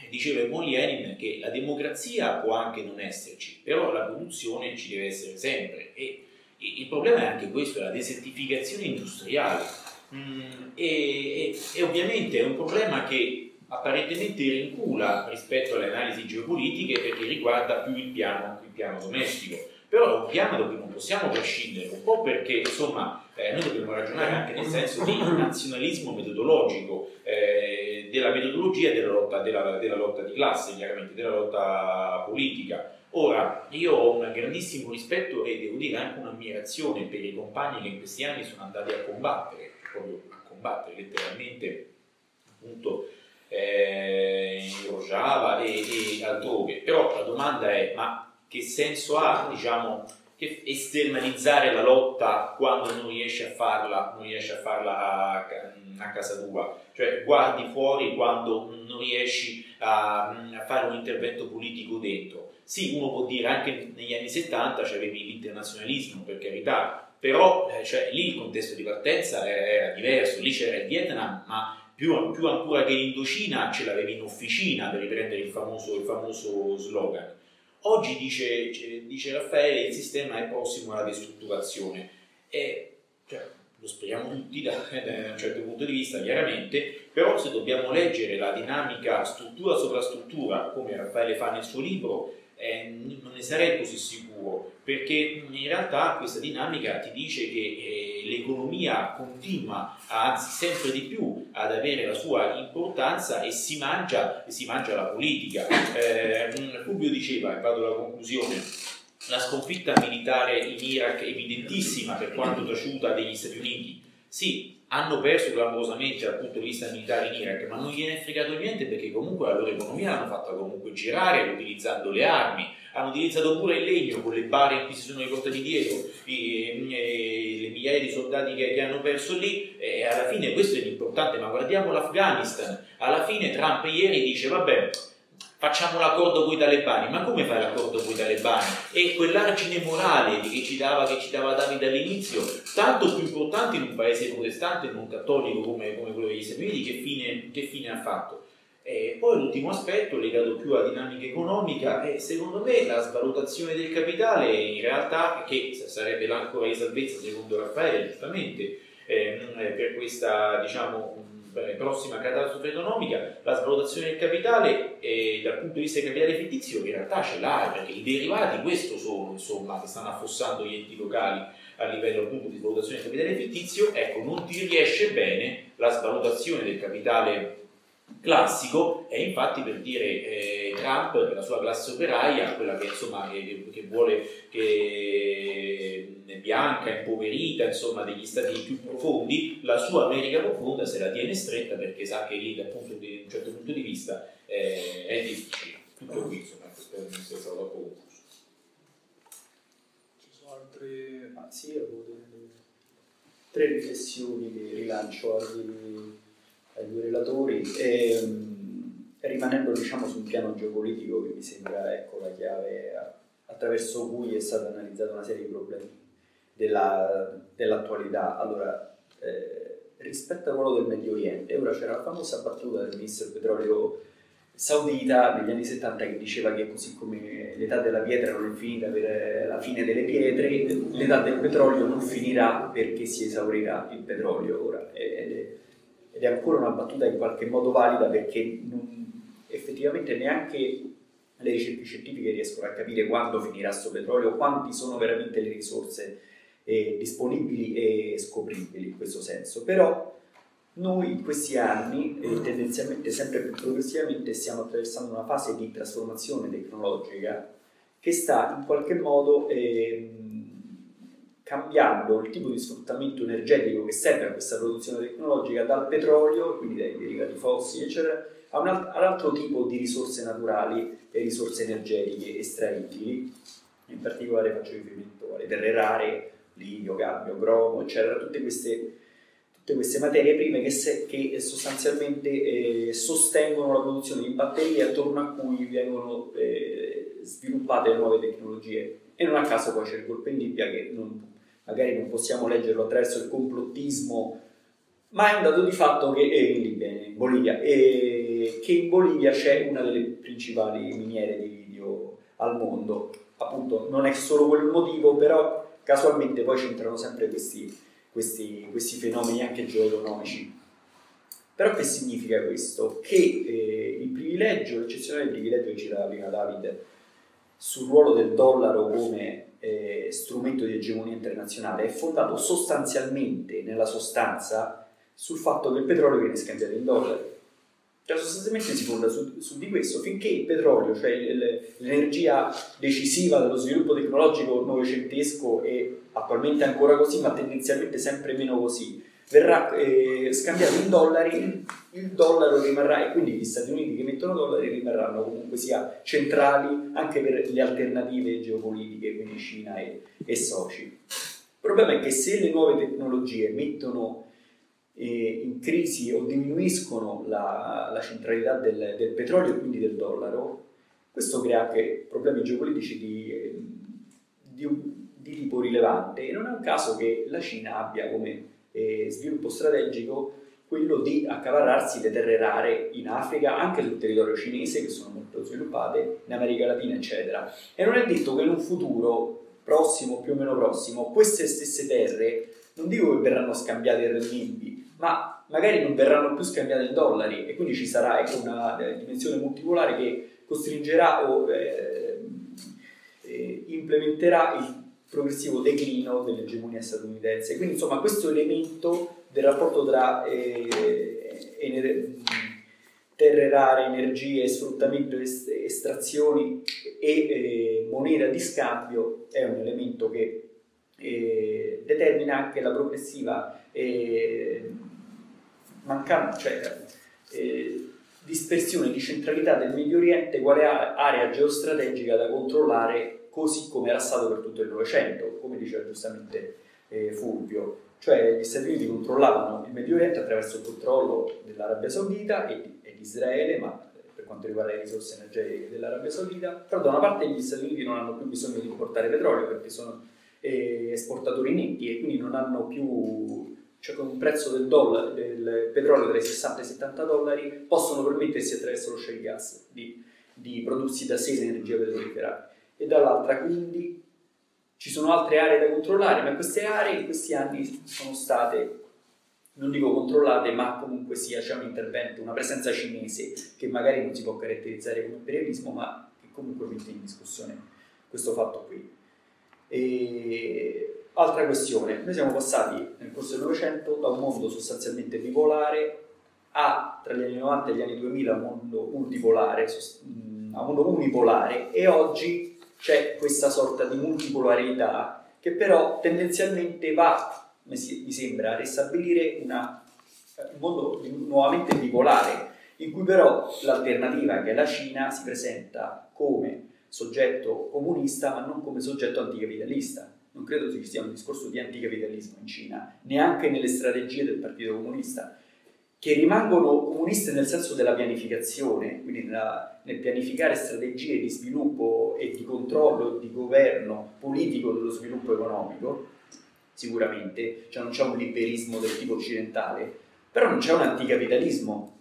diceva Von Lenin che la democrazia può anche non esserci, però la produzione ci deve essere sempre e il problema è anche questo, la desertificazione industriale mm, e, e, e, ovviamente è un problema che apparentemente rincula rispetto alle analisi geopolitiche perché riguarda più il piano, il piano domestico però è un piano da cui non possiamo prescindere, un po' perché insomma eh, noi dobbiamo ragionare anche nel senso di nazionalismo metodologico, eh, della metodologia della lotta, della, della lotta di classe, chiaramente, della lotta politica. Ora, io ho un grandissimo rispetto e devo dire anche un'ammirazione per i compagni che in questi anni sono andati a combattere, proprio a combattere letteralmente, appunto, eh, in Rojava e, e altrove. Però la domanda è, ma che senso ha, diciamo, esternalizzare la lotta quando non riesci a farla, non riesci a, farla a, a, casa tua, cioè guardi fuori quando non riesci a, a, fare un intervento politico dentro. Sì, uno può dire anche negli anni 70 c'avevi l'internazionalismo, per carità, però eh, cioè, lì il contesto di partenza era, era, diverso, lì c'era il Vietnam, ma più, più ancora che l'Indocina ce l'avevi in officina per riprendere il famoso, il famoso slogan. Oggi dice, dice, Raffaele il sistema è prossimo alla destrutturazione e cioè, lo speriamo tutti da, da, un certo punto di vista chiaramente, però se dobbiamo leggere la dinamica struttura sopra struttura come Raffaele fa nel suo libro eh, non ne sarei così sicuro, perché in realtà questa dinamica ti dice che eh, l'economia continua, anzi sempre di più, ad avere la sua importanza e si mangia, e si mangia la politica. Eh, Fulvio diceva, e vado alla conclusione, la sconfitta militare in Iraq è evidentissima per quanto taciuta degli Stati Uniti. Sì, hanno perso clamorosamente dal punto di vista militare in Iraq, ma non gliene è fregato niente perché comunque la loro economia l'hanno fatta comunque girare utilizzando le armi, hanno utilizzato pure il legno con le bare in cui si sono riportati dietro i, i, le migliaia di soldati che, che, hanno perso lì e alla fine questo è l'importante, ma guardiamo l'Afghanistan, alla fine Trump ieri dice vabbè facciamo l'accordo con i talebani, ma come fai l'accordo con i talebani? E quell'argine morale che ci dava, che ci dava Davide all'inizio, tanto più importante in un paese protestante non cattolico come, come quello degli Stati Uniti, che fine, che fine ha fatto? E poi l'ultimo aspetto legato più alla dinamica economica è secondo me la svalutazione del capitale in realtà che sarebbe l'ancora di salvezza secondo Raffaele giustamente ehm, per questa diciamo prossima catastrofe economica, la svalutazione del capitale eh, dal punto di vista del capitale fittizio in realtà ce l'ha, perché i derivati questo sono, insomma, che stanno affossando gli enti locali a livello appunto di svalutazione del capitale fittizio, ecco, non ti riesce bene la svalutazione del capitale classico e infatti per dire eh, Trump per la sua classe operaia quella che insomma che, che vuole che è bianca, impoverita insomma degli stati più profondi la sua America profonda se la tiene stretta perché sa che lì di, un certo punto di vista eh, è difficile. Tutto qui insomma di essere stato concluso ci sono altre ah sì avevo delle tre riflessioni che rilancio agli ai due relatori e, ehm, rimanendo diciamo, sul piano geopolitico che mi sembra ecco, la chiave attraverso cui è stata analizzata una serie di problemi della, dell'attualità. Allora, eh, rispetto al ruolo del Medio Oriente, ora c'era la famosa battuta del ministro del petrolio saudita negli anni 70 che diceva che così come l'età della pietra non è finita per la fine delle pietre, l'età del petrolio non finirà perché si esaurirà il petrolio ora. Ed è, ed è ancora una battuta in qualche modo valida perché non, effettivamente neanche le ricerche scientifiche riescono a capire quando finirà questo petrolio, quanti sono veramente le risorse eh, disponibili e scopribili in questo senso. Però noi in questi anni, eh, tendenzialmente sempre più progressivamente, stiamo attraversando una fase di trasformazione tecnologica che sta in qualche modo eh, cambiando il tipo di sfruttamento energetico che serve a questa produzione tecnologica dal petrolio, quindi dai derivati fossili, eccetera, a un altro tipo di risorse naturali e risorse energetiche estraibili. In particolare faccio riferimento alle terre rare, litio, cambio, cromo, eccetera, tutte queste, tutte queste materie prime che, se, che sostanzialmente eh, sostengono la produzione di batterie attorno a cui vengono eh, sviluppate nuove tecnologie. E non a caso poi c'è il colpo in Libia che non, magari non possiamo leggerlo attraverso il complottismo, ma è un dato di fatto che è in Libia, in Bolivia, e che in Bolivia c'è una delle principali miniere di litio al mondo. Appunto, non è solo quel motivo, però casualmente poi c'entrano sempre questi, questi, questi fenomeni anche geoeconomici. Però che significa questo? Che eh, il privilegio, l'eccezionale privilegio che citava prima Davide, sul ruolo del dollaro come eh, strumento di egemonia internazionale è fondato sostanzialmente, nella sostanza, sul fatto che il petrolio viene scambiato in dollari. Cioè sostanzialmente si fonda su, su di questo, finché il petrolio, cioè l'energia decisiva dello sviluppo tecnologico novecentesco e attualmente ancora così, ma tendenzialmente sempre meno così, verrà eh, scambiato in dollari, il dollaro rimarrà, e quindi gli Stati Uniti che mettono dollari rimarranno comunque sia centrali anche per le alternative geopolitiche, quindi Cina e, e soci. Il problema è che se le nuove tecnologie mettono eh, in crisi o diminuiscono la, la centralità del, del, petrolio e quindi del dollaro, questo crea anche problemi geopolitici di, di, di tipo rilevante e non è un caso che la Cina abbia come eh, sviluppo strategico quello di accavarrarsi le terre rare in Africa, anche sul territorio cinese, che sono molto sviluppate, in America Latina, eccetera. E non è detto che in un futuro prossimo, più o meno prossimo, queste stesse terre, non dico che verranno scambiate in renminbi, ma magari non verranno più scambiate in dollari e quindi ci sarà ecco, una eh, dimensione multipolare che costringerà o eh, eh, implementerà il progressivo declino dell'egemonia statunitense. Quindi insomma questo elemento del rapporto tra eh, ener- terre rare, energie, sfruttamento, est- estrazioni e eh, moneta di scambio è un elemento che eh, determina anche la progressiva eh, mancanza, cioè, eh, dispersione di centralità del Medio Oriente quale area geostrategica da controllare così come era stato per tutto il Novecento, come diceva giustamente eh, Fulvio. Cioè gli Stati Uniti controllavano il Medio Oriente attraverso il controllo dell'Arabia Saudita e, e di Israele, ma per quanto riguarda le risorse energetiche dell'Arabia Saudita, però da una parte gli Stati Uniti non hanno più bisogno di importare petrolio perché sono eh, esportatori netti e quindi non hanno più, cioè con un prezzo del, dollaro, del petrolio tra i 60 e i 70 dollari, possono permettersi attraverso lo shale gas di, di prodursi da sé energia petrolifera e dall'altra quindi ci sono altre aree da controllare, ma queste aree in questi anni sono state, non dico controllate, ma comunque sia c'è un intervento, una presenza cinese che magari non si può caratterizzare come imperialismo, ma che comunque mette in discussione questo fatto qui. E altra questione, noi siamo passati nel corso del Novecento da un mondo sostanzialmente bipolare a, tra gli anni 90 e gli anni 2000, un mondo multipolare, a un mondo unipolare e oggi c'è questa sorta di multipolarità che però tendenzialmente va, mi sembra, a ristabilire una, un mondo nuovamente bipolare, in cui però l'alternativa che è la Cina si presenta come soggetto comunista ma non come soggetto anticapitalista. Non credo ci sia un discorso di anticapitalismo in Cina, neanche nelle strategie del Partito Comunista che rimangono comuniste nel senso della pianificazione, quindi nella, nel pianificare strategie di sviluppo e di controllo di governo politico dello sviluppo economico, sicuramente, cioè non c'è un liberismo del tipo occidentale, però non c'è un anticapitalismo.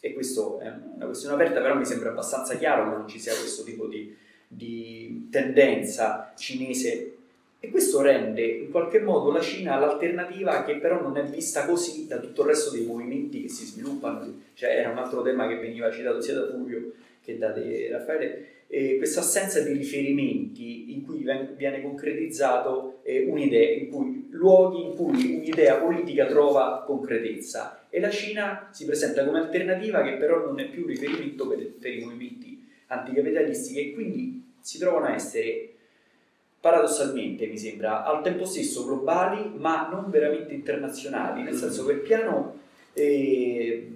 E questo è una questione aperta, però mi sembra abbastanza chiaro che non ci sia questo tipo di, di tendenza cinese e questo rende in qualche modo la Cina l'alternativa che però non è vista così da tutto il resto dei movimenti che si sviluppano. Cioè, era un altro tema che veniva citato sia da Fulvio che date Raffaele, eh, questa assenza di riferimenti in cui viene concretizzato eh, un'idea, in cui, luoghi in cui un'idea politica trova concretezza e la Cina si presenta come alternativa che però non è più riferimento per, per i movimenti anticapitalisti che quindi si trovano a essere paradossalmente mi sembra al tempo stesso globali ma non veramente internazionali nel senso che il piano eh,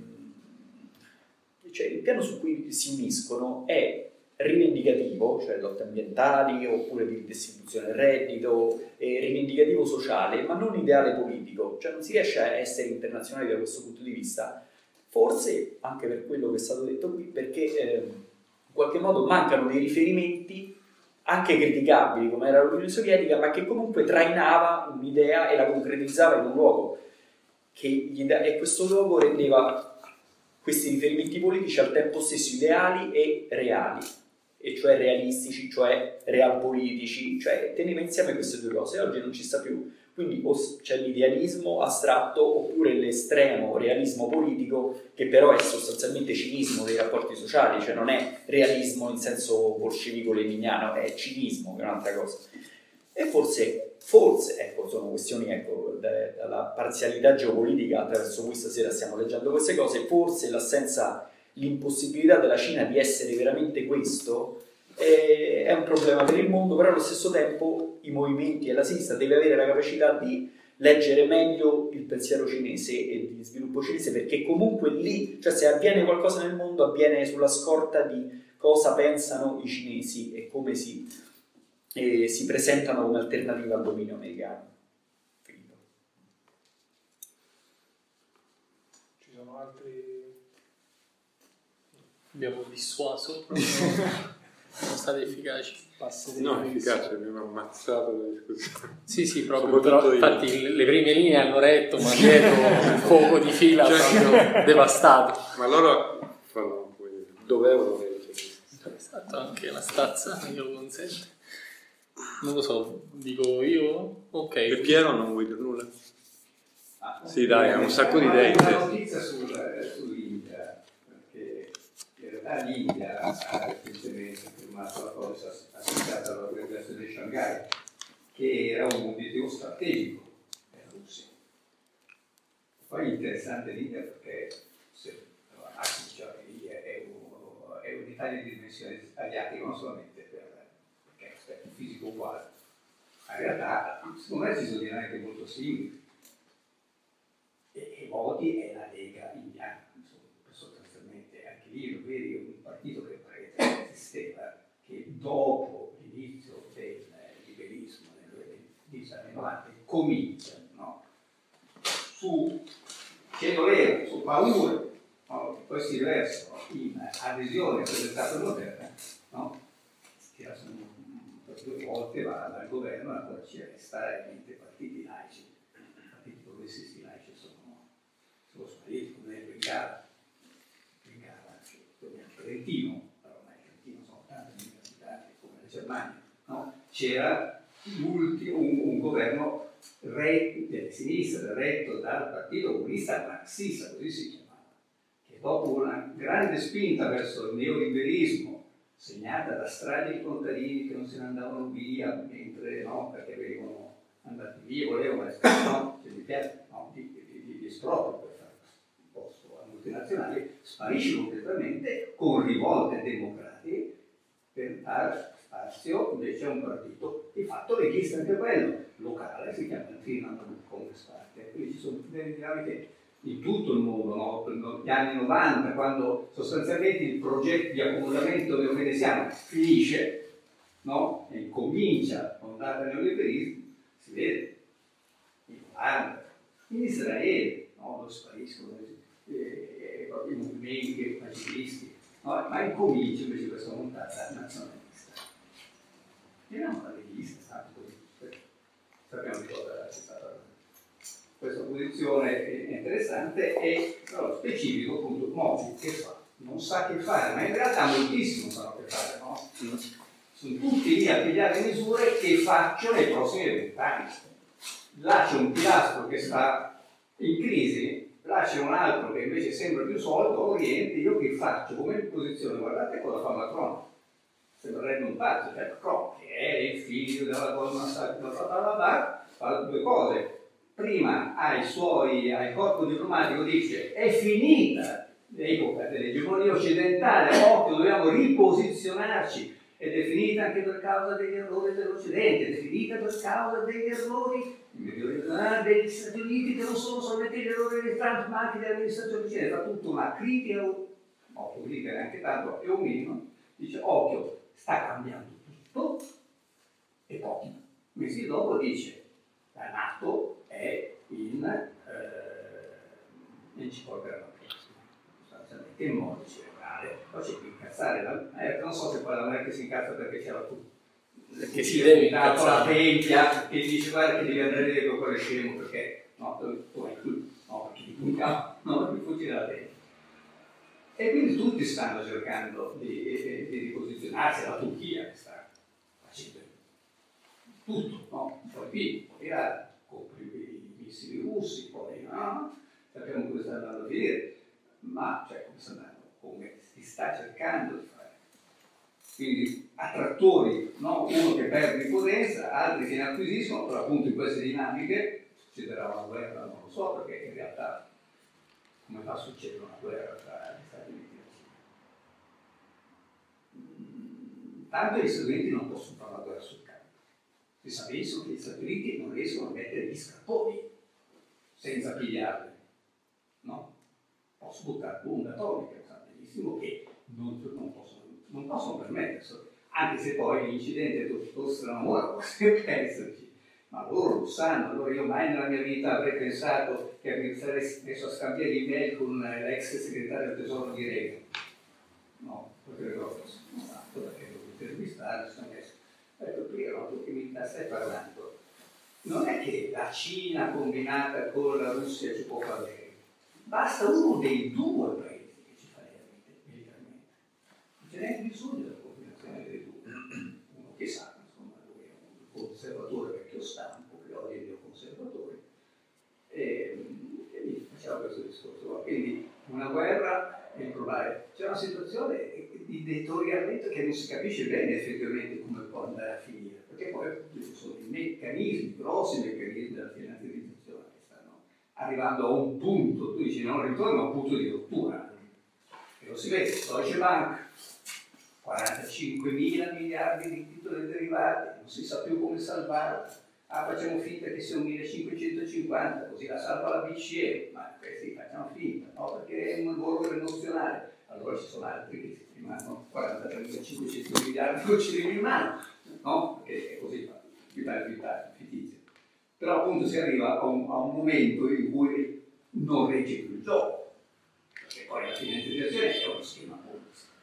cioè il piano su cui si uniscono è rivendicativo, cioè lotte ambientali oppure di distribuzione del reddito, eh, rivendicativo sociale, ma non ideale politico, cioè non si riesce a essere internazionali da questo punto di vista, forse anche per quello che è stato detto qui, perché eh, in qualche modo mancano dei riferimenti anche criticabili come era l'Unione Sovietica, ma che comunque trainava un'idea e la concretizzava in un luogo, da- e questo luogo rendeva questi riferimenti politici al tempo stesso ideali e reali e cioè realistici, cioè realpolitici, cioè teneva insieme queste due cose, oggi non ci sta più. Quindi c'è l'idealismo astratto oppure l'estremo realismo politico che però è sostanzialmente cinismo dei rapporti sociali, cioè non è realismo in senso bolscevico-leniniano, è cinismo che è un'altra cosa. E forse, forse, ecco, sono questioni, ecco, dalla parzialità geopolitica attraverso cui stasera stiamo leggendo queste cose, forse l'assenza l'impossibilità della Cina di essere veramente questo è, è un problema per il mondo, però allo stesso tempo i movimenti e la sinistra deve avere la capacità di leggere meglio il pensiero cinese e di sviluppo cinese perché comunque lì, cioè se avviene qualcosa nel mondo avviene sulla scorta di cosa pensano i cinesi e come si, eh, si presentano come alternativa al dominio americano. Ci sono altri? Abbiamo dissuaso, sono stati efficaci. No, efficaci, abbiamo ammazzato la discussione. Sì, sì, proprio, però infatti le prime linee hanno retto, ma dietro il fuoco di fila cioè, proprio devastato. Ma loro fanno, dovevano leggere. Esatto, anche la stazza io consente. Non lo so, dico io? Ok. E Piero non vuoi dire nulla? Ah, sì, dai, ha un sacco di idee. Una notizia sul, sull'India realtà l'India ha recentemente firmato la cosa associata all'organizzazione di Shanghai, che era un obiettivo strategico per la Russia. Poi è interessante l'India perché se, cioè, è, un, è un'Italia di dimensione asiatica, non solamente per, perché è aspetto fisico uguale. Ma in realtà, secondo me ci sono dinamiche molto simili. E, e Modi è la Lega indiana lì lo vedi un partito che prende un sistema che dopo l'inizio del liberismo negli anni 90 comincia no? su voleva, su paure, no? poi si riversano in adesione per lo Stato moderno, no? che sono per due volte va dal governo e ancora ci resta veramente partiti laici, partiti progressisti laici sono, sono spariti, come il Bengala Trentino, però ormai il Trentino sono tanti universitari come la Germania, no? C'era un, un, governo retto, di sinistra retto dal Partito Comunista Marxista, così si chiamava, che dopo una grande spinta verso il neoliberismo, segnata da strade di contadini che non se ne andavano via, mentre no, perché venivano andati via, volevano essere no, cioè, di, no, di, di, di, di esproprio multinazionali sparisce completamente con rivolte democratiche per dare spazio invece a un partito di fatto leghista anche quello, locale, si chiama Finland Congress Party. Quindi ci sono delle dinamiche in tutto il mondo, no? negli anni 90, quando sostanzialmente il progetto di accumulamento neokeynesiano finisce no? e comincia l'ondata neoliberismo, si vede in Olanda, in Israele, no? dove spariscono eh, i movimenti fascisti, no? ma incomincia invece questa montata nazionalista. E non la leghista sappiamo di cosa è stata questa posizione è interessante e però specifico appunto Modi che fa? Non sa che fare, ma in realtà moltissimo sanno che fare, no? Sono tutti lì a pigliare misure che faccio nei prossimi vent'anni. Là c'è un pilastro che sta in crisi là c'è un altro che invece sembra più solido, Oriente, io che faccio come posizione? Guardate cosa fa Macron, sembrerebbe un pazzo, cioè Macron, che è il figlio della Goldman Sachs, fa due cose. Prima ai suoi, al corpo diplomatico dice è finita. L'epoca dell'egemonia occidentale, occhio, dobbiamo riposizionarci. Ed è finita anche per causa degli errori dell'Occidente, è finita per causa degli errori degli Stati Uniti che non sono solamente gli errori di Trump ma anche delle amministrazioni occidentali, fa tutta una critica, occhio, critica neanche tanto, più o meno, dice occhio, sta cambiando tutto. E poi mesi dopo dice la Nato è in, eh, in cipolla sostanzialmente in modo cerebrale, poi c'è che incazzare, la, eh, non so se poi la Merkel si incazza perché c'era tutto che si deve dato la tempia che dice guarda che devi andare lì con quello scemo perché no, tu, tu tu, no, perché ti punta, no, perché fuggire la tempia. E quindi tutti stanno cercando di, di, di riposizionarsi, la Turchia che sta facendo tutto, no? Poi qui, poi là, compri i missili russi, poi no, sappiamo come sta andando a finire, ma cioè come sta andando, come si sta cercando di fare quindi attrattori, no? uno che perde in potenza, altri che ne acquisiscono, però appunto in queste dinamiche succederà una guerra, non lo so perché in realtà come fa a succedere una guerra tra gli Stati Uniti e la Cina? Tanto gli Stati Uniti non possono fare la guerra sul campo. Si sa benissimo che gli Stati Uniti non riescono a mettere gli scapponi senza pigliarli. No? Posso buttare bombe atomiche, sa benissimo che non, non possono non possono permetterselo, anche se poi l'incidente tutto strano potrebbe esserci. Ma loro lo sanno, allora io mai nella mia vita avrei pensato che mi sarei messo a scambiare email con l'ex segretario del tesoro di Reagan. No, perché l'ho fatto perché devo intervistare, sono messo. Ho detto, Piero, che mi stai parlando? Non è che la Cina combinata con la Russia ci può fare basta uno dei due paesi c'è neanche bisogno della combinazione dei due. Uno che sa, insomma, lui è un stampo, che odia i neoconservatori, e, e quindi facciamo questo discorso. Quindi una guerra è improbabile. C'è una situazione di dettoriamento che non si capisce bene effettivamente come può andare a finire, perché poi ci sono i meccanismi, grossi meccanismi della finanziarizzazione che stanno arrivando a un punto, tu dici non ritorno, a un punto di rottura. E lo si vede, Deutsche Bank 45 mila miliardi di titoli derivati, non si sa più come salvarlo. Ah, facciamo finta che sia un 1550, così la salva la BCE, ma questi facciamo finta, no? Perché è un valore emozionale. Allora ci sono altri che rimangono 43.500 miliardi con cilindri in mano, no? Perché è così, vitale, vitale, fittizio. Però appunto si arriva a un, a un momento in cui non regge più il gioco, perché poi la finanziazione è uno schema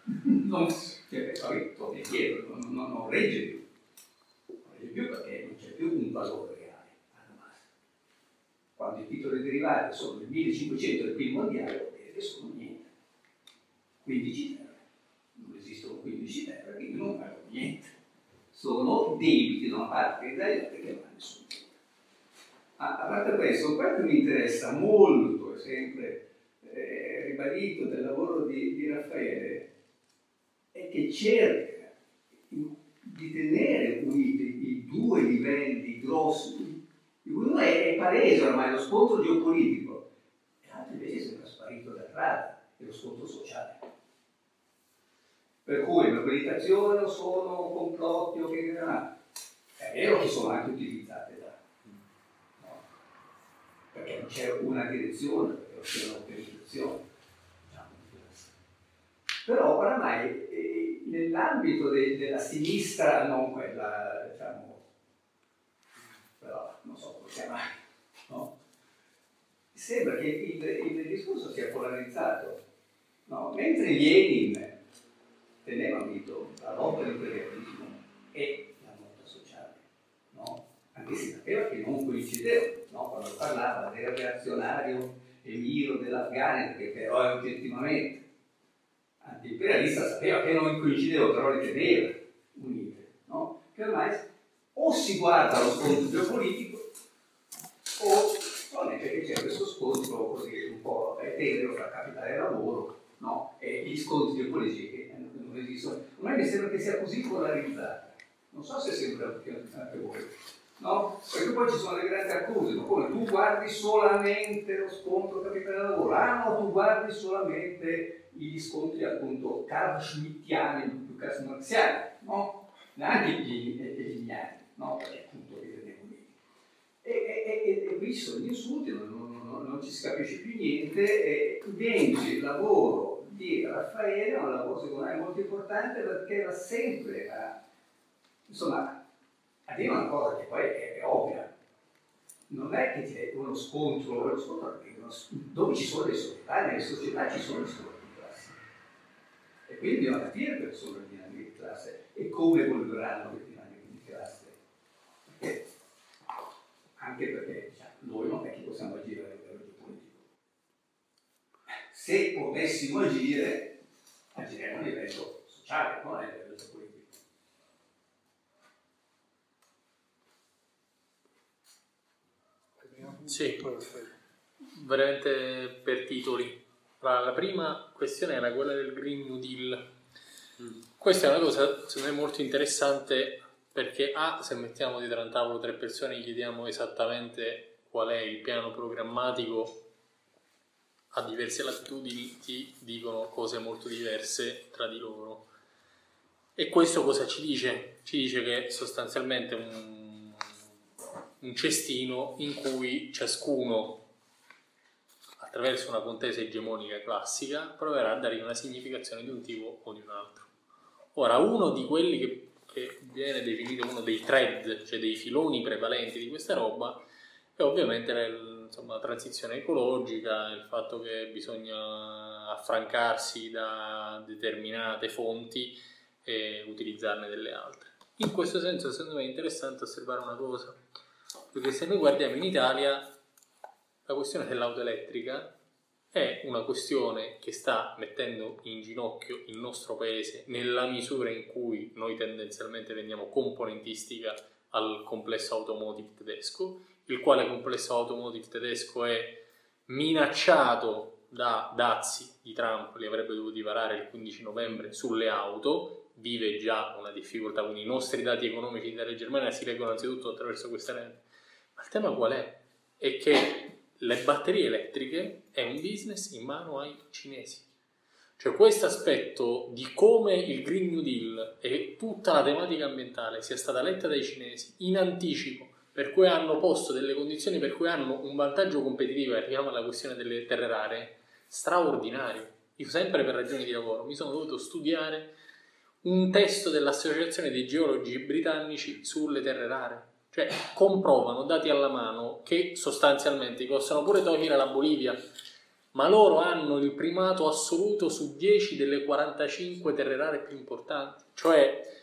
non, cioè, non, non, non, regge più. Non regge più perché più un valore reale alla massa. Quando i titoli derivati sono il 1500 del PIL mondiale, che sono niente. 15 terre. Non esistono 15 terre, quindi non valgono niente. Sono debiti da una parte e dall'altra che non nessuno. Ma a parte questo, quello che mi interessa molto, è sempre eh, ribadito del lavoro di, di Raffaele, è che cerca di tenere uniti i due livelli grossi, uno è, è palese ormai lo scontro geopolitico, e l'altro invece sembra sparito da strada, è lo scontro sociale. Per cui la meditazione sono complotti o che non è vero che sono anche utilizzate da no? perché non c'è una direzione, non c'è un'organizzazione. Diciamo, Però oramai nell'ambito de, della sinistra, non quella, diciamo, però non so come chiamare, no? sembra che il, il, discorso sia polarizzato, no? mentre Lenin teneva unito la lotta all'imperialismo e la lotta sociale, no? anche se sapeva che non coincideva, no? quando parlava del reazionario emiro dell'Afghanistan, che però è oggettivamente l'imperialista sapeva che non coincideva, però le teneva unite, no? che ormai o si guarda allo scontro geopolitico o non è perché c'è questo scontro scontro così un po' tenero tra capitale e lavoro no? e gli scontri politici che non esistono. Me mi sembra che sia così polarizzata. Non so se sembra anche voi. No? Perché poi ci sono le grandi accuse, ma come tu guardi solamente lo scontro capitale-lavoro, ah no, tu guardi solamente gli scontri appunto carl-schmittiani più che marziani, no? Neanche gli, gli ignani, no? Perché appunto li vediamo lì. E, e, e, gli insulti, non, non, non, ci si capisce più niente, e vince il lavoro di Raffaele, un lavoro secondo me molto importante perché era sempre a, insomma, a dire una cosa che poi è, è ovvia, non è che c'è uno scontro, uno scontro dove ci sono le società, nelle società ci sono le strutture di classe. E quindi bisogna capire quali sono le dinamiche di classe e come evolveranno le dinamiche di classe. Perché, anche perché diciamo, noi non è che possiamo agire. Se potessimo agire, agiremo a livello sociale, non a livello politico. Sì, veramente per titoli. La prima questione era quella del Green New Deal. Mm. Questa è una cosa secondo me molto interessante perché A, se mettiamo dietro un tavolo tre persone e chiediamo esattamente qual è il piano programmatico a diverse latitudini ti dicono cose molto diverse tra di loro. E questo cosa ci dice? Ci dice che sostanzialmente un un cestino in cui ciascuno, attraverso una contesa egemonica classica, proverà a dare una significazione di un tipo o di un altro. Ora, uno di quelli che, che viene definito uno dei thread, cioè dei filoni prevalenti di questa roba, è ovviamente la, insomma, la transizione ecologica, il fatto che bisogna affrancarsi da determinate fonti e utilizzarne delle altre. In questo senso, secondo me, è interessante osservare una cosa perché se noi guardiamo in Italia, la questione dell'auto elettrica è una questione che sta mettendo in ginocchio il nostro paese nella misura in cui noi tendenzialmente vendiamo componentistica al complesso automotive tedesco, il quale complesso automotive tedesco è minacciato da dazi di Trump, li avrebbe dovuti varare il 15 novembre sulle auto, vive già una difficoltà, quindi i nostri dati economici della Germania si leggono anzitutto attraverso questa rete ma il tema qual è? È che le batterie elettriche è un business in mano ai cinesi. Cioè questo aspetto di come il Green New Deal e tutta la tematica ambientale sia stata letta dai cinesi in anticipo, per cui hanno posto delle condizioni per cui hanno un vantaggio competitivo, arriviamo alla questione delle terre rare, straordinario. Io sempre per ragioni di lavoro mi sono dovuto studiare un testo dell'Associazione dei Geologi Britannici sulle terre rare cioè comprovano, dati alla mano, che sostanzialmente possono pure togliere la Bolivia, ma loro hanno il primato assoluto su 10 delle 45 terre rare più importanti. Cioè,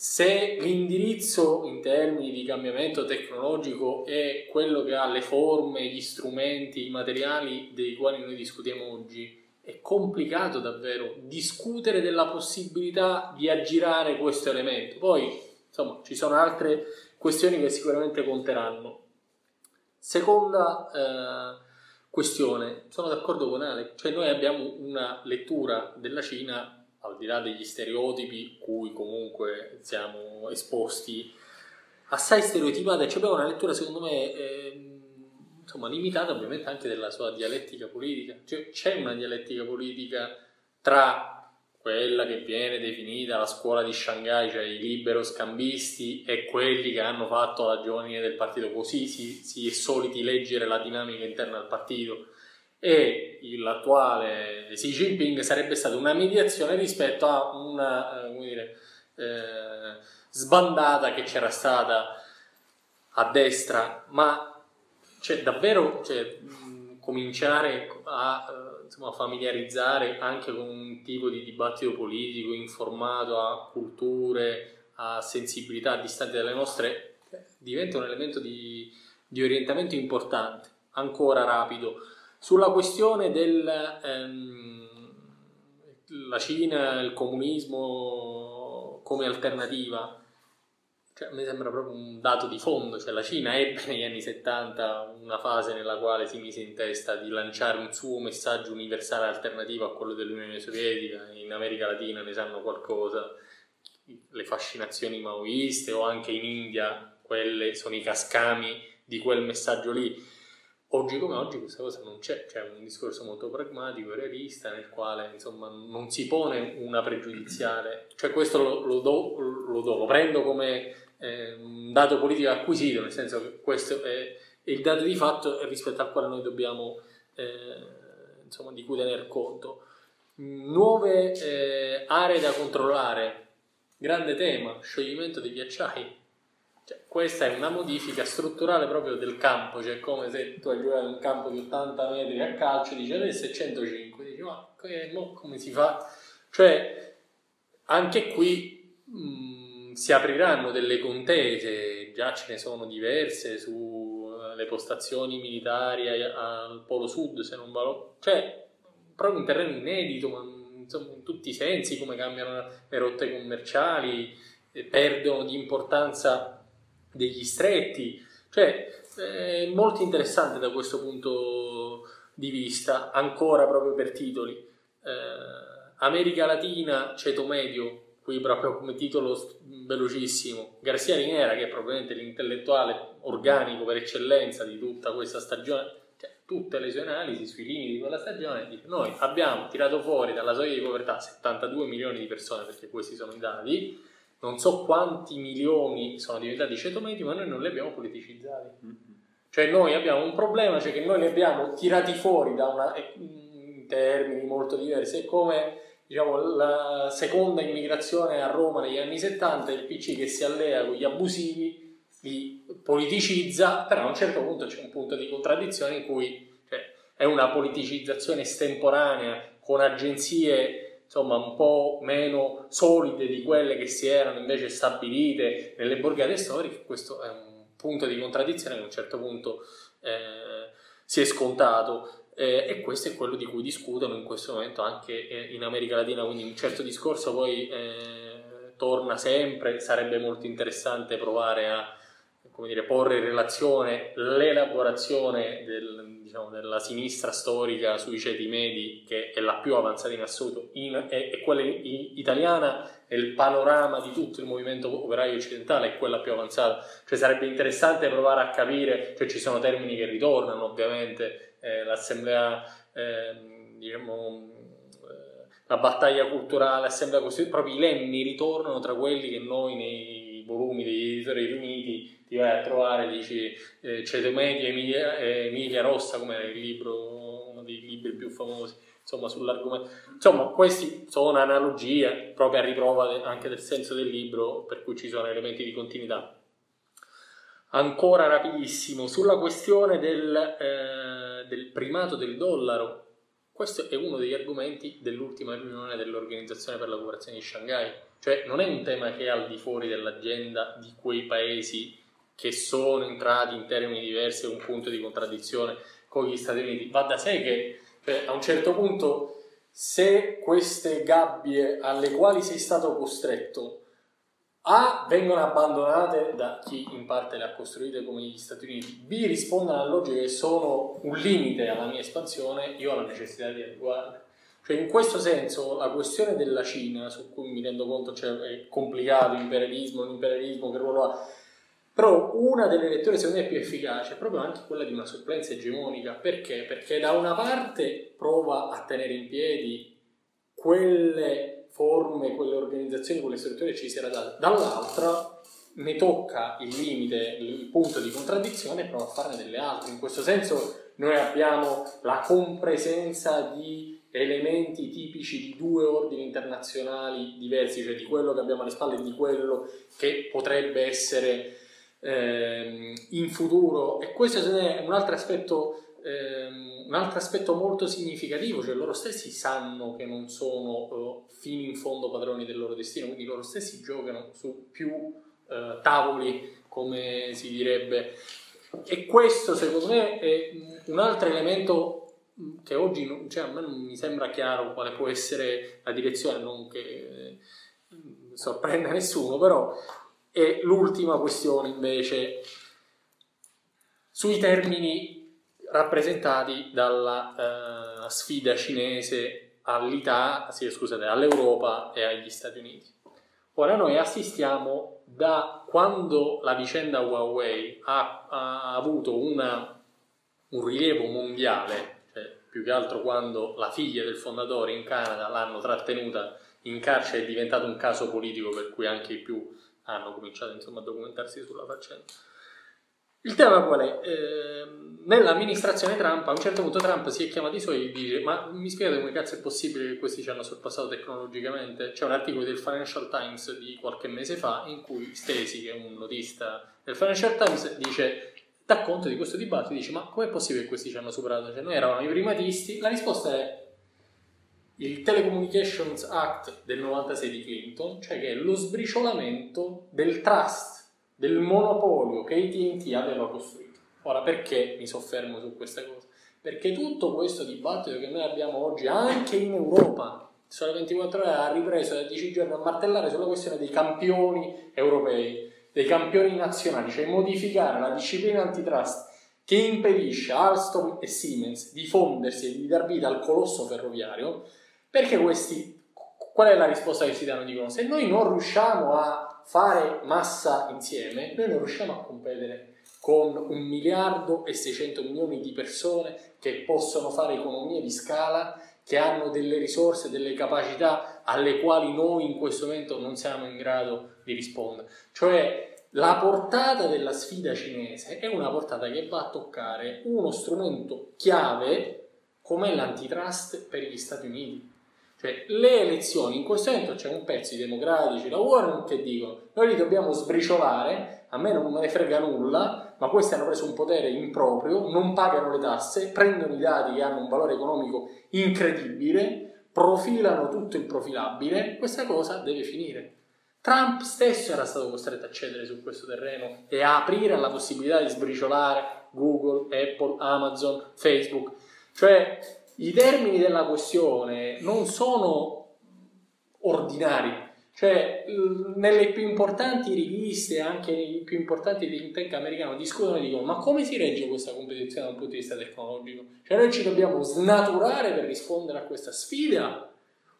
se l'indirizzo in termini di cambiamento tecnologico è quello che ha le forme, gli strumenti, i materiali dei quali noi discutiamo oggi, è complicato davvero discutere della possibilità di aggirare questo elemento. Poi, insomma, ci sono altre questioni che sicuramente conteranno. Seconda eh, questione, sono d'accordo con Ale, cioè noi abbiamo una lettura della Cina al di là degli stereotipi cui comunque siamo esposti assai stereotipata e cioè abbiamo una lettura secondo me eh, insomma limitata ovviamente anche della sua dialettica politica. Cioè c'è una dialettica politica tra quella che viene definita la scuola di Shanghai, cioè i libero scambisti e quelli che hanno fatto la giovane del partito, così si, si è soliti leggere la dinamica interna del partito e l'attuale Xi Jinping sarebbe stata una mediazione rispetto a una eh, dire, eh, sbandata che c'era stata a destra, ma cioè, davvero cioè, cominciare a eh, insomma, familiarizzare anche con un tipo di dibattito politico informato a culture, a sensibilità distanti dalle nostre, diventa un elemento di, di orientamento importante, ancora rapido. Sulla questione della ehm, Cina, il comunismo come alternativa, cioè, mi sembra proprio un dato di fondo, cioè la Cina ebbe negli anni 70 una fase nella quale si mise in testa di lanciare un suo messaggio universale alternativo a quello dell'Unione Sovietica, in America Latina ne sanno qualcosa, le fascinazioni maoiste o anche in India quelle sono i cascami di quel messaggio lì. Oggi come oggi questa cosa non c'è, c'è un discorso molto pragmatico realista nel quale insomma non si pone una pregiudiziale, cioè questo lo, lo, do, lo, do, lo prendo come eh, un dato politico acquisito, nel senso che questo è, è, il dato di fatto rispetto al quale noi dobbiamo, eh, insomma, di cui tener conto. Nuove eh, aree da controllare, grande tema, scioglimento dei ghiacciai. Cioè, questa è una modifica strutturale proprio del campo, cioè come se tu hai giocato un campo di 80 metri a calcio, dici adesso è 105, dici ma come si fa? Cioè, anche qui mh, si apriranno delle contese, già ce ne sono diverse sulle postazioni militari al polo sud, se non vado, cioè proprio un terreno inedito, ma insomma in tutti i sensi, come cambiano le rotte commerciali, perdono di importanza degli stretti, cioè è molto interessante da questo punto di vista, ancora proprio per titoli. Eh, America Latina, ceto medio, qui proprio come titolo velocissimo, Garcia Linera che è probabilmente l'intellettuale organico per eccellenza di tutta questa stagione, cioè tutte le sue analisi sui limiti di quella stagione, dice noi abbiamo tirato fuori dalla soglia di povertà 72 milioni di persone, perché questi sono i dati, non so quanti milioni sono diventati ceto medio, ma noi non li abbiamo politicizzati. Cioè noi abbiamo un problema, cioè che noi li abbiamo tirati fuori da una, in termini molto diversi, è come diciamo, la seconda immigrazione a Roma negli anni 70, il PC che si allea con gli abusivi, li politicizza, però a un certo punto c'è un punto di contraddizione in cui cioè, è una politicizzazione estemporanea con agenzie insomma un po' meno solide di quelle che si erano invece stabilite nelle borgate storiche, questo è un punto di contraddizione che a un certo punto eh, si è scontato. Eh, e questo è quello di cui discutono in questo momento anche eh, in America Latina, quindi un certo discorso poi eh, torna sempre, sarebbe molto interessante provare a come dire, porre in relazione l'elaborazione del, diciamo, della sinistra storica sui ceti medi, che è la più avanzata in assoluto, in, è, è, quella italiana, nel panorama di tutto il movimento operaio occidentale, è quella più avanzata. Cioè sarebbe interessante provare a capire, cioè ci sono termini che ritornano ovviamente, eh, l'assemblea, eh, diciamo, eh, la battaglia culturale, l'assemblea costituente, proprio i lemmi ritornano tra quelli che noi nei volumi degli editori riuniti ti vai a trovare, dici eh, Ceto Media, Emilia, eh, Emilia Rossa, come il libro, uno dei libri più famosi, insomma, sull'argomento. Insomma, queste sono analogie, proprio a riprova anche del senso del libro, per cui ci sono elementi di continuità. Ancora rapidissimo, sulla questione del, eh, del primato del dollaro, questo è uno degli argomenti dell'ultima riunione dell'Organizzazione per la cooperazione di Shanghai, cioè non è un tema che è al di fuori dell'agenda di quei paesi che sono entrati in termini diversi un punto di contraddizione con gli Stati Uniti. Va da sé che cioè, a un certo punto se queste gabbie alle quali sei stato costretto a. vengono abbandonate da chi in parte le ha costruite come gli Stati Uniti, B. rispondono alla logica che sono un limite alla mia espansione, io ho la necessità di adeguarle. Cioè in questo senso la questione della Cina, su cui mi rendo conto cioè, è complicato, imperialismo, imperialismo, che ruolo ha, però una delle letture secondo me più efficaci è proprio anche quella di una supplenza egemonica, perché? Perché da una parte prova a tenere in piedi quelle forme, quelle organizzazioni, quelle strutture ci si era date, dall'altra ne tocca il limite, il punto di contraddizione e prova a farne delle altre. In questo senso noi abbiamo la compresenza di elementi tipici di due ordini internazionali diversi, cioè di quello che abbiamo alle spalle e di quello che potrebbe essere eh, in futuro. E questo è un altro aspetto ehm, un altro aspetto molto significativo, cioè loro stessi sanno che non sono uh, fino in fondo padroni del loro destino, quindi loro stessi giocano su più uh, tavoli, come si direbbe. E questo secondo me è un altro elemento che oggi non, cioè, a me non mi sembra chiaro quale può essere la direzione, non che eh, sorprenda nessuno, però E l'ultima questione invece sui termini rappresentati dalla uh, sfida cinese all'Italia, sì, scusate, all'Europa e agli Stati Uniti. Ora noi assistiamo da quando la vicenda Huawei ha, ha avuto una, un rilievo mondiale, più che altro quando la figlia del fondatore in Canada l'hanno trattenuta in carcere è diventato un caso politico per cui anche i più hanno cominciato insomma, a documentarsi sulla faccenda. Il tema qual è? Eh, nell'amministrazione Trump, a un certo punto Trump si è chiamato i suoi e dice ma mi spiegate come cazzo è possibile che questi ci hanno sorpassato tecnologicamente? C'è un articolo del Financial Times di qualche mese fa in cui Stacey, che è un notista del Financial Times, dice dà conto di questo dibattito e dice ma com'è possibile che questi ci hanno superato? Cioè noi eravamo i primatisti? La risposta è il Telecommunications Act del 96 di Clinton, cioè che è lo sbriciolamento del trust del monopolio che ATT aveva costruito. Ora, perché mi soffermo su questa cosa? Perché tutto questo dibattito che noi abbiamo oggi, anche in Europa, Sole 24 ore ha ripreso da 10 giorni a martellare sulla questione dei campioni europei, dei campioni nazionali, cioè modificare la disciplina antitrust che impedisce a Alstom e Siemens di fondersi e di dar vita al colosso ferroviario, perché questi, qual è la risposta che si danno? Dicono, se noi non riusciamo a fare massa insieme, noi non riusciamo a competere con un miliardo e 600 milioni di persone che possono fare economie di scala, che hanno delle risorse, delle capacità alle quali noi in questo momento non siamo in grado di rispondere. Cioè la portata della sfida cinese è una portata che va a toccare uno strumento chiave come l'antitrust per gli Stati Uniti. Cioè, le elezioni, in questo momento c'è un pezzo di democratici, la Warren, che dicono noi li dobbiamo sbriciolare, a me non me ne frega nulla, ma questi hanno preso un potere improprio, non pagano le tasse, prendono i dati che hanno un valore economico incredibile, profilano tutto il profilabile, questa cosa deve finire. Trump stesso era stato costretto a cedere su questo terreno e a aprire la possibilità di sbriciolare Google, Apple, Amazon, Facebook. Cioè, i termini della questione non sono ordinari, cioè nelle più importanti riviste, anche nei più importanti think tank americano, discutono e dicono ma come si regge questa competizione dal punto di vista tecnologico? Cioè noi ci dobbiamo snaturare per rispondere a questa sfida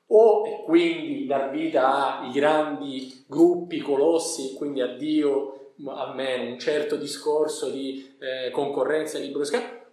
o e quindi dar vita ai grandi gruppi, colossi quindi addio almeno un certo discorso di eh, concorrenza e libero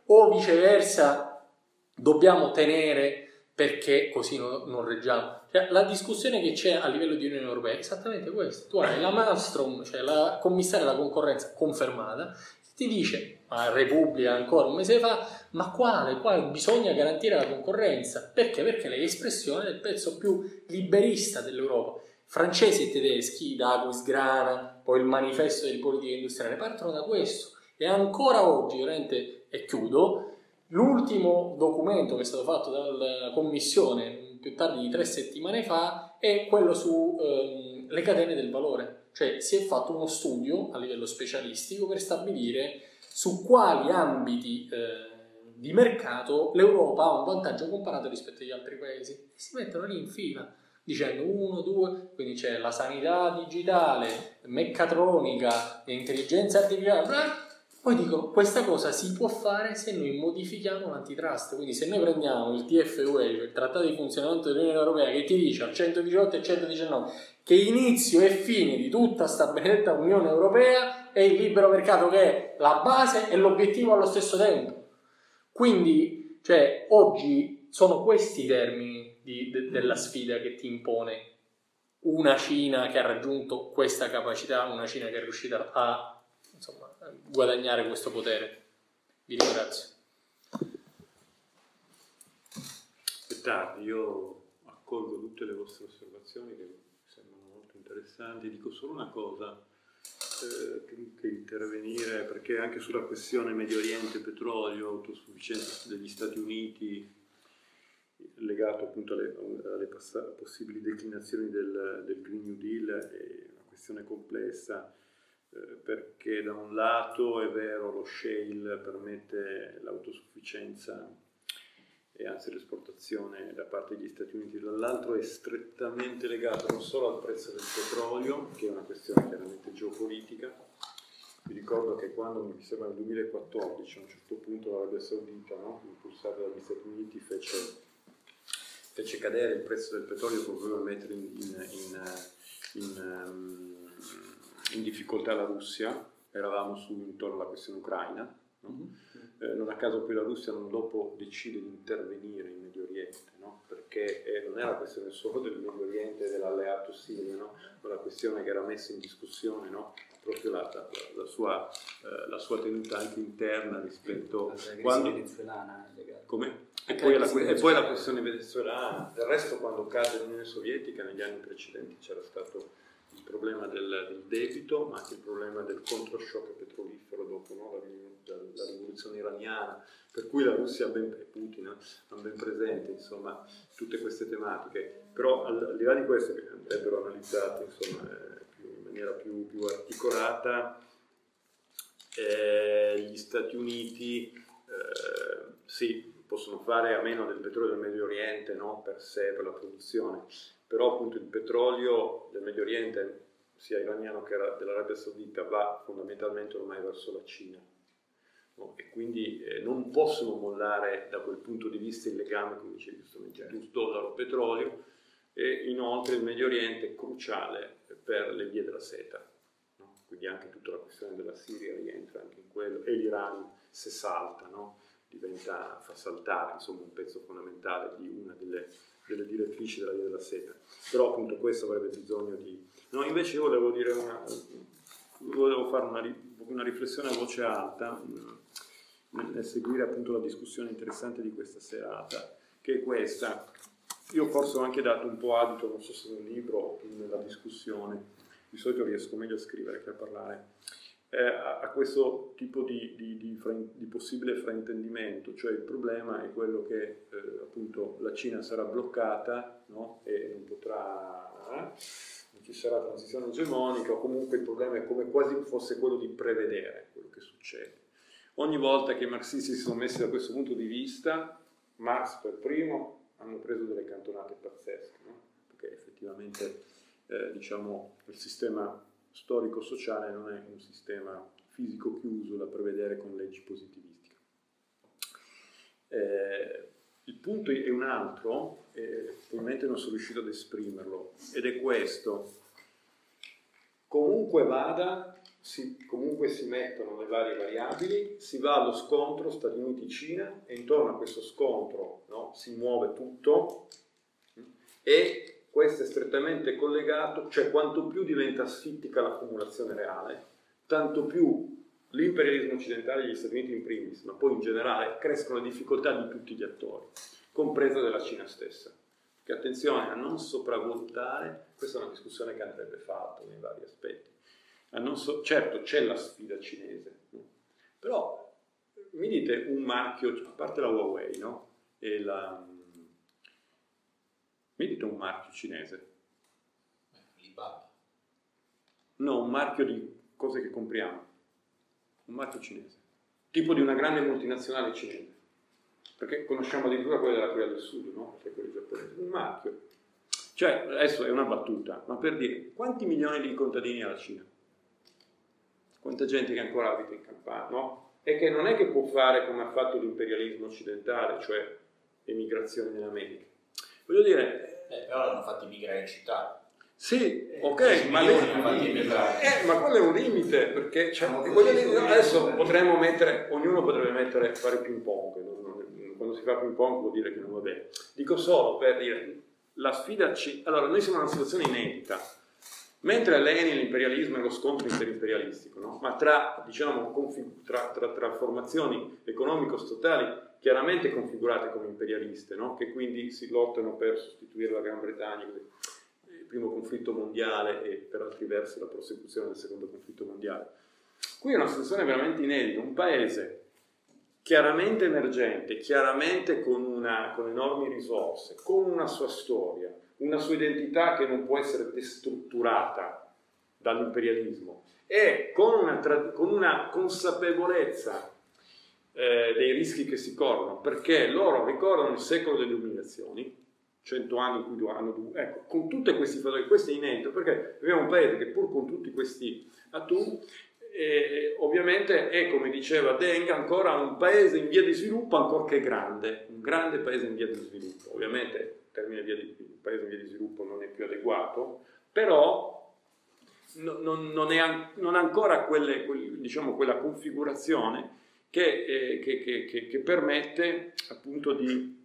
o viceversa dobbiamo tenere perché così non, non reggiamo. Cioè, la discussione che c'è a livello di Unione Europea è esattamente questa. Tu hai la Malmstrom, cioè la commissaria della concorrenza confermata, ti dice, a Repubblica ancora un mese fa, ma quale? Quale bisogna garantire la concorrenza? Perché? Perché lei è espressione del pezzo più liberista dell'Europa. Francesi e tedeschi, da Grana, poi il manifesto di politica industriale, partono da questo. E ancora oggi, veramente, e chiudo, L'ultimo documento che è stato fatto dalla Commissione più tardi di tre settimane fa è quello sulle ehm, catene del valore, cioè si è fatto uno studio a livello specialistico per stabilire su quali ambiti eh, di mercato l'Europa ha un vantaggio comparato rispetto agli altri paesi. Si mettono lì in fila dicendo uno, due, quindi c'è la sanità digitale, meccatronica, intelligenza artificiale, poi dico, questa cosa si può fare se noi modifichiamo l'antitrust, quindi se noi prendiamo il TFUE, il Trattato di funzionamento dell'Unione Europea, che ti dice al 118 e 119 che inizio e fine di tutta sta benedetta Unione Europea è il libero mercato che è la base e l'obiettivo allo stesso tempo. Quindi, cioè, oggi sono questi i termini di, de, della sfida che ti impone una Cina che ha raggiunto questa capacità, una Cina che è riuscita a insomma, guadagnare questo potere. Vi ringrazio. Tardi, io accolgo tutte le vostre osservazioni che sembrano molto interessanti. Dico solo una cosa, eh, che, intervenire, perché anche sulla questione Medio Oriente, petrolio, autosufficienza degli Stati Uniti, legato appunto alle, alle possibili declinazioni del, del Green New Deal, è una questione complessa perché da un lato è vero lo shale permette l'autosufficienza e anzi l'esportazione da parte degli Stati Uniti dall'altro è strettamente legata non solo al prezzo del petrolio, che è una questione chiaramente geopolitica. Vi ricordo che quando, mi sembra nel 2014, a un certo punto l'Arabia Saudita, no, impulsata dagli Stati Uniti, fece, fece, cadere il prezzo del petrolio per voler mettere in, in, in, in um, in difficoltà la Russia, eravamo su intorno alla questione ucraina, no? mm-hmm. eh, non a caso poi la Russia non dopo decide di intervenire in Medio Oriente, no? perché eh, non è la questione solo del Medio Oriente e dell'alleato Siria, no? ma la questione che era messa in discussione proprio la, la, la, sua, eh, la, sua, tenuta anche interna rispetto a quando... venezuelana come? E poi, la, e poi, la, questione venezuelana, del resto quando cade l'Unione Sovietica negli anni precedenti c'era stato il problema del, debito, ma anche il problema del controshock petrolifero dopo no? la, la, rivoluzione iraniana, per cui la Russia ben, e Putin hanno ben presente insomma, tutte queste tematiche. Però al, al, di là di questo, che andrebbero analizzate insomma, eh, più, in maniera più, più articolata, eh, gli Stati Uniti eh, sì, possono fare a meno del petrolio del Medio Oriente no? per sé, per la produzione, però appunto il petrolio del Medio Oriente, sia iraniano che dell'Arabia Saudita, va fondamentalmente ormai verso la Cina. No? E quindi eh, non possono mollare da quel punto di vista il legame, come dicevi giustamente, certo. dollaro-petrolio, e inoltre il Medio Oriente è cruciale per le vie della seta. No? Quindi anche tutta la questione della Siria rientra anche in quello, e l'Iran se salta, no? diventa, fa saltare insomma, un pezzo fondamentale di una delle delle direttrici della via della seta. Però appunto questo avrebbe bisogno di... No, invece io volevo dire una... volevo fare una, una riflessione a voce alta nel seguire appunto la discussione interessante di questa serata, che è questa. Io forse ho anche dato un po' adito, non so se nel libro o nella discussione, di solito riesco meglio a scrivere che a parlare, eh, a, questo tipo di, di, di, di, possibile fraintendimento, cioè il problema è quello che eh, appunto la Cina sarà bloccata no? e non potrà, eh, non ci sarà transizione egemonica o comunque il problema è come quasi fosse quello di prevedere quello che succede. Ogni volta che i marxisti si sono messi da questo punto di vista, Marx per primo hanno preso delle cantonate pazzesche, no? perché effettivamente eh, diciamo, il sistema storico-sociale non è un sistema fisico chiuso da prevedere con leggi positivistiche. Eh, il punto è un altro, eh, probabilmente non sono riuscito ad esprimerlo, ed è questo. Comunque vada, si, comunque si mettono le varie variabili, si va allo scontro Stati Uniti-Cina e intorno a questo scontro no, si muove tutto e questo è strettamente collegato, cioè quanto più diventa asfittica l'accumulazione reale, tanto più l'imperialismo occidentale gli Stati Uniti in primis, ma poi in generale crescono le difficoltà di tutti gli attori, compresa della Cina stessa. Che attenzione a non sopravvalutare, questa è una discussione che andrebbe fatta nei vari aspetti. So, certo c'è la sfida cinese, però mi dite un marchio, a parte la Huawei, no? E la, mi dite un marchio cinese? Alibaba. No, un marchio di cose che compriamo. Un marchio cinese. Tipo di una grande multinazionale cinese. Perché conosciamo addirittura quelle della Corea del Sud, no? Perché quelle giapponesi. Un marchio. Cioè, adesso è una battuta, ma per dire, quanti milioni di contadini ha la Cina? Quanta gente che ancora abita in campagna, no? E che non è che può fare come ha fatto l'imperialismo occidentale, cioè emigrazione in America Voglio dire... Eh, però l'hanno fatti migrare in città. Sì, eh, ok, ma, eh, ma quello è un limite, perché cioè, dire, adesso potremmo mettere, ognuno potrebbe mettere, fare ping pong, quando si fa ping pong vuol dire che non va bene. Dico solo per dire, la sfida ci... Allora, noi siamo in una situazione inedita, mentre Lenin l'imperialismo è lo scontro interimperialistico, no? ma tra, diciamo, tra, tra, tra formazioni economico-statali chiaramente configurate come imperialiste, no? che quindi si lottano per sostituire la Gran Bretagna, il primo conflitto mondiale e per altri versi la prosecuzione del secondo conflitto mondiale. Qui è una situazione veramente inedita, un paese chiaramente emergente, chiaramente con, una, con enormi risorse, con una sua storia, una sua identità che non può essere destrutturata dall'imperialismo e con una, con una consapevolezza eh, dei rischi che si corrono, perché loro ricordano il secolo delle umiliazioni, cento anni in cui hanno dovuto, ecco, con tutti questi fattori, questo è inedito, perché abbiamo un paese che pur con tutti questi atu, eh, ovviamente è, come diceva Deng, ancora un paese in via di sviluppo, ancorché grande, un grande paese in via di sviluppo. Ovviamente il termine via di, paese in via di sviluppo non è più adeguato, però non, non, è, non ha ancora quelle, diciamo, quella configurazione che, eh, che, che, che permette appunto di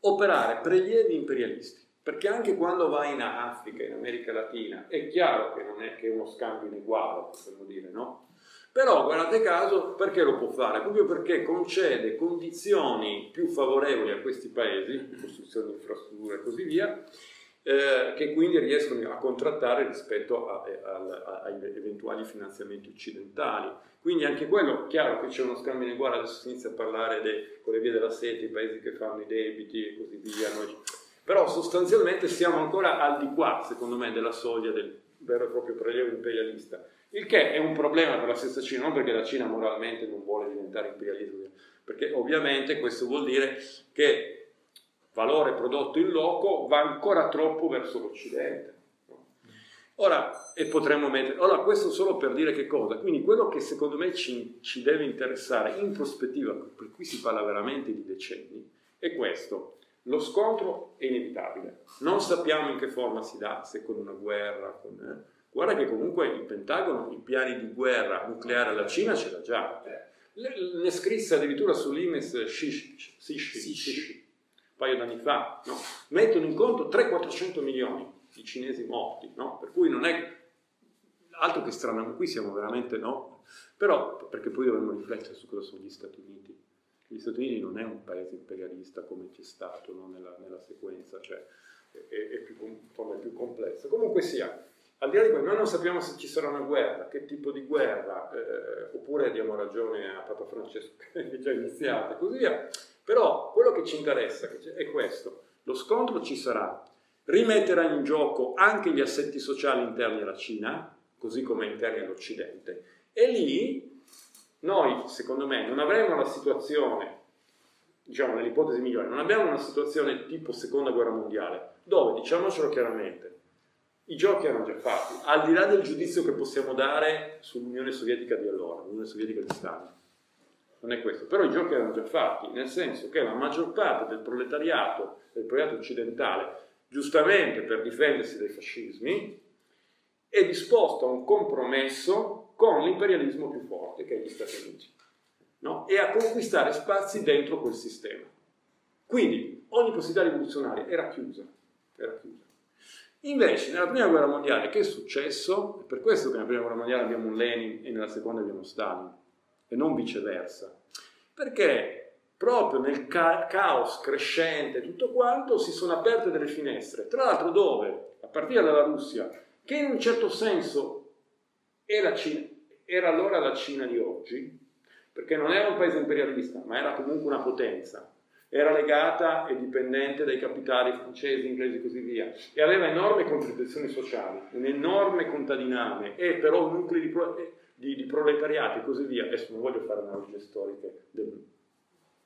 operare prelievi imperialisti. Perché anche quando vai in Africa, in America Latina, è chiaro che non è che uno scambio ineguale, possiamo dire, no? Però guardate caso, perché lo può fare? Proprio perché concede condizioni più favorevoli a questi paesi, costruzione di infrastrutture e così via, eh, che quindi riescono a contrattare rispetto agli eventuali finanziamenti occidentali. Quindi anche quello, chiaro che c'è uno scambio ineguale, adesso si inizia a parlare de, con le vie della sete, i paesi che fanno i debiti e così via, noi però sostanzialmente siamo ancora al di qua, secondo me, della soglia del vero e proprio prelievo imperialista, il che è un problema per la stessa Cina, non perché la Cina moralmente non vuole diventare imperialismo, perché ovviamente questo vuol dire che valore prodotto in loco va ancora troppo verso l'Occidente. Ora, e potremmo mettere, ora questo solo per dire che cosa? Quindi quello che secondo me ci, ci deve interessare in prospettiva, per cui si parla veramente di decenni, è questo lo scontro è inevitabile, non sappiamo in che forma si dà, se con una guerra, con... Eh. Guarda che comunque il Pentagono i piani di guerra nucleare alla Cina ce l'ha già. Ne scrisse addirittura sull'Imes Sishi, paio d'anni fa, no? mettono in conto 300-400 milioni di cinesi morti, no? per cui non è altro che strano, qui siamo veramente no, però perché poi dovremmo riflettere su cosa sono gli Stati Uniti gli Stati Uniti non è un paese imperialista come c'è stato no? nella, nella, sequenza, cioè è, è, più, è, più, complessa. Comunque sia, al di là di questo, noi non sappiamo se ci sarà una guerra, che tipo di guerra, eh, oppure diamo ragione a Papa Francesco che è già iniziata e così via, però quello che ci interessa è questo, lo scontro ci sarà, rimetterà in gioco anche gli assetti sociali interni alla Cina, così come interni all'Occidente, e lì noi, secondo me, non avremo la situazione, diciamo nell'ipotesi migliore, non abbiamo una situazione tipo seconda guerra mondiale, dove, diciamocelo chiaramente, i giochi erano già fatti, al di là del giudizio che possiamo dare sull'Unione Sovietica di allora, l'Unione Sovietica di Stalin. Non è questo, però i giochi erano già fatti, nel senso che la maggior parte del proletariato, del proletariato occidentale, giustamente per difendersi dai fascismi, è disposto a un compromesso con l'imperialismo più forte che è gli Stati Uniti no? e a conquistare spazi dentro quel sistema. Quindi ogni possibilità rivoluzionaria era chiusa, era chiusa. Invece nella prima guerra mondiale che è successo? È per questo che nella prima guerra mondiale abbiamo un Lenin e nella seconda abbiamo Stalin e non viceversa. Perché proprio nel ca- caos crescente tutto quanto si sono aperte delle finestre, tra l'altro dove? A partire dalla Russia, che in un certo senso era, Cina, era allora la Cina di oggi, perché non era un paese imperialista, ma era comunque una potenza. Era legata e dipendente dai capitali francesi, inglesi e così via, e aveva enormi contribuzioni sociali, un enorme contadiname e però nuclei di, pro, di, di proletariato e così via. Adesso non voglio fare analogie storiche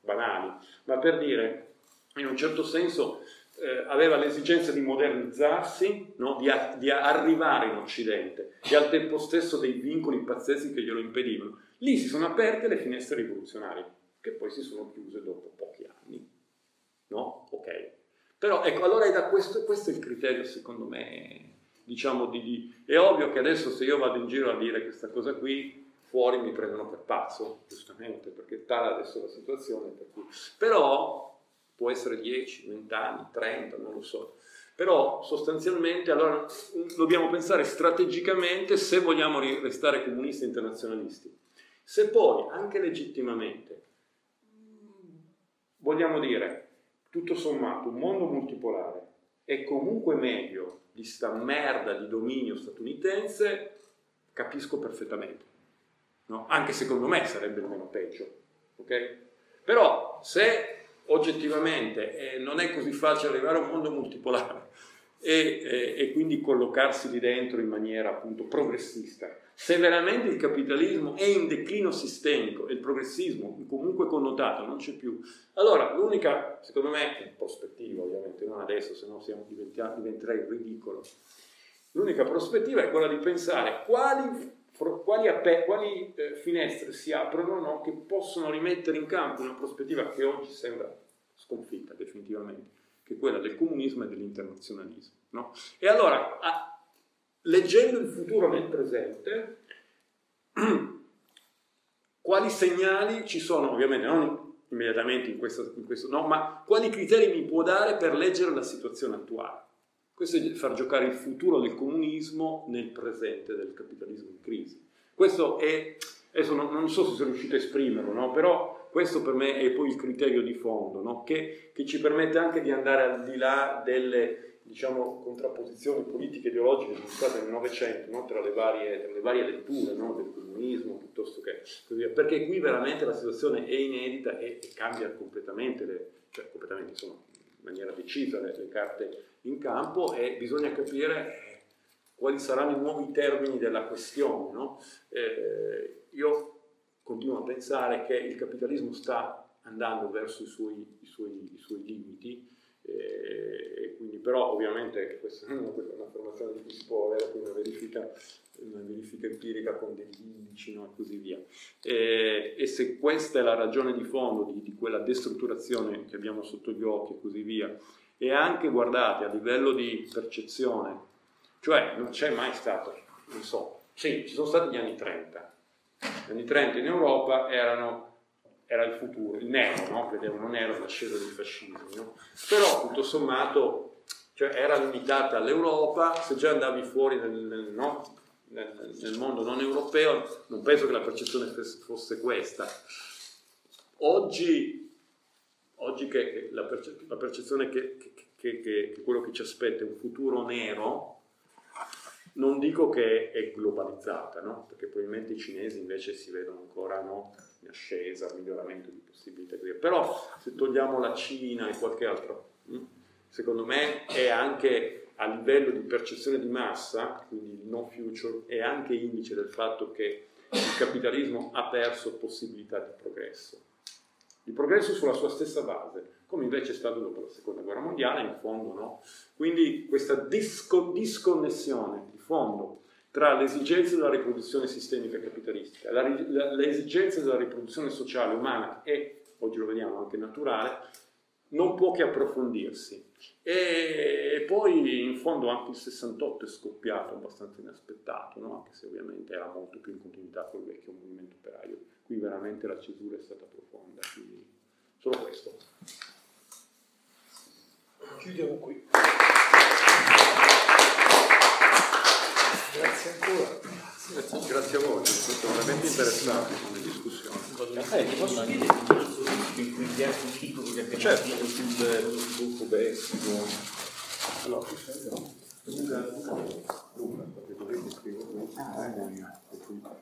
banali, ma per dire, in un certo senso, eh, aveva l'esigenza di modernizzarsi, no? di, a, di, arrivare in Occidente e al tempo stesso dei vincoli pazzeschi che glielo impedivano. Lì si sono aperte le finestre rivoluzionarie, che poi si sono chiuse dopo pochi anni. No? Ok. Però ecco, allora è da questo, questo è il criterio secondo me, diciamo, di, di, È ovvio che adesso se io vado in giro a dire questa cosa qui, fuori mi prendono per pazzo, giustamente, perché tale adesso la situazione. Per cui... Però può essere 10, 20 anni, 30, non lo so. Però sostanzialmente allora dobbiamo pensare strategicamente se vogliamo restare comunisti internazionalisti. Se poi, anche legittimamente, vogliamo dire, tutto sommato, un mondo multipolare è comunque meglio di sta merda di dominio statunitense, capisco perfettamente. No? Anche secondo me sarebbe il meno peggio. Okay? Però se oggettivamente eh, non è così facile arrivare a un mondo multipolare e, e, e quindi collocarsi lì dentro in maniera appunto progressista. Se veramente il capitalismo è in declino sistemico e il progressismo comunque connotato non c'è più, allora l'unica, secondo me, prospettiva ovviamente, non adesso, se no diventerei ridicolo, l'unica prospettiva è quella di pensare quali, quali, quali eh, finestre si aprono no, che possono rimettere in campo una prospettiva che oggi sembra sconfitta definitivamente che è quella del comunismo e dell'internazionalismo. No? E allora, leggendo il futuro nel presente, quali segnali ci sono, ovviamente non immediatamente in questo, in questo no, ma quali criteri mi può dare per leggere la situazione attuale? Questo è far giocare il futuro del comunismo nel presente del capitalismo in crisi. Questo è, adesso non, non so se sono riuscito a esprimerlo, no? però questo per me è poi il criterio di fondo, no? che, che, ci permette anche di andare al di là delle diciamo, contrapposizioni politiche e ideologiche che sono state nel Novecento, no? tra, le varie, tra, le varie, letture no? del comunismo, piuttosto che così via. Perché qui veramente la situazione è inedita e, e cambia completamente, le, cioè completamente sono in maniera decisa le, le carte in campo e bisogna capire quali saranno i nuovi termini della questione. No? Eh, io continuo a pensare che il capitalismo sta andando verso i suoi, i suoi, i suoi limiti, eh, quindi, però ovviamente questa è un'affermazione di cui si può avere una verifica, una verifica empirica con degli indici no, e così via. E, e, se questa è la ragione di fondo di, di quella destrutturazione che abbiamo sotto gli occhi e così via, e anche guardate a livello di percezione, cioè non c'è mai stato, non so, sì, ci sono stati gli anni 30, gli anni 30 in Europa erano, era il futuro, il nero, no? vedevano nero l'ascesa del fascismo, no? però tutto sommato cioè, era limitata all'Europa, se già andavi fuori nel, nel, no? nel, nel mondo non europeo, non penso che la percezione fosse questa. Oggi, oggi che, la, perce- la, percezione che, che, che, che quello che ci aspetta è un futuro nero, non dico che è globalizzata, no? perché probabilmente i cinesi invece si vedono ancora no? In ascesa, miglioramento di possibilità, però se togliamo la Cina e qualche altro, hm, secondo me è anche a livello di percezione di massa, quindi il no future, è anche indice del fatto che il capitalismo ha perso possibilità di progresso. Il progresso sulla sua stessa base, come invece è stato dopo la seconda guerra mondiale, in fondo no. Quindi questa disco, disconnessione fondo tra le esigenze della riproduzione sistemica capitalistica, la, la, le esigenze della riproduzione sociale umana e, oggi lo vediamo, anche naturale, non può che approfondirsi. E poi in fondo anche il 68 è scoppiato abbastanza inaspettato, no? anche se ovviamente era molto più in continuità con il vecchio movimento operaio. Qui veramente la cesura è stata profonda, quindi solo questo. Chiudiamo qui. Grazie ancora. Grazie, grazie a voi, sono stato veramente interessante come discussione. Eh, ti posso chiedere in cui un libro che abbiamo certo, sul, sul cubesimo. Allora, Luca, Luca, Luca, perché dovete scrivere. Ah,